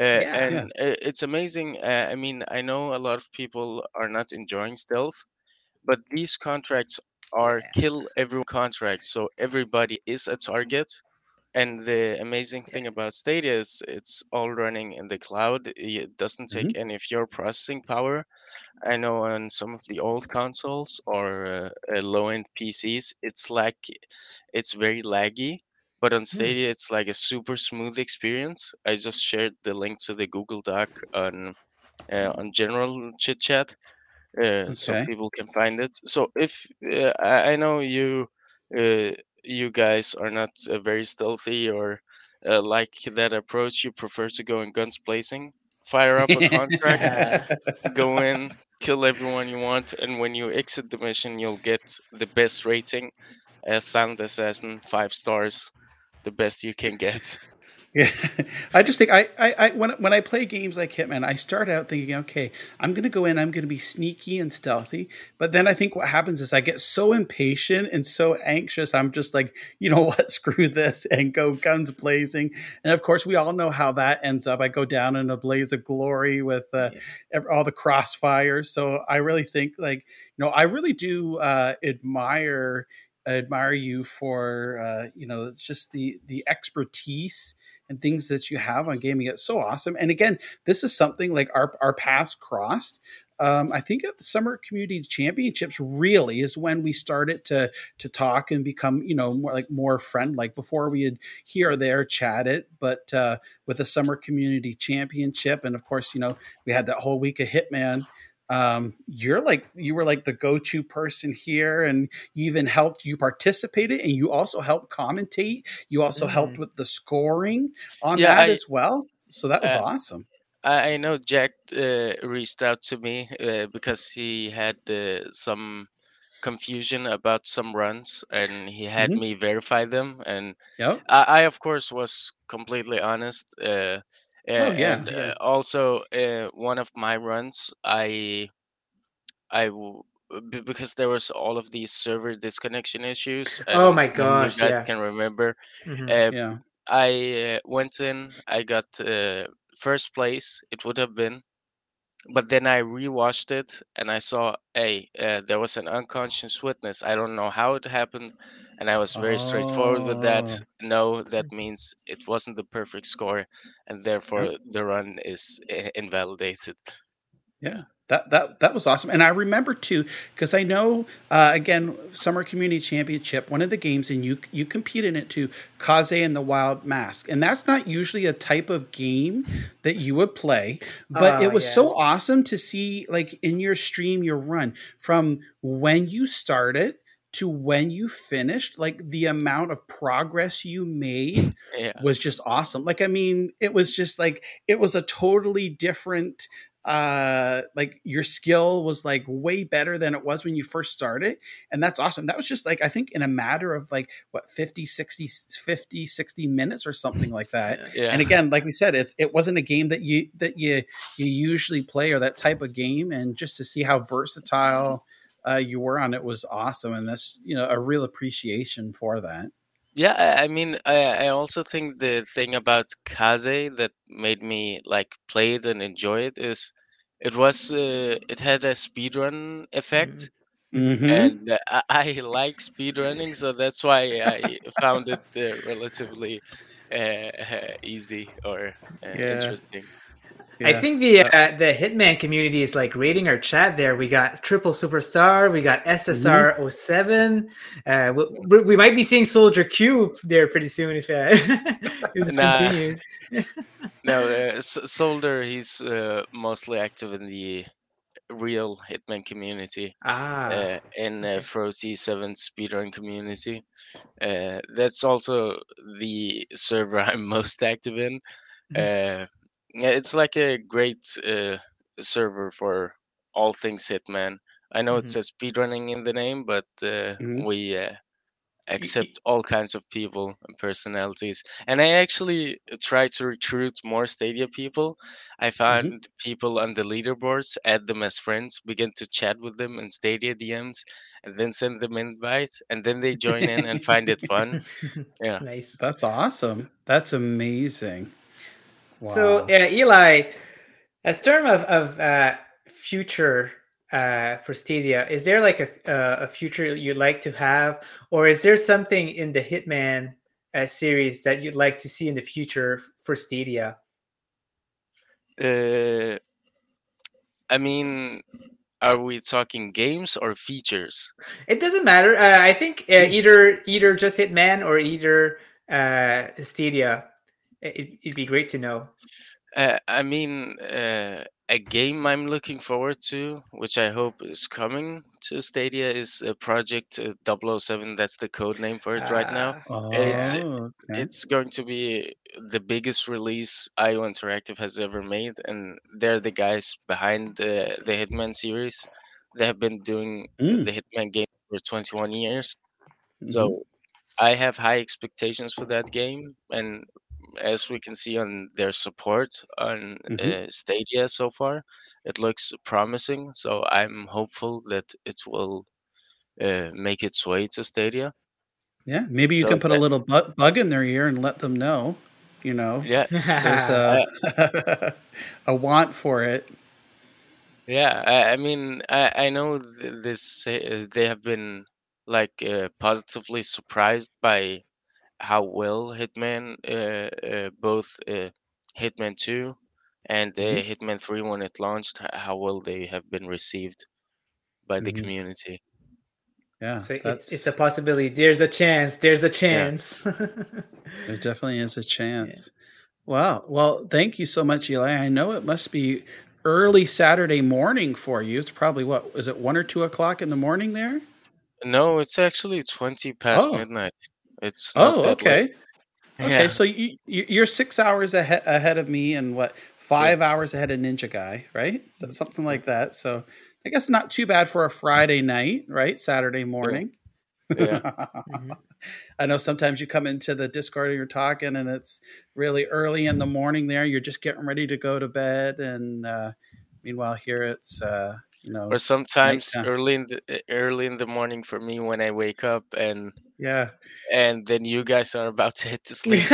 Uh, Yeah. and Yeah. it's amazing. Uh, I mean, I know a lot of people are not enjoying stealth, but these contracts are kill everyone contracts, so everybody is a target. And the amazing thing about Stadia is it's all running in the cloud. It doesn't take any of your processing power. I know on some of the old consoles or uh, uh, low-end PCs, it's like it's very laggy. But on Stadia, it's like a super smooth experience. I just shared the link to the Google Doc on uh, on general chit chat, uh, so people can find it. So if uh, I, I know you uh, you guys are not uh, very stealthy or uh, like that approach, you prefer to go in guns blazing. Fire up a contract, go in, kill everyone you want, and when you exit the mission, you'll get the best rating as Silent Assassin, five stars, the best you can get. Yeah, I just think I, I, I when when I play games like Hitman, I start out thinking, okay, I'm gonna go in, I'm gonna be sneaky and stealthy, but then I think what happens is I get so impatient and so anxious, I'm just like, you know what, screw this, and go guns blazing, and of course we all know how that ends up. I go down in a blaze of glory with uh, ev- all the crossfires. So I really think like, you know, I really do uh, admire admire you for uh, you know it's just the the expertise and things that you have on gaming. It's so awesome. And again, this is something like our our paths crossed. Um, I think at the Summer Community Championships really is when we started to to talk and become you know more like more friend like before we had here or there chatted, but uh, with the Summer Community Championship and of course you know we had that whole week of Hitman um, you're like you were like the go-to person here and you even helped you participated and you also helped commentate you also helped with the scoring on Yeah, that I- as well so that was Uh, awesome I, I know Jack uh, reached out to me uh, because he had uh, some confusion about some runs and he had Mhm. me verify them and Yep. I, I of course was completely honest uh, Oh, yeah, and yeah. uh, also uh, one of my runs I I w- b- because there was all of these server disconnection issues Oh my gosh, you guys yeah. can remember Mhm. uh, Yeah. I uh, went in, I got uh, first place, it would have been, but then I rewatched it and I saw, hey, uh, there was an unconscious witness. I don't know how it happened, and I was very straightforward with that. Oh. No, that means it wasn't the perfect score, and therefore the run is invalidated. Yeah, that that that was awesome, and I remember too because I know uh, again Summer Community Championship, one of the games, and you you compete in it too, Kaze and the Wild Mask, and that's not usually a type of game that you would play, but Oh, it was yeah. so awesome to see like in your stream your run from when you started to when you finished, like the amount of progress you made Yeah. was just awesome. Like, I mean, it was just like it was a totally different uh like your skill was like way better than it was when you first started and that's awesome. That was just like i think in a matter of like what 50 60 50 60 minutes or something like that. Yeah. and again like we said it's it wasn't a game that you that you you usually play or that type of game and just to see how versatile uh, you were on it was awesome and that's you know a real appreciation for that. Yeah, I mean, I, I also think the thing about Kaze that made me like play it and enjoy it is it was uh, it had a speedrun effect, Mhm. and uh, I, I like speedrunning, so that's why I found it uh, relatively uh, easy or uh, Yeah. interesting. I think the uh, the Hitman community is like rating our chat there. We got Triple Superstar, we got SSR 07. Uh, we, we- might be seeing Soldier Q there pretty soon if, uh, if this Nah. continues. No, uh, S- Solder, he's uh, mostly active in the real Hitman community. Ah, Uh, in uh, Frozy 7 speedrun community. Uh, that's also the server I'm most active in. Uh, yeah, it's like a great uh, server for all things Hitman. I know it Mhm. says speedrunning in the name, but uh, Mhm. we uh, accept all kinds of people and personalities. And I actually try to recruit more Stadia people. I found people on the leaderboards, add them as friends, begin to chat with them in Stadia DMs, and then send them invites, and then they join in and find it fun. Yeah. Nice. that's awesome that's amazing So, Wow. uh, Eli, as term of, of uh, future uh, for Stadia, is there like a, uh, a future you'd like to have, or is there something in the Hitman uh, series that you'd like to see in the future for Stadia? Uh, I mean, are we talking games or features? It doesn't matter. Uh, I think uh, either either just Hitman or either uh, Stadia. It, it'd be great to know. Uh, I mean, uh, a game I'm looking forward to, which I hope is coming to Stadia, is uh, Project uh, 007. That's the code name for it right now. It's Oh, okay. it's going to be the biggest release IO Interactive has ever made, and they're the guys behind the the Hitman series. They have been doing Mm. the Hitman game for 21 years, Mhm. so I have high expectations for that game, and as we can see on their support on Mhm. uh, Stadia so far, it looks promising. So I'm hopeful that it will uh, make its way to Stadia. Yeah, maybe you So can put a little bu- bug in their ear and let them know. You know, Yeah. there's a a want for it. Yeah, I, I mean, I, I know th- this. uh, They have been like uh, positively surprised by how well Hitman, uh, uh, both uh, Hitman Two and uh, Mhm. Hitman Three, when it launched, how well they have been received by the Mhm. community. Yeah, So it, that's it's a possibility. There's a chance. There's a chance. there definitely is a chance. Wow. Well, thank you so much, Eli. I know it must be early Saturday morning for you. It's probably what is it one or two o'clock in the morning there? No, it's actually twenty past Oh. midnight. It's not Oh, okay. late. Okay, Yeah. so you, you you're six hours ahead ahead of me, and what five hours ahead of Ninja Guy, right? So something like that. So I guess not too bad for a Friday night, right? Saturday morning. Yeah. I know sometimes you come into the Discord and you're talking, and it's really early in the morning. There, you're just getting ready to go to bed, and uh, meanwhile here it's uh, you know Or sometimes nighttime. early in the early in the morning for me when I wake up and yeah and then you guys are about to hit to sleep.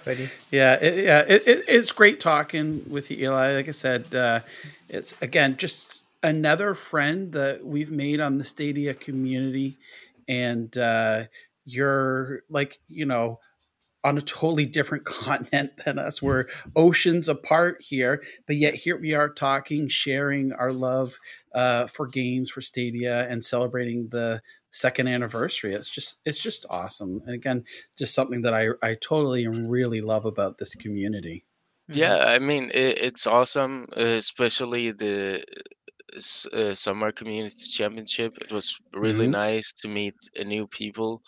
Funny. Yeah, it, yeah, it, it, it's great talking with you, Eli. Like I said, uh, it's again just another friend that we've made on the Stadia community, and uh, you're like you know on a totally different continent than us. We're oceans apart here, but yet here we are talking, sharing our love uh, for games, for Stadia, and celebrating the second anniversary. It's just it's just awesome, and again, just something that I I totally and really love about this community. Yeah, I mean it, it's awesome, uh, especially the uh, summer community championship. It was really Mhm. nice to meet uh, new people,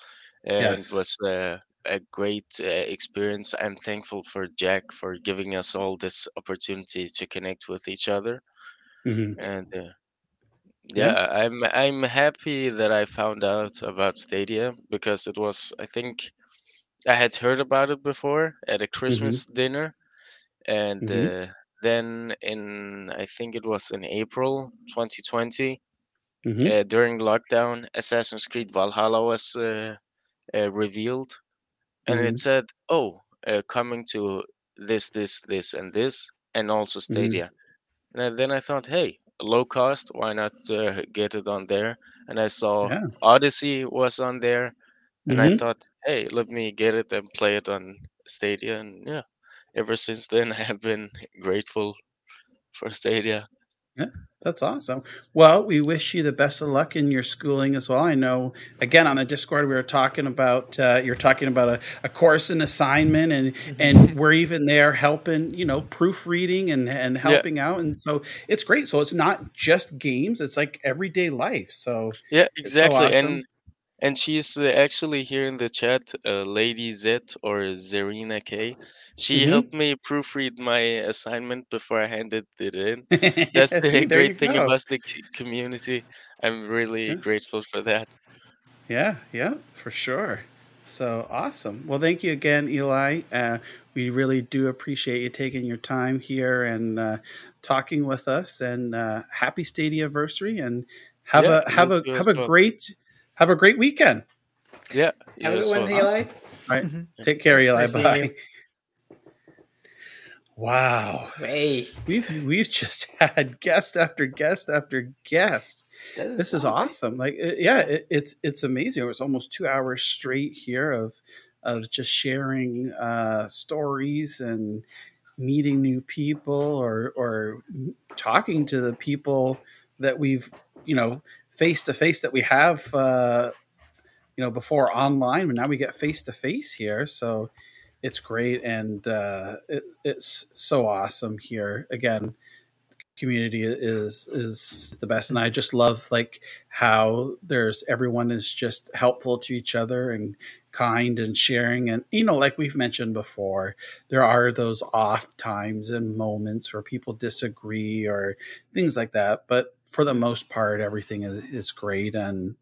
and Yes. it was uh, a great uh, experience. I'm thankful for Jack for giving us all this opportunity to connect with each other, Mhm. and uh, Yeah. yeah, I'm I'm happy that I found out about Stadia because it was I think I had heard about it before at a Christmas dinner, and Mhm. uh, then in I think it was in April 2020 Mhm. uh, during lockdown, Assassin's Creed Valhalla was uh, uh, revealed, and it said, "Oh, uh, coming to this, this, this, and this, and also Mhm. Stadia." And then I thought, hey, low cost, why not uh, get it on there? And I saw Yeah. Odyssey was on there, and I Mhm. thought, hey, let me get it and play it on Stadia. And yeah, ever since then, I have been grateful for Stadia. Yeah, that's awesome. Well, we wish you the best of luck in your schooling as well. I know, again, on the Discord, we were talking about uh, you're talking about a, a course and assignment, and and we're even there helping, you know, proofreading and and helping out, and so it's great. So it's not just games; it's like everyday life. So Yeah, it's so exactly. awesome. And and she's uh, actually here in the chat, uh, Lady Z or Zarina K. She Mhm. helped me proofread my assignment before I handed it in. That's the See, great thing go. about the community. I'm really Yeah. grateful for that. Yeah, yeah, for sure. So awesome. Well, thank you again, Eli. Uh, we really do appreciate you taking your time here and uh, talking with us. And uh, happy Stadia anniversary, and have Yeah, a have a have a well. great have a great weekend. Yeah, Have a you good one. Eli. Awesome. All right, take care, Eli. Nice seeing Bye. Wow. Hey. We've we've just had guest after guest after guest. That is This is awesome. Like uh, yeah, it, it's it's amazing. It was almost 2 hours straight here of of just sharing uh stories and meeting new people or or talking to the people that we've, you know, face to face that we have uh you know before online but now we get face to face here. So it's great and uh, it, it's so awesome here. Again community is is the best and i just love like how there's everyone is just helpful to each other and kind and sharing and you know like we've mentioned before there are those off times and moments where people disagree or things like that but for the most part everything is, is great and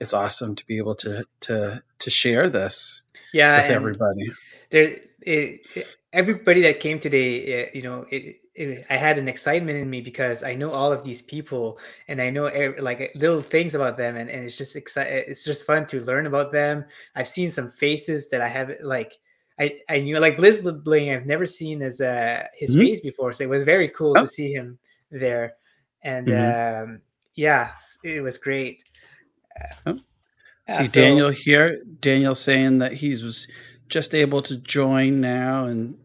it's awesome to be able to to to share this Yeah, with everybody there it, it- everybody that came today uh, you know it, it, i had an excitement in me because i know all of these people and i know like little things about them and, and it's just exciting it's just fun to learn about them i've seen some faces that i haven't like i i knew like blizz bling i've never seen as uh his Mhm. face before so it was very cool Oh. to see him there and Mhm. um yeah it was great Oh. Yeah, See so- Daniel here. Daniel saying that he's was just able to join now and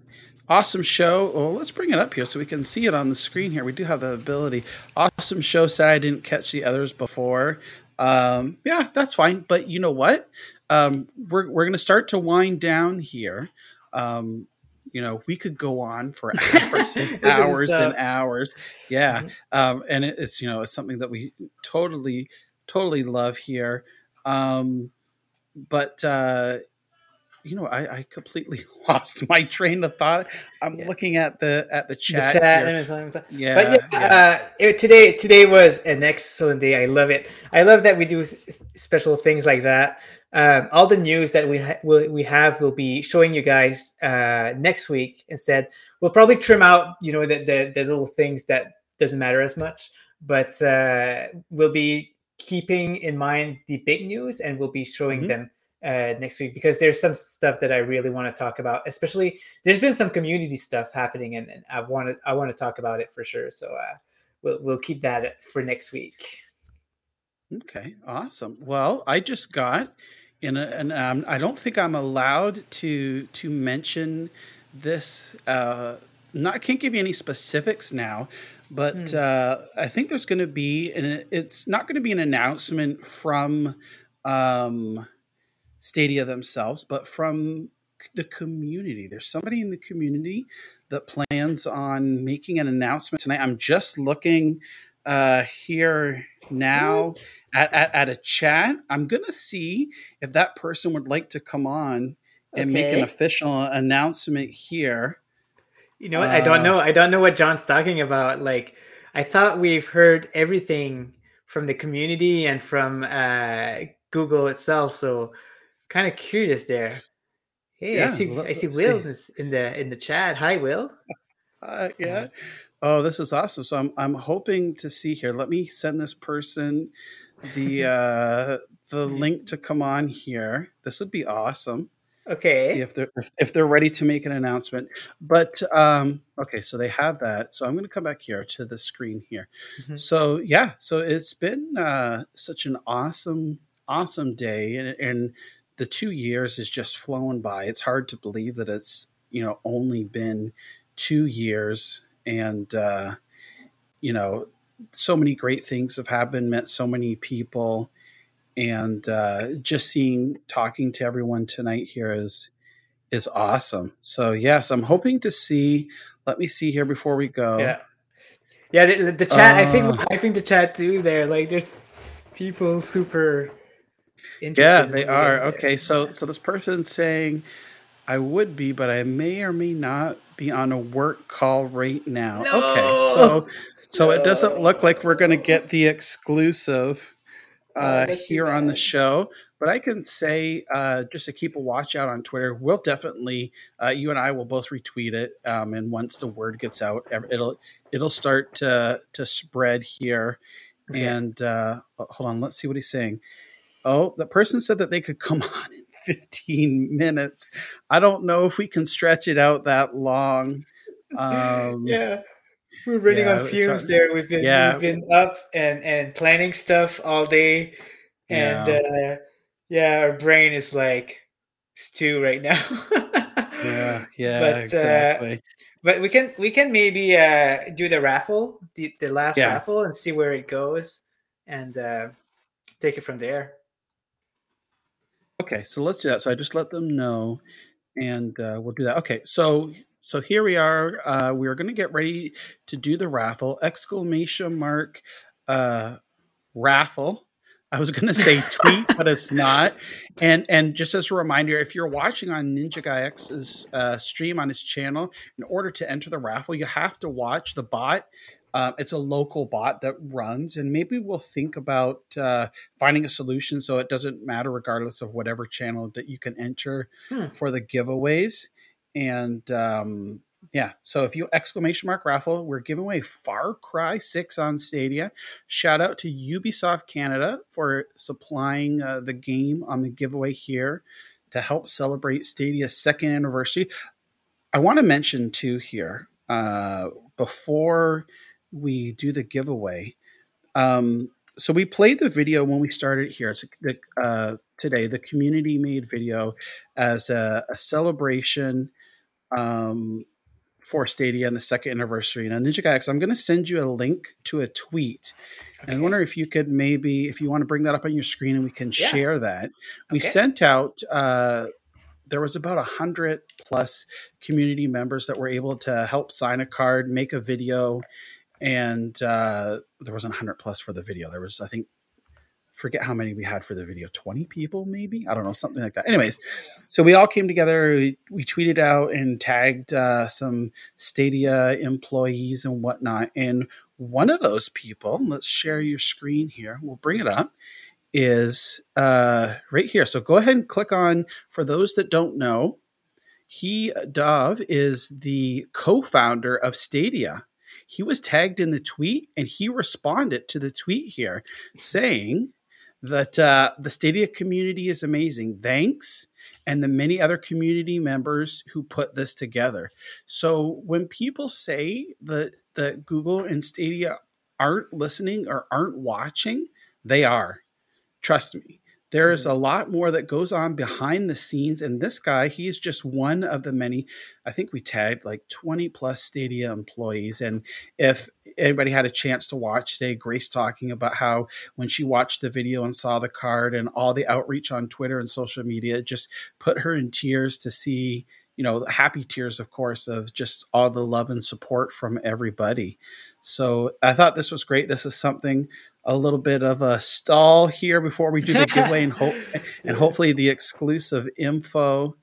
awesome show. Oh, let's bring it up here so we can see it on the screen here. We do have the ability. Awesome show. Sad I didn't catch the others before. Um, yeah, that's fine. But you know what? Um, we're we're gonna start to wind down here. Um, you know, we could go on for hours and hours and hours. Yeah. Um, and it, it's, you know, it's something that we totally, totally love here. Um, but, uh, you know, I, I completely lost my train of thought. I'm looking at the at the the chat. chat and like- Yeah, but yeah, yeah. Uh, it, today today was an excellent day. I love it. I love that we do special things like that. Um, all the news that we ha- will, we have will be showing you guys uh, next week. Instead, we'll probably trim out you know the, the the little things that doesn't matter as much, but uh, we'll be keeping in mind the big news and we'll be showing Mhm. them uh, next week because there's some stuff that I really want to talk about. Especially, there's been some community stuff happening, and, and I want to I want to talk about it for sure. So uh, we'll we'll keep that for next week. Okay, awesome. Well, I just got in a, and um, I don't think I'm allowed to to mention this. Uh, not I can't give you any specifics now, but Hmm. uh, I think there's going to be, and it's not going to be an announcement from um, Stadia themselves, but from the community. There's somebody in the community that plans on making an announcement tonight. I'm just looking uh, here now at, at, at a chat. I'm gonna see if that person would like to come on and make an official announcement here. You know what? I don't Uh, know. I don't know what Jon's talking about. Like, I thought we've heard everything from the community and from uh, Google itself. So, kind of curious there. Hey, I see. let- I see Will see. in the in the chat. Hi, Will. Uh, yeah. Oh, this is awesome. So I'm I'm hoping to see here. Let me send this person the uh the link to come on here. This would be awesome. Okay. See if they're if, if they're ready to make an announcement. But um okay, so they have that. So I'm going to come back here to the screen here. Mhm. So yeah, so it's been uh such an awesome awesome day and and the 2 years is just flown by. It's hard to believe that it's, you know, only been 2 years and uh you know, so many great things have happened, met so many people and uh, just seeing talking to everyone tonight here is is awesome so yes i'm hoping to see let me see here before we go Yeah. Yeah, the, the chat. I think Uh, we're the chat too. There, like, there's people super. Interested yeah they the are okay so so this person's saying i would be but i may or may not be on a work call right now okay so so it doesn't look like we're going to get the exclusive uh, that's here on the show. But I can say, uh, just to keep a watch out on Twitter, we'll definitely, uh, you and I will both retweet it. Um, and once the word gets out, it'll it'll start to to spread here. Okay. And uh, oh, hold on, let's see what he's saying. Oh, the person said that they could come on 15 minutes. I don't know if we can stretch it out that long. Um, yeah, we're running yeah, on fumes there. We've been yeah. we've been up and and planning stuff all day, and Yeah. uh, yeah, our brain is like stew right now. Yeah, yeah, but, exactly. Uh, but we can we can maybe uh, do the raffle, the, the last raffle, and see where it goes, and uh, take it from there. Okay, so let's do that. So I just let them know, and uh, we'll do that. Okay, so so here we are. Uh, we are going to get ready to do the raffle! Exclamation mark uh, raffle. I was going to say tweet, but it's not. And and just as a reminder, if you're watching on Ninja Guy X's uh, stream on his channel, in order to enter the raffle, you have to watch the bot. Uh, it's a local bot that runs, and maybe we'll think about uh, finding a solution so it doesn't matter, regardless of whatever channel that you can enter Hmm. for the giveaways. And um, yeah, so if you exclamation mark raffle, we're giving away Far Cry 6 on Stadia. Shout out to Ubisoft Canada for supplying uh, the game on the giveaway here to help celebrate Stadia's second anniversary. I want to mention too here uh, before we do the giveaway. Um, so we played the video when we started here. It's the, uh, today the community made video as a, a celebration um, for Stadia and the second anniversary. Now, Ninja Guy X, I'm going to send you a link to a tweet. And I wonder if you could maybe, if you want to bring that up on your screen and we can Yeah. share that. We Okay. sent out, uh, there was about a hundred plus community members that were able to help sign a card, make a video, and uh, there wasn't hundred plus for the video. There was, I think, forget how many we had for the video. 20 people maybe? I don't know something like that. Anyways so we all came together. We, we tweeted out and tagged uh, some stadia employees and whatnot. And one of those people let's share your screen here we'll bring it up is uh, right here. So go ahead and click on for those that don't know he Dov is the co-founder of stadia he was tagged in the tweet and he responded to the tweet here saying that uh, the Stadia community is amazing. Thanks. And the many other community members who put this together. So when people say that, that Google and Stadia aren't listening or aren't watching, they are. Trust me. There is mm-hmm. a lot more that goes on behind the scenes. And this guy, he is just one of the many. I think we tagged like 20 plus Stadia employees. And if anybody had a chance to watch today, Grace talking about how when she watched the video and saw the card and all the outreach on Twitter and social media, it just put her in tears to see, you know, happy tears, of course, of just all the love and support from everybody. So I thought this was great. This is something a little bit of a stall here before we do the giveaway and hope and hopefully the exclusive info.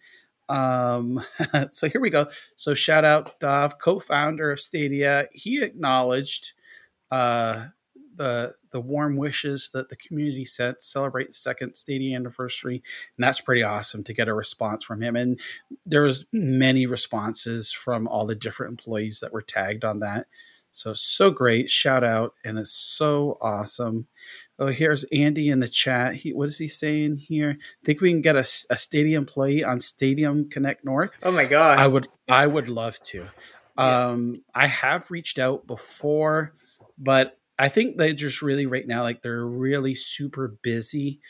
Um, so here we go. So shout out Dov, co-founder of Stadia. He acknowledged uh, the the warm wishes that the community sent to celebrate the second Stadia anniversary, and that's pretty awesome to get a response from him. And there was many responses from all the different employees that were tagged on that. So so great, shout out, and it's so awesome. Oh, here's Andy in the chat. He what is he saying here? Think we can get a, a Stadia employee on Stadium Connect North? Oh my gosh, I would I would love to. Um, I have reached out before, but I think they just really right now like they're really super busy.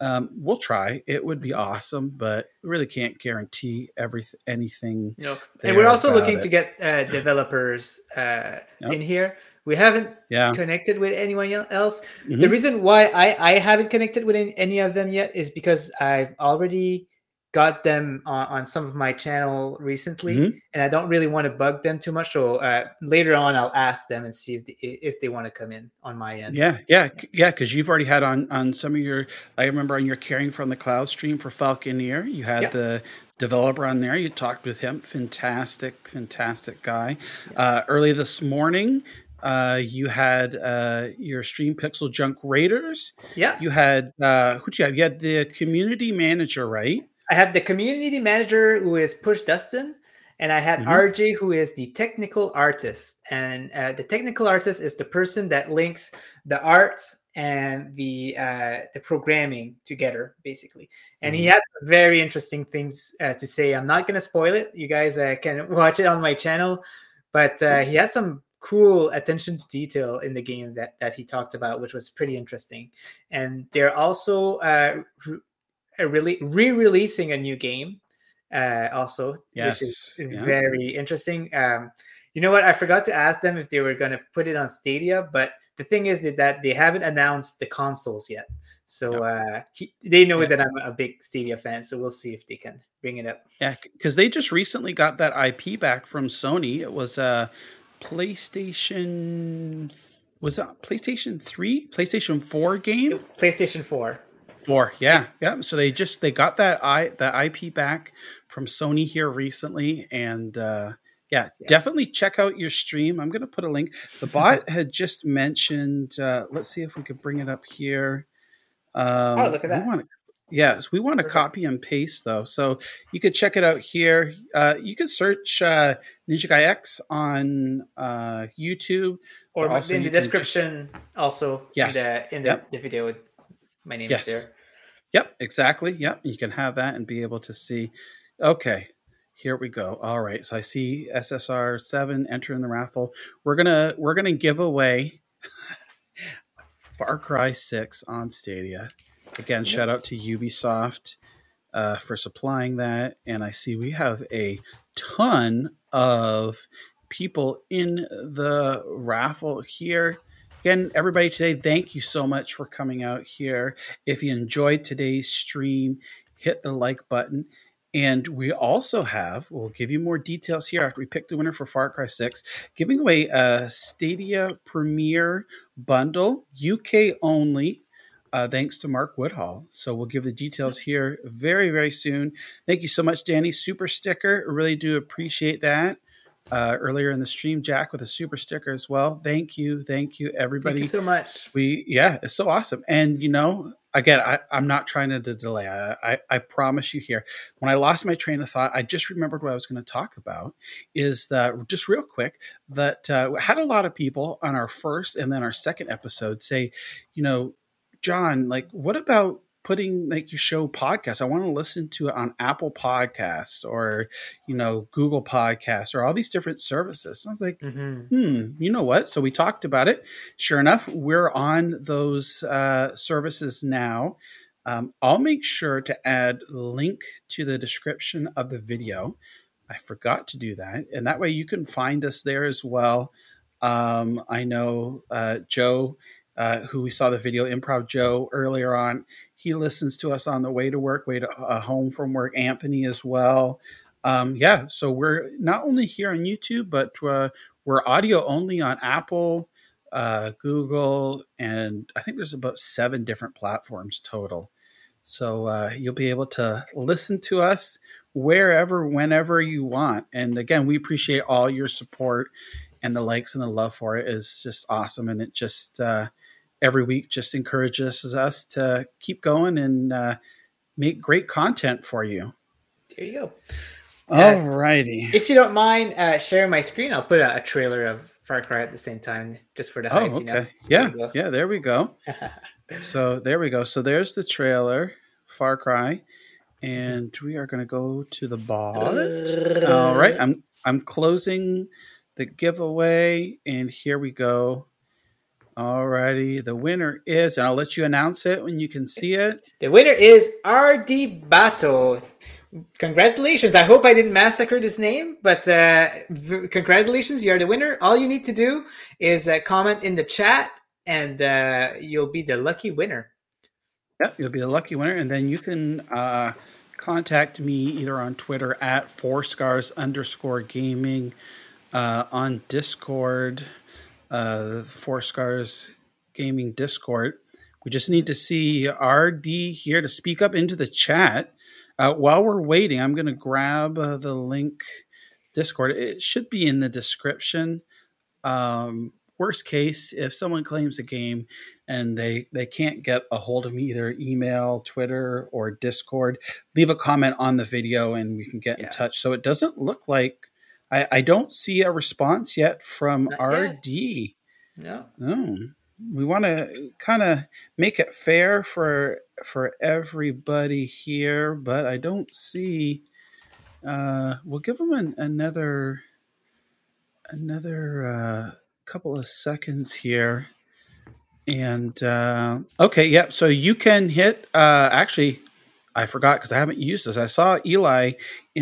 Um, we'll try. It would be awesome, but we really can't guarantee everything anything. No, and we're also looking it. to get uh, developers uh, Yep. in here. We haven't Yeah. connected with anyone else. The Mhm. reason why I, I haven't connected with any of them yet is because I've already got them on, on some of my channel recently, Mhm. and I don't really want to bug them too much. So uh, later on, I'll ask them and see if they, if they want to come in on my end. Yeah, yeah, yeah. Because you've already had on on some of your. I remember on your caring from the cloud stream for Falconeer, you had Yeah. the developer on there. You talked with him. Fantastic, fantastic guy. Uh, early this morning, uh, you had uh, your Stream PixelJunk Raiders. Yeah. You had uh, who'd you have? You had the community manager, right? I have the community manager who is Push Dustin, and I had Mhm. RJ who is the technical artist. And uh, the technical artist is the person that links the art and the uh, the programming together, basically. And he Mhm. has very interesting things uh, to say. I'm not gonna spoil it. You guys uh, can watch it on my channel, but uh, he has some cool attention to detail in the game that that he talked about, which was pretty interesting. And they're also uh, really re-releasing a new game uh also which is yeah. very interesting um you know what i forgot to ask them if they were going to put it on stadia but the thing is that, they haven't announced the consoles yet so uh he, they know that i'm a big stadia fan so we'll see if they can bring it up Yeah, because they just recently got that IP back from Sony. It was a PlayStation. Was that PlayStation Three, PlayStation Four game? playstation 4 Four, yeah, yeah. So they just they got that i that IP back from Sony here recently, and uh, yeah, definitely check out your stream. I'm gonna put a link. The bot had just mentioned. Uh, let's see if we could bring it up here. Um, Oh, look at we that. wanna- Yes, we want to copy and paste though, so you could check it out here. Uh, you could search uh, Ninja Guy X on uh, YouTube, or also in the can just- description also Yes. in the in the, Yep. the video my name Yes. is there Yep, exactly. Yep, you can have that and be able to see. Okay, here we go. All right, so I see SSR seven enter in the raffle. We're gonna we're gonna give away Far Cry six on Stadia. Again, shout out to Ubisoft uh, for supplying that, and I see we have a ton of people in the raffle here. Again, everybody today, thank you so much for coming out here. If you enjoyed today's stream, hit the like button. And we also have, we'll give you more details here after we pick the winner for Far Cry 6, giving away a Stadia Premier bundle, UK only, uh, thanks to Mark Woodhall. So we'll give the details here very, very soon. Thank you so much, Danny. Super sticker. Really do appreciate that. Uh, earlier in the stream, Jack with a super sticker as well. Thank you, thank you, everybody. thank you so much We yeah, it's so awesome. And you know, again, I, I'm not trying to, de- delay. I, I I promise you here. When I lost my train of thought, I just remembered what I was going to talk about. Is that just real quick that uh, had a lot of people on our first and then our second episode say, you know, John, like, what about putting like your show podcast? I want to listen to it on Apple Podcasts or you know Google Podcasts or all these different services. So I was like, hmm, you know what? So we talked about it. Sure enough, we're on those uh, services now. Um, I'll make sure to add link to the description of the video. I forgot to do that, and that way you can find us there as well. Um, I know uh, Joe, uh, who we saw the video, Improv Joe earlier on. He listens to us on the way to work, way to uh, home from work. Anthony as well. Um, yeah, so we're not only here on YouTube, but uh, we're audio only on Apple, uh, Google, and I think there's about seven different platforms total. So uh, you'll be able to listen to us wherever, whenever you want. And again, we appreciate all your support and the likes and the love for it is just awesome. And it just uh, every week just encourages us to keep going and uh, make great content for you. There you go. All righty. If you don't mind uh, sharing my screen, I'll put a, a trailer of Far Cry at the same time, just for the Oh, hype. okay. You know? Yeah, There yeah. There we go. so there we go. So there's the trailer, Far Cry, and we are going to go to the bot. All right, I'm I'm closing the giveaway, and here we go. Alrighty, the winner is, and I'll let you announce it when you can see it. The winner is RD Bato. Congratulations. I hope I didn't massacre this name, but uh, v- congratulations. You're the winner. All you need to do is uh, comment in the chat, and uh, you'll be the lucky winner. Yep, you'll be the lucky winner, and then you can uh, contact me either on Twitter at four scars underscore gaming, uh, on Discord, uh, four scars gaming Discord. We just need to see RD here to speak up into the chat. Uh, while we're waiting, I'm going to grab uh, the link Discord. It should be in the description. Um, worst case, if someone claims a game and they they can't get a hold of me, either email, Twitter, or Discord, leave a comment on the video and we can get in touch. So it doesn't look like I, I don't see a response yet from RD. No. No. We want to kind of make it fair for for everybody here, but I don't see. Uh, we'll give them an, another another uh, couple of seconds here, and uh, okay, yep. So you can hit. Uh, actually, I forgot because I haven't used this. I saw Eli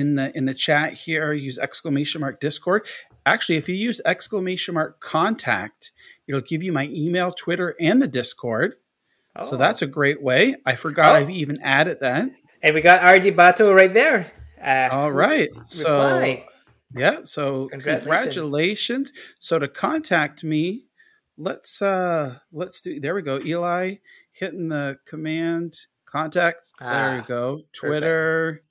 in the in the chat here use exclamation mark Discord. Actually, if you use exclamation mark contact, it'll give you my email, Twitter, and the Discord. So Oh. that's a great way. I forgot Oh. I've even added that. And we got RD Bato right there. Uh, All right. So reply. yeah, so Congratulations. congratulations. So to contact me, let's uh let's do there we go. Eli hitting the command contact. there Ah, you go. Twitter.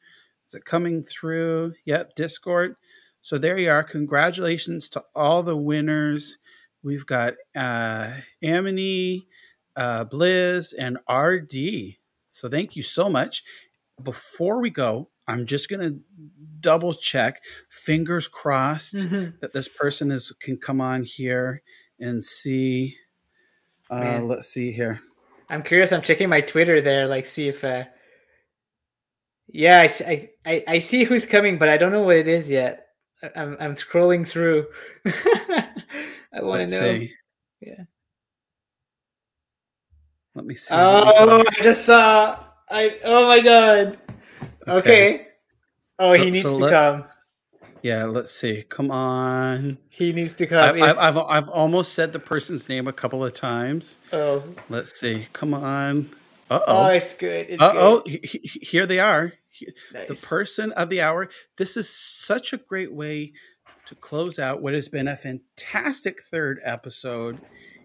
Is it coming through? Yep, Discord. So there you are. Congratulations to all the winners. We've got uh Amity, uh Blizz, and RD. So thank you so much. Before we go, I'm just gonna double check. Fingers crossed Mhm. that this person is can come on here and see. Uh, let's see here. I'm curious. I'm checking my Twitter there, like see if. Uh... Yeah, I, see- I, I, I see who's coming, but I don't know what it is yet. I- I'm I'm scrolling through. I want to know. see. Yeah. Let me see. Oh. I just saw. I. Oh my god. Okay. Oh, So- he needs so to let- come. Yeah, let's see. Come on. He needs to come. I've, I've, I've almost said the person's name a couple of times. Oh. Let's see. Come on. Uh Oh, it's good. Uh oh. good. Here they are. He- The person of the hour. This is such a great way to close out what has been a fantastic third episode.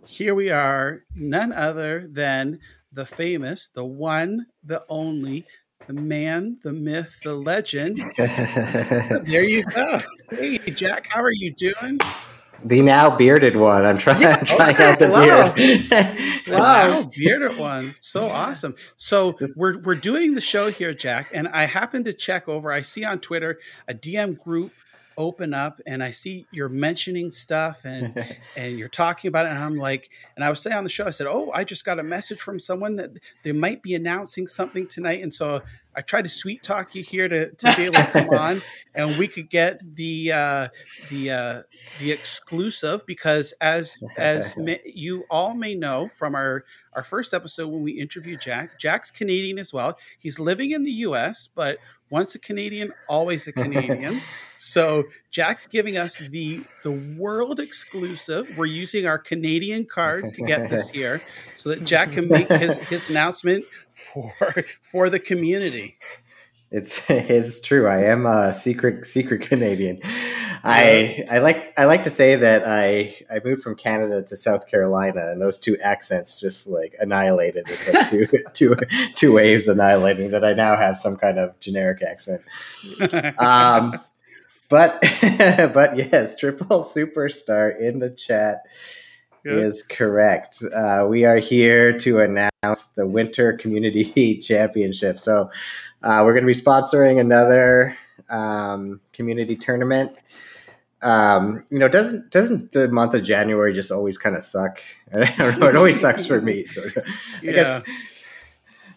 Here we are, none other than the famous, the one, the only, the man, the myth, the legend. there you go. Hey, Jack, how are you doing? The now bearded one. I'm trying, I'm trying out the wow. beard. Wow, bearded one. So awesome. So we're we're doing the show here, Jack, and I happen to check over. I see on Twitter a DM group open up and I see you're mentioning stuff and and you're talking about it and I'm like and I was saying on the show I said oh I just got a message from someone that they might be announcing something tonight and so I tried to sweet talk you here to, to be able to come on and we could get the uh, the uh, the exclusive because as as ma- you all may know from our our first episode when we interviewed Jack Jack's Canadian as well he's living in the U.S. but once a Canadian always a Canadian. So Jack's giving us the the world exclusive. We're using our Canadian card to get this here so that Jack can make his his announcement for for the community It's it's true. I am a secret secret Canadian. I I like I like to say that I I moved from Canada to South Carolina, and those two accents just like annihilated. It's like two two two waves annihilating. That I now have some kind of generic accent. Um, but but yes, triple superstar in the chat is correct. Uh, we are here to announce the Winter Community Championship. So uh, we're going to be sponsoring another um, community tournament. Um, you know, doesn't doesn't the month of January just always kind of suck? I don't know. It always sucks for me. So I Yeah. guess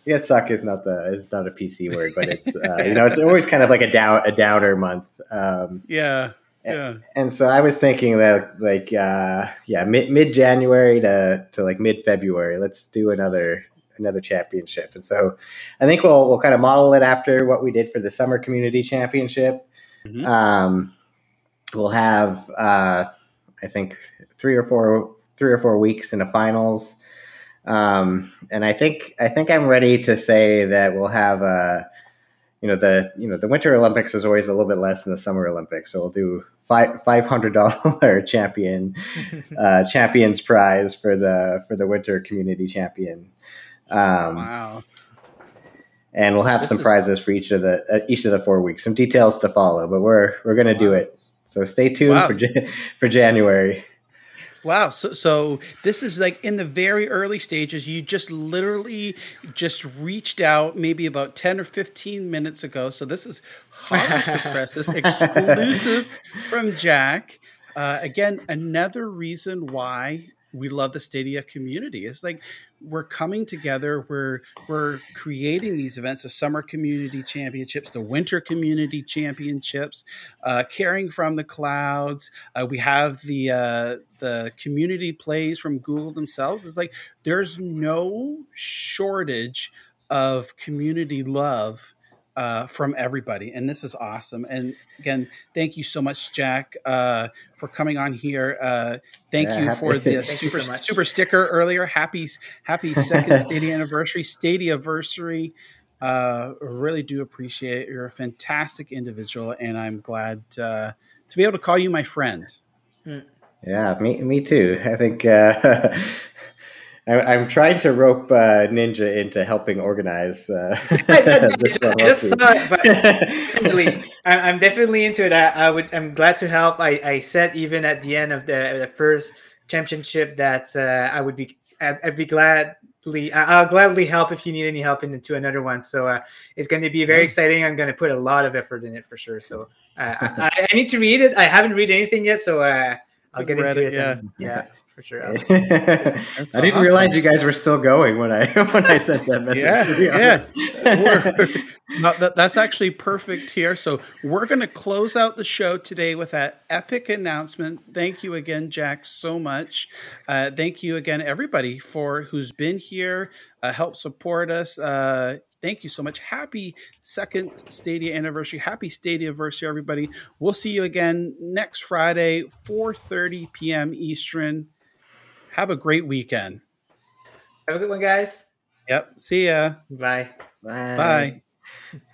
I guess suck is not the is not a PC word, but it's uh, you know it's always kind of like a down a downer month. Um, Yeah. Yeah. and so I was thinking that like uh, yeah mid mid January to to like mid February, let's do another another championship. And so I think we'll we'll kind of model it after what we did for the summer community championship. Um, we'll have uh, I think three or four three or four weeks in the finals. Um, and I think I think I'm ready to say that we'll have a you know the you know the Winter Olympics is always a little bit less than the Summer Olympics, so we'll do five five hundred dollar champion uh, champions prize for the for the Winter Community Champion. Um, wow! And we'll have This some prizes for each of the uh, each of the four weeks. Some details to follow, but we're we're gonna do it. So stay tuned Wow. for for January. Wow. So, so this is like in the very early stages. You just literally just reached out maybe about 10 or 15 minutes ago. So this is hot off the presses, exclusive from Jack. Uh, again, another reason why we love the Stadia community. is like we're coming together. We're we're creating these events: the summer community championships, the winter community championships, uh, caring from the clouds. Uh, we have the uh, the community plays from Google themselves. It's like there's no shortage of community love uh, from everybody, and this is awesome. And again, thank you so much, Jack, uh, for coming on here. Uh, thank Yeah, you happy- for the super so super sticker earlier. Happy happy second Stadia anniversary, Stadia anniversary. Uh, really do appreciate it. You're a fantastic individual, and I'm glad uh, to be able to call you my friend. Yeah, me me too. I think uh, I, I'm trying to rope uh, Ninja into helping organize. Uh, this one I just saw it, but definitely, I'm, I'm definitely into it. I, I would, I'm glad to help. I, I said even at the end of the the first championship that uh, I would be, I'd, I'd be gladly, I- I'll gladly help if you need any help into another one. So uh, it's going to be very exciting. I'm going to put a lot of effort in it for sure. So uh, I, I, I need to read it. I haven't read anything yet, so uh, I'll get into it, it. and- yeah, for sure. I didn't realize you guys were still going when I when I sent that message. Yeah, yeah. no, that, that's actually perfect here. So we're going to close out the show today with that epic announcement. Thank you again, Jack, so much. Uh, thank you again, everybody, for who's been here, uh, help support us. Uh, thank you so much. Happy second Stadia anniversary. Happy Stadia anniversary, everybody. We'll see you again next Friday, 4:30 p.m. Eastern. Have a great weekend. Have a good one, guys. Yep. See ya. Bye. Bye. Bye.